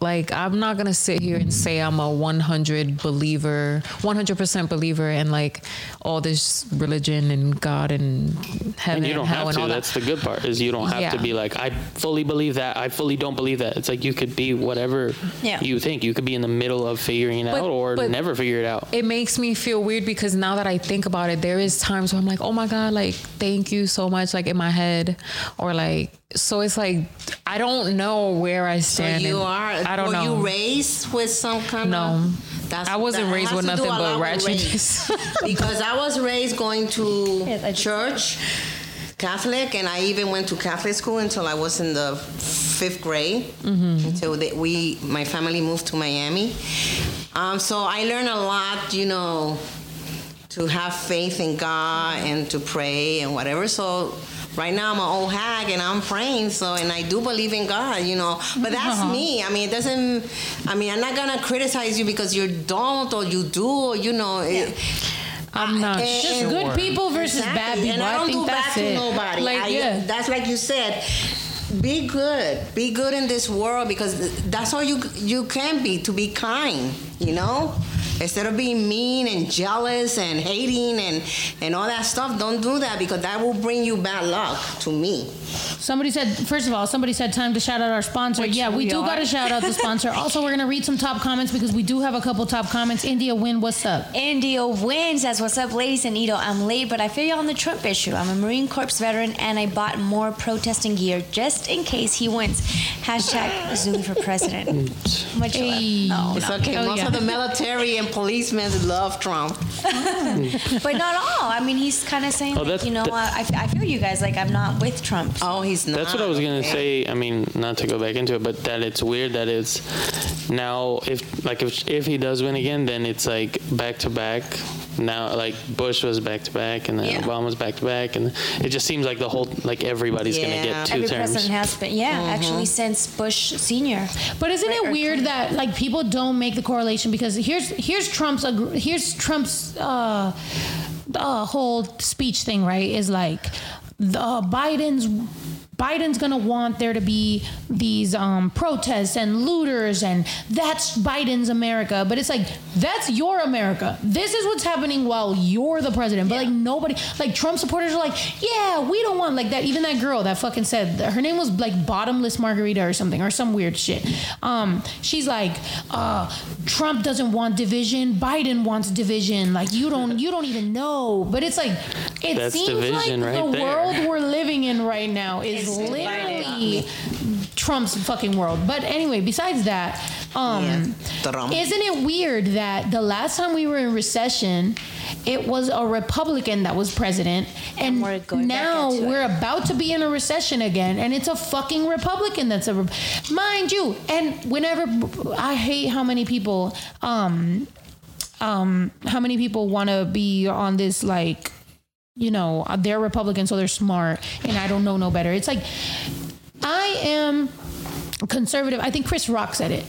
Like, I'm not gonna sit here and say I'm a 100 believer, 100% believer in like all this religion and God and heaven And you don't hell have and to. all that. That's the good part is you don't have Yeah. to be like I fully believe that. I fully don't believe that. It's like you could be whatever Yeah. you think. You could be in the middle of figuring it But- out or never figure it out. it makes me feel weird because now that I think about it, there is times where I'm like, oh my God, like, thank you so much, like in my head. Or like, so it's like, I don't know where I stand. So stand. you are. I don't were know. you raised with some kind No. of? That's, I wasn't that raised with nothing but lot ratchetness. because I was raised going to Yes, church, Catholic, and I even went to Catholic school until I was in the fifth grade. Mm-hmm. Until they, we, my family moved to Miami. Um, so I learned a lot, you know, to have faith in God and to pray and whatever. So right now I'm an old hag and I'm praying. So and I do believe in God, you know. But that's uh-huh. me. I mean, it doesn't. I mean, I'm not gonna criticize you because you don't or you do or you know. It, I'm not and- Just good people versus Exactly. bad people. And I don't think do that's bad it. to nobody. Like, I, yeah. That's like you said. Be good. Be good in this world because that's all you you can be. To be kind, you know. Instead of being mean and jealous and hating and and all that stuff, don't do that because that will bring you bad luck. To me. Somebody said, first of all, somebody said time to shout out our sponsor. Which yeah, we, we do got to shout out the sponsor. also, we're going to read some top comments because we do have a couple top comments. India Win, what's up? Indio wins. Says, "What's up, ladies and Ito? I'm late, but I feel you on the Trump issue. I'm a Marine Corps veteran, and I bought more protesting gear just in case he wins. Hashtag Zoom for president. Much love. No, It's no. okay. Oh, Most yeah. of the military and policemen love Trump. but not all. I mean, he's kind of saying, Oh, like, that's- you know, that- I, I feel you guys. Like, I'm not with Trump. Oh, he's not. That's what I was gonna okay. say. I mean, not to go back into it, but that it's weird that it's now if like if if he does win again, then it's like back to back. Now like Bush was back to back, and then Yeah. Obama's back to back, and it just seems like the whole like everybody's gonna get two Every terms. president has been, yeah, actually since Bush Senior. But isn't it Right, or weird that like people don't make the correlation because here's here's Trump's here's Trump's uh, uh, whole speech thing right is like the Biden's Biden's gonna want there to be these um, protests and looters, and that's Biden's America. But it's like that's your America. This is what's happening while you're the president. But like nobody, like Trump supporters are like, yeah, we don't want like that. Even that girl that fucking said her name was like bottomless margarita or something or some weird shit. Um, she's like, uh, Trump doesn't want division. Biden wants division. Like you don't, you don't even know. But it's like, it That's seems division like right the there. world we're living in right now is literally Trump's fucking world. But anyway, besides that, um, yeah. isn't it weird that the last time we were in recession, it was a Republican that was president, and, And we're now we're about to be in a recession again, and it's a fucking Republican that's a, mind you. And whenever I hate how many people, um, um, how many people want to be on this like you know, they're Republican, so they're smart, and I don't know no better. It's like, I am conservative. I think Chris Rock said it.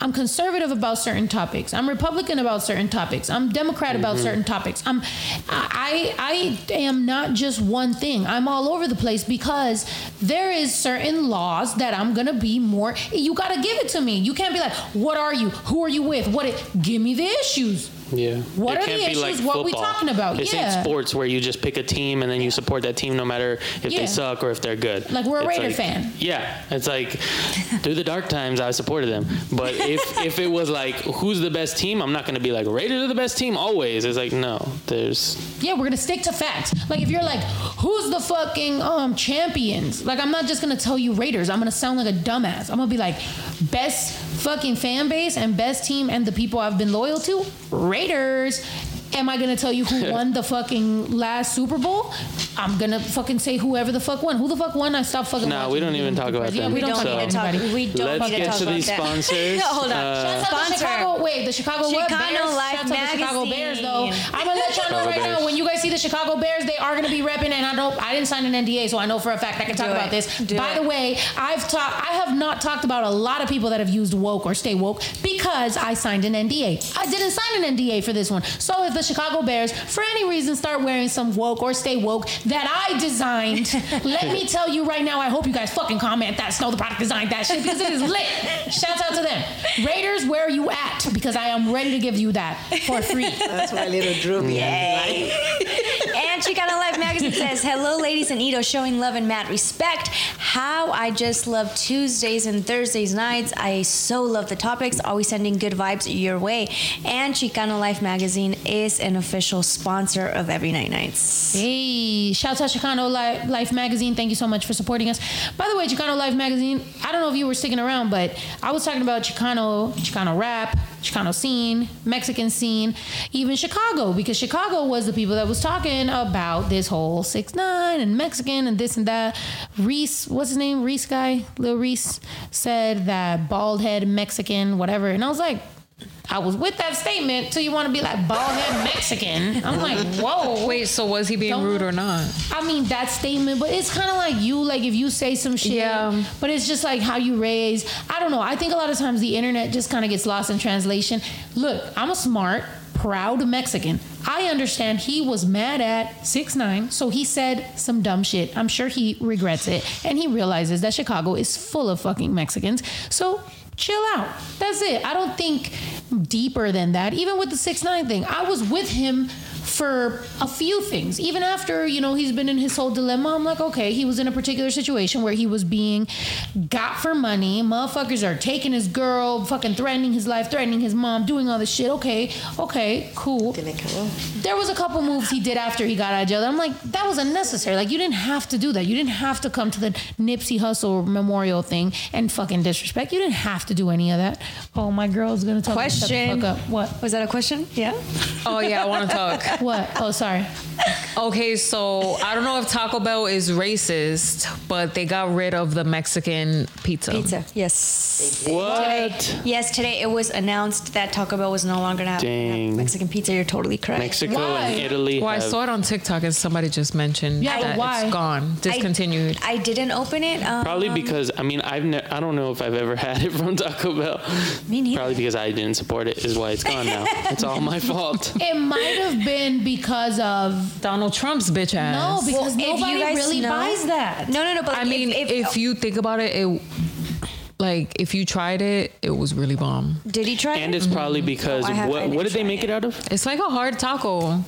I'm conservative about certain topics. I'm Republican about certain topics. I'm Democrat about mm-hmm. certain topics. I'm, I, I am not just one thing. I'm all over the place because there is certain laws that I'm gonna be more. You gotta give it to me. You can't be like, what are you? Who are you with? What? It, give me the issues. Yeah. What it are can't the be like issues? What we football. talking about? This Yeah. ain't sports where you just pick a team and then you support that team no matter if Yeah. they suck or if they're good. Like, we're a It's Raider fan. Yeah. It's like through the dark times I supported them. But if if it was like who's the best team, I'm not gonna be like Raiders are the best team always. It's like no, there's Yeah, we're gonna stick to facts. Like if you're like, who's the fucking um champions? Like I'm not just gonna tell you Raiders. I'm gonna sound like a dumbass. I'm gonna be like, best fucking fan base and best team and the people I've been loyal to, Raiders. Raiders Am I gonna tell you who won the fucking last Super Bowl? I'm gonna fucking say whoever the fuck won. Who the fuck won? I stopped fucking. No, watching we don't even talk about president. them. We don't, don't talk need to talk. We don't Let's need to get talk to about these that. sponsors. No, hold on. Uh, Shouts out to Sponsor. Chicago. Wait, the Chicago what? Bears. Life Shouts out to Chicago Bears, though. I'm gonna let y'all know right Bears. now. When you guys see the Chicago Bears, they are gonna be repping, and I know I didn't sign an NDA, so I know for a fact I can talk Do about it. this. Do By it. the way, I've talked. I have not talked about a lot of people that have used woke or stay woke because I signed an NDA. I didn't sign an NDA for this one. So if the Chicago Bears, for any reason, start wearing some woke or stay woke that I designed, let me tell you right now. I hope you guys fucking comment that Snow Tha Product designed that shit because it is lit. Shouts out to them. Raiders, where are you at? Because I am ready to give you that for free. That's my little droopy. Yay. and Chicano Life magazine says, "Hello, ladies and Ito, showing love and mad respect. How I just love Tuesdays and Thursdays nights. I so love the topics. Always sending good vibes your way. And Chicano Life magazine is an official sponsor of Every Night Nights. Hey, shout out Chicano Life, Life Magazine. Thank you so much for supporting us. By the way, Chicano Life Magazine, I don't know if you were sticking around, but I was talking about Chicano, Chicano rap, Chicano scene, Mexican scene, even Chicago, because Chicago was the people that was talking about this whole six nine and Mexican and this and that. Reese, what's his name? Reese guy, Lil Reese, said that bald head Mexican, whatever, and I was like. I was with that statement till you want to be like bald head Mexican. I'm like, whoa. Wait, so was he being Don't- rude or not? I mean that statement, but it's kind of like you, like if you say some shit, Yeah. but it's just like how you raise. I don't know. I think a lot of times the internet just kind of gets lost in translation. Look, I'm a smart, proud Mexican. I understand he was mad at six nine, so he said some dumb shit. I'm sure he regrets it, and he realizes that Chicago is full of fucking Mexicans. So chill out. That's it. I don't think deeper than that. Even with the six nine thing, I was with him for a few things. Even after, you know, he's been in his whole dilemma, I'm like, okay, he was in a particular situation where he was being got for money. Motherfuckers are taking his girl, fucking threatening his life, threatening his mom, doing all this shit. Okay, okay, cool. There was a couple moves he did after he got out of jail. I'm like, that was unnecessary. Like, you didn't have to do that. You didn't have to come to the Nipsey Hussle memorial thing and fucking disrespect. You didn't have to do any of that. Oh, my girl's gonna tell me to shut the Question. fuck up. What? Was that a question? Yeah. Oh yeah, I want to talk. What? Oh, sorry. Okay, so I don't know if Taco Bell is racist, but they got rid of the Mexican pizza. Pizza. Yes. What? Yes, today it was announced that Taco Bell was no longer gonna have, Dang. Mexican pizza. You're totally correct. Mexico Why? and Italy. Well, I saw it on TikTok and somebody just mentioned Yeah, that why? it's gone, discontinued. I, I didn't open it. Um, Probably because I mean I've ne- I don't know if I've ever had it from Taco Bell. Me neither. Probably because I didn't support it is why it's gone now. it's all my fault. It might have been because of Donald Trump's bitch ass. no, because Well, if you nobody guys really know- buys that. No, no, no. But I mean, if, if, you think about it, it like if you tried it, it was really bomb. did he try And it? And it's probably mm-hmm. because I have- I what didn't what did they make it. it out of? It's like a hard taco,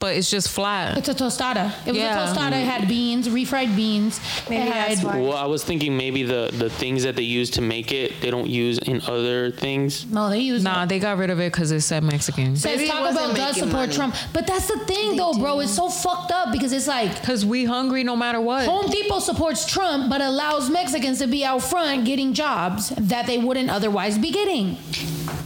but it's just flat. It's a tostada. It was Yeah. a tostada. It had beans, refried beans. Maybe it had, that's why. Well, I was thinking maybe the the things that they use to make it they don't use in other things. No, they use Nah, they got rid of it because it said Mexican. Says Maybe it Taco Bell does support money. Trump, but that's the thing, though, bro. It's so fucked up because it's like Cause we hungry no matter what. Home Depot supports Trump, but allows Mexicans to be out front getting jobs that they wouldn't otherwise be getting.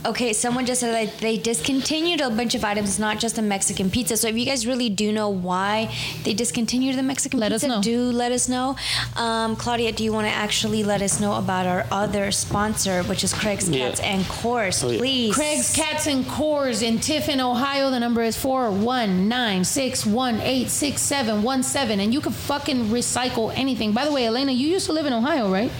Okay, someone just said that they discontinued a bunch of items, not just the Mexican pizza. So if you guys really do know why they discontinued the Mexican Let us pizza, know. do let us know. Um, Claudia, do you want to actually let us know about our other sponsor, which is Craig's Yeah. Cats and Course, Oh, yeah. please? Craig's Cats and Cores in Tiffin, Ohio. The number is 419-618-6717. And you can fucking recycle anything. By the way, Elena, you used to live in Ohio, right?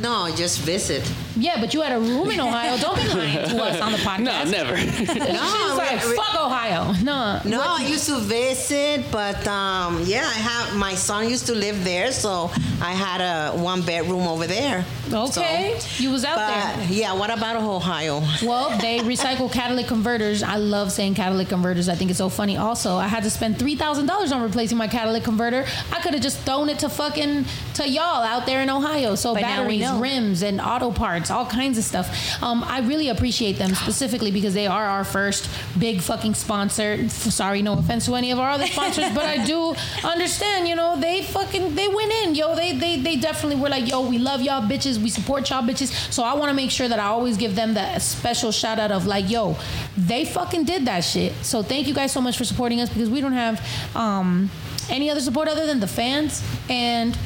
No, just visit. Yeah, but you had a room in Ohio. Don't be lying to us on the podcast. No, never. She's like, we- we- fuck Ohio. No. No, I used to visit, but um, yeah, I have. My son used to live there, so I had a one bedroom over there. Okay. So- you was out but there. yeah, what about Ohio? Well, they recycle catalytic converters. I love saying catalytic converters. I think it's so funny. Also, I had to spend three thousand dollars on replacing my catalytic converter. I could have just thrown it to fucking to y'all out there in Ohio. So But now we batteries, know. rims, and auto parts. all kinds of stuff. Um, I really appreciate them specifically because they are our first big fucking sponsor. Sorry, no offense to any of our other sponsors, but I do understand. You know, they fucking they went in, yo. They they they definitely were like, yo, we love y'all bitches, we support y'all bitches. So I want to make sure that I always give them that special shout out of like, yo, they fucking did that shit. So thank you guys so much for supporting us because we don't have um, any other support other than the fans and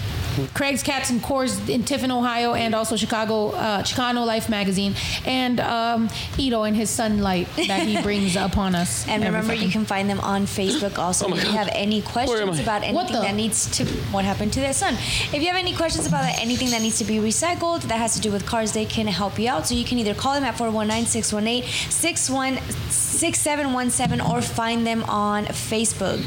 Craig's Cats and Cores in Tiffin, Ohio, and also Chicago, uh, Chicano Life magazine, and um, Ito and his sunlight that he brings upon us. And every remember, you can find them on Facebook also. if you have any questions about anything that needs to, what happened to their son? If you have any questions about anything that needs to be recycled, that has to do with cars, they can help you out. So you can either call them at 419 618 6717 or find them on Facebook.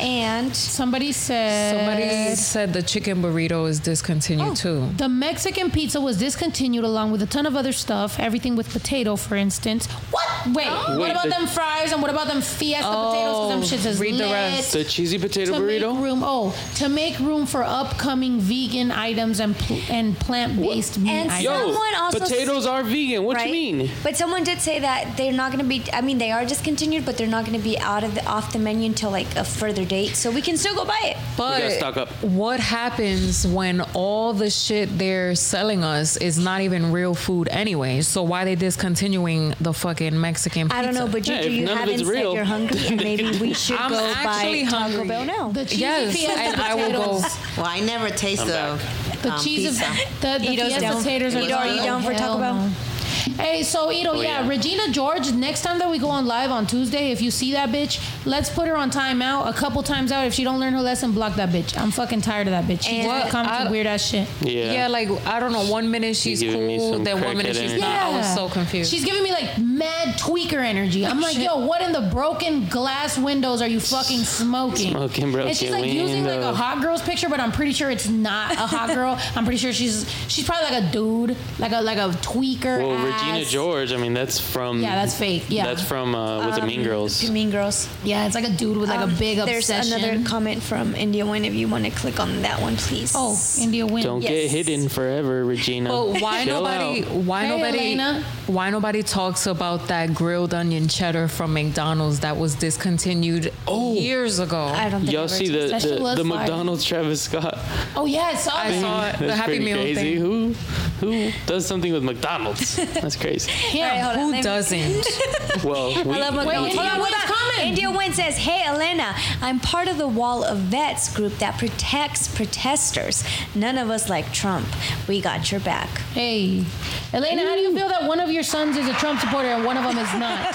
And Somebody said Somebody said the chicken burrito is discontinued oh, too. The Mexican pizza was discontinued along with a ton of other stuff, everything with potato, for instance. What? Wait, oh. what Wait, about the- them fries and what about them fiesta oh, potatoes? 'Cause them shits is read the rest. The cheesy potato to burrito. make room. Oh, to make room for upcoming vegan items and pl- and plant based meat And items. Yo, Someone also potatoes are vegan. What right? you mean? But someone did say that they're not going to be. I mean, they are discontinued, but they're not going to be out of the off the menu until like a further date. So we can still go buy it. But stock up. what happens when all the shit they're selling us is not even real food anyway? So why they discontinuing the fucking Mexican pizza? I don't know, but Yeah, Juju, if you haven't it's said real, you're hungry, and maybe we should I'm go actually buy Taco. Bell now. the cheesy Yes, and I will go. potatoes. Well, I never taste the, The um, cheese, pizza. the, the Ito's fiesta down. potatoes are Ito, are you down for Taco Bell? No. Hey, so Ito, Oh, yeah, yeah. Regina George. Next time that we go on live on Tuesday, if you see that bitch, let's put her on timeout a couple times out. If she don't learn her lesson, block that bitch. I'm fucking tired of that bitch. She And- just What? commenting weird ass shit. Yeah. Yeah. like I don't know. One minute she's giving me cool, some then one minute she's energy. not. I was so confused. She's giving me like mad tweaker energy. I'm like, yo, what in the broken glass windows are you fucking smoking? Smoking broken and she's like using like a hot girl's picture, but I'm pretty sure it's not a hot girl. I'm pretty sure she's she's probably like a dude, like a like a tweaker. Well, ass. Regina George. I mean, that's from. Yeah, that's fake. Yeah. That's from. Uh, was it Mean Girls? Mean Girls. Yeah, it's like a dude with like Um, a big There's obsession. another comment from India Win. If you want to click on that one, please. oh, India win. Don't get Yes. hidden forever, Regina. But why Chill nobody? out. Why Hey, nobody? Elena. Why nobody talks about that grilled onion cheddar from McDonald's that was discontinued years ago? I don't think Y'all I see the That shit the, was the fire. McDonald's Travis Scott? Oh yeah, I saw it. I saw it. The That's Happy pretty Meal crazy. thing. Who who does something with McDonald's? That's crazy. Yeah. All right, hold on. Who Let doesn't? Well, we, I love Wait, McDonald's. India Hold on, Win's coming. India Win says, "Hey, Elena, I'm part of the Wall of Vets group that protects protesters. None of us like Trump. We got your back." Hey, Elena, how do you feel that one of your sons is a Trump supporter and one of them is not?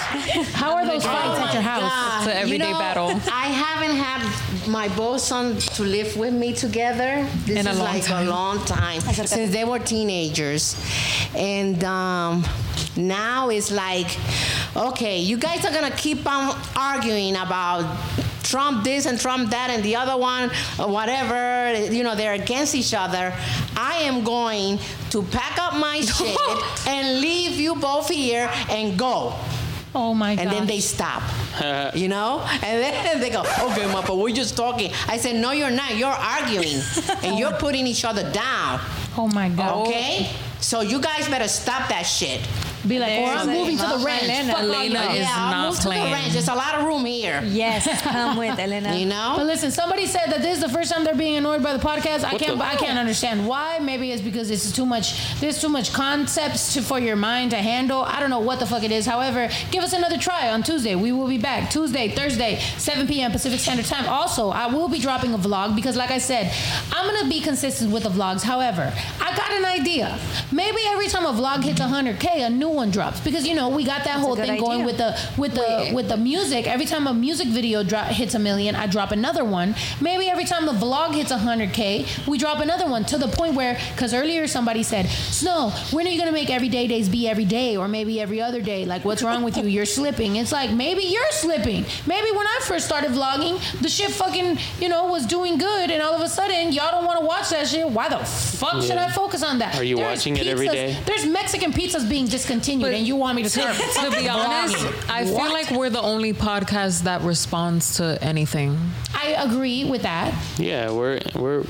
How are those fights at your house? God, It's an everyday you know, battle. I haven't had my both sons to live with me together. This In a is long like time. a long time since they were teenagers, and um, Um, now it's like, okay, you guys are gonna keep on arguing about. Trump this and Trump that and the other one, or whatever, you know, they're against each other. I am going to pack up my shit and leave you both here and go Oh my god. and then they stop. you know? And then they go, okay, ma, but we're just talking. I said, no, you're not. You're arguing. and you're putting each other down. Oh my god. Okay? So you guys better stop that shit. Be like, or I'm moving to the Elena. ranch. Elena. Fuck Elena is yeah, I'll not move to the playing. ranch. There's a lot of room here. Yes, come with Elena. You know. But listen, somebody said that this is the first time they're being annoyed by the podcast. I can't. I can't understand why. Maybe it's because this is too much. There's too much concepts to, for your mind to handle. I don't know what the fuck it is. However, give us another try on Tuesday. We will be back Tuesday, Thursday, 7 p.m. Pacific Standard Time. Also, I will be dropping a vlog because, like I said, I'm gonna be consistent with the vlogs. However, I got an idea. Maybe every time a vlog hits 100k, a new one drops because you know we got that whole good thing going with the with the with the music. Every time a music video drop, hits a million, I drop another one. Maybe every time the vlog hits 100k, we drop another one to the point where, because earlier somebody said, Snow, when are you gonna make everyday days be every day or maybe every other day? Like, what's wrong with you? You're slipping. It's like maybe you're slipping. Maybe when I first started vlogging, the shit fucking you know was doing good, and all of a sudden y'all don't want to watch that shit. Why the fuck should I focus on that? Are you There's watching it every pizzas- day? There's Mexican pizzas being discontinued, and you want me to to, start to be honest, vlogging. I feel What? like we're the only podcast that responds to anything. I agree with that. yeah, we're we're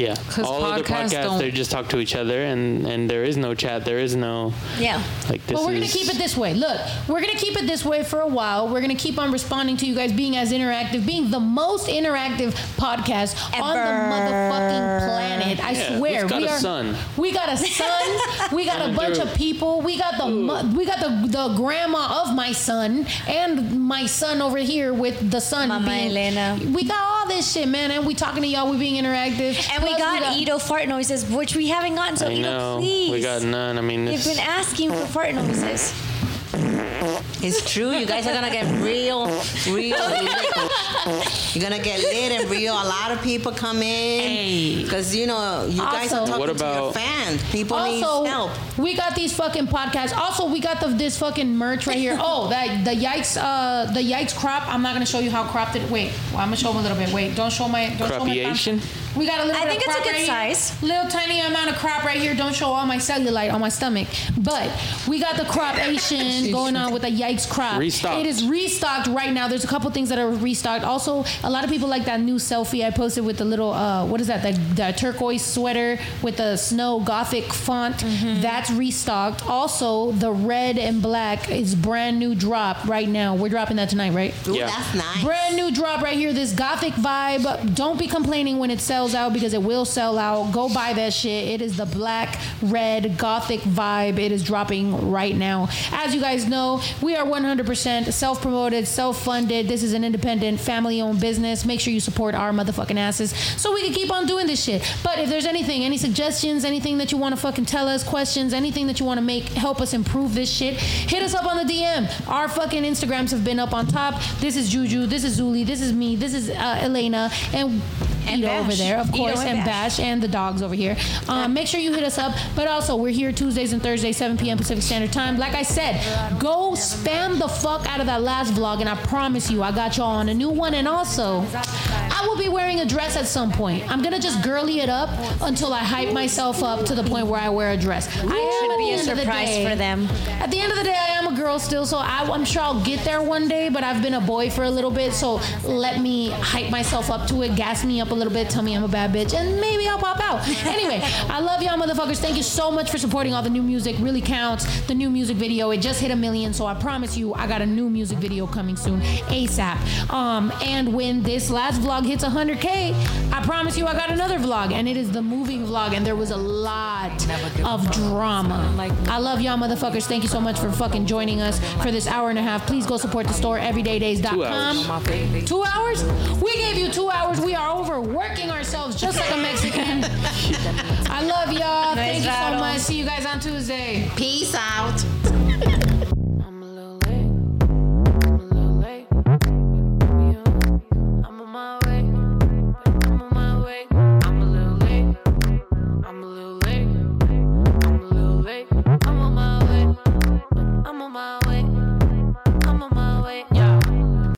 Yeah. 'Cause All other podcasts podcasts, don't- they just talk to each other, and and there is no chat. There is no Yeah. like this. But we're gonna keep it this way. Look, we're gonna keep it this way for a while. We're gonna keep on responding to you guys, being as interactive, being the most interactive podcast on the motherfucking planet. I Yeah, swear, who's got we a are. son? We got a son. we got a bunch of people. We got the mo- we got the the grandma of my son and my son over here with the son. Mama being, Elena. We got all this shit, man, and we talking to y'all. We being interactive, And we Plus got Ito fart noises, which we haven't gotten. So I Ito, know. please. We got none. I mean, You've been asking for fart noises. It's true. You guys are gonna get real, real. lit. You're gonna get lit and real. A lot of people come in because you know you guys are talking What to your fans. People also, need help. we got these fucking podcasts. Also, we got the this fucking merch right here. Oh, that the yikes, uh, the yikes crop. I'm not gonna show you how cropped it. Wait, well, I'm gonna show them a little bit. Wait, don't show my. Don't show my Cropiation? We got a little. I bit think of it's a good right here. size. Little tiny amount of crop right here. Don't show all my cellulite on my stomach. But we got the crop cropation going on with the yikes crop. Restocked. It is restocked right now. There's a couple things that are restocked. Also, a lot of people like that new selfie I posted with the little uh, what is that? The, the turquoise sweater with the snow gothic font. Mm-hmm. That's restocked. Also, the red and black is brand new drop right now. We're dropping that tonight, right? Ooh, Yeah. that's nice. Brand new drop right here. This gothic vibe. Don't be complaining when it sells out because it will sell out. Go buy that shit. It is the black, red, gothic vibe. It is dropping right now. As you guys know, we are 100% self promoted, self funded. This is an independent, family owned business. Make sure you support our motherfucking asses so we can keep on doing this shit. But if there's anything, any suggestions, anything that you want to fucking tell us, questions, anything that you want to make, help us improve this shit, hit us up on the DM. Our fucking Instagrams have been up on top. This is Juju. This is Zuli. This is me. This is uh, Elena. And, And over Bash. There, of course, and and Bash. Bash and the dogs over here. Um, make sure you hit us up. But also, we're here Tuesdays and Thursdays, 7 p.m. Pacific Standard Time. Like I said, go spam the fuck out of that last vlog, and I promise you, I got y'all on a new one. And also, I will be wearing a dress at some point. I'm gonna just girly it up until I hype myself up to the point where I wear a dress. I am Should be a end the surprise day- for them. At the end of the day, I am a girl still, so I, I'm sure I'll get there one day. But I've been a boy for a little bit, so let me hype myself up to it, gas me up a little bit, tell me I'm a bad bitch, and maybe I'll pop out. Anyway, I love y'all, motherfuckers. Thank you so much for supporting all the new music. Really counts. The new music video, it just hit a million, so I promise you, I got a new music video coming soon, ASAP. Um, and when this last vlog hits 100k, I promise you, I got another vlog, and it is the moving vlog, and there was a lot of drama. Like I love y'all, motherfuckers. Thank you so much for fucking joining us for this hour and a half. Please go support the store, everydaydays.com. Two hours. Two hours? We gave you two hours. We are overworking ourselves just like a Mexican. I love y'all. Thank you so much. See you guys on Tuesday. Peace out.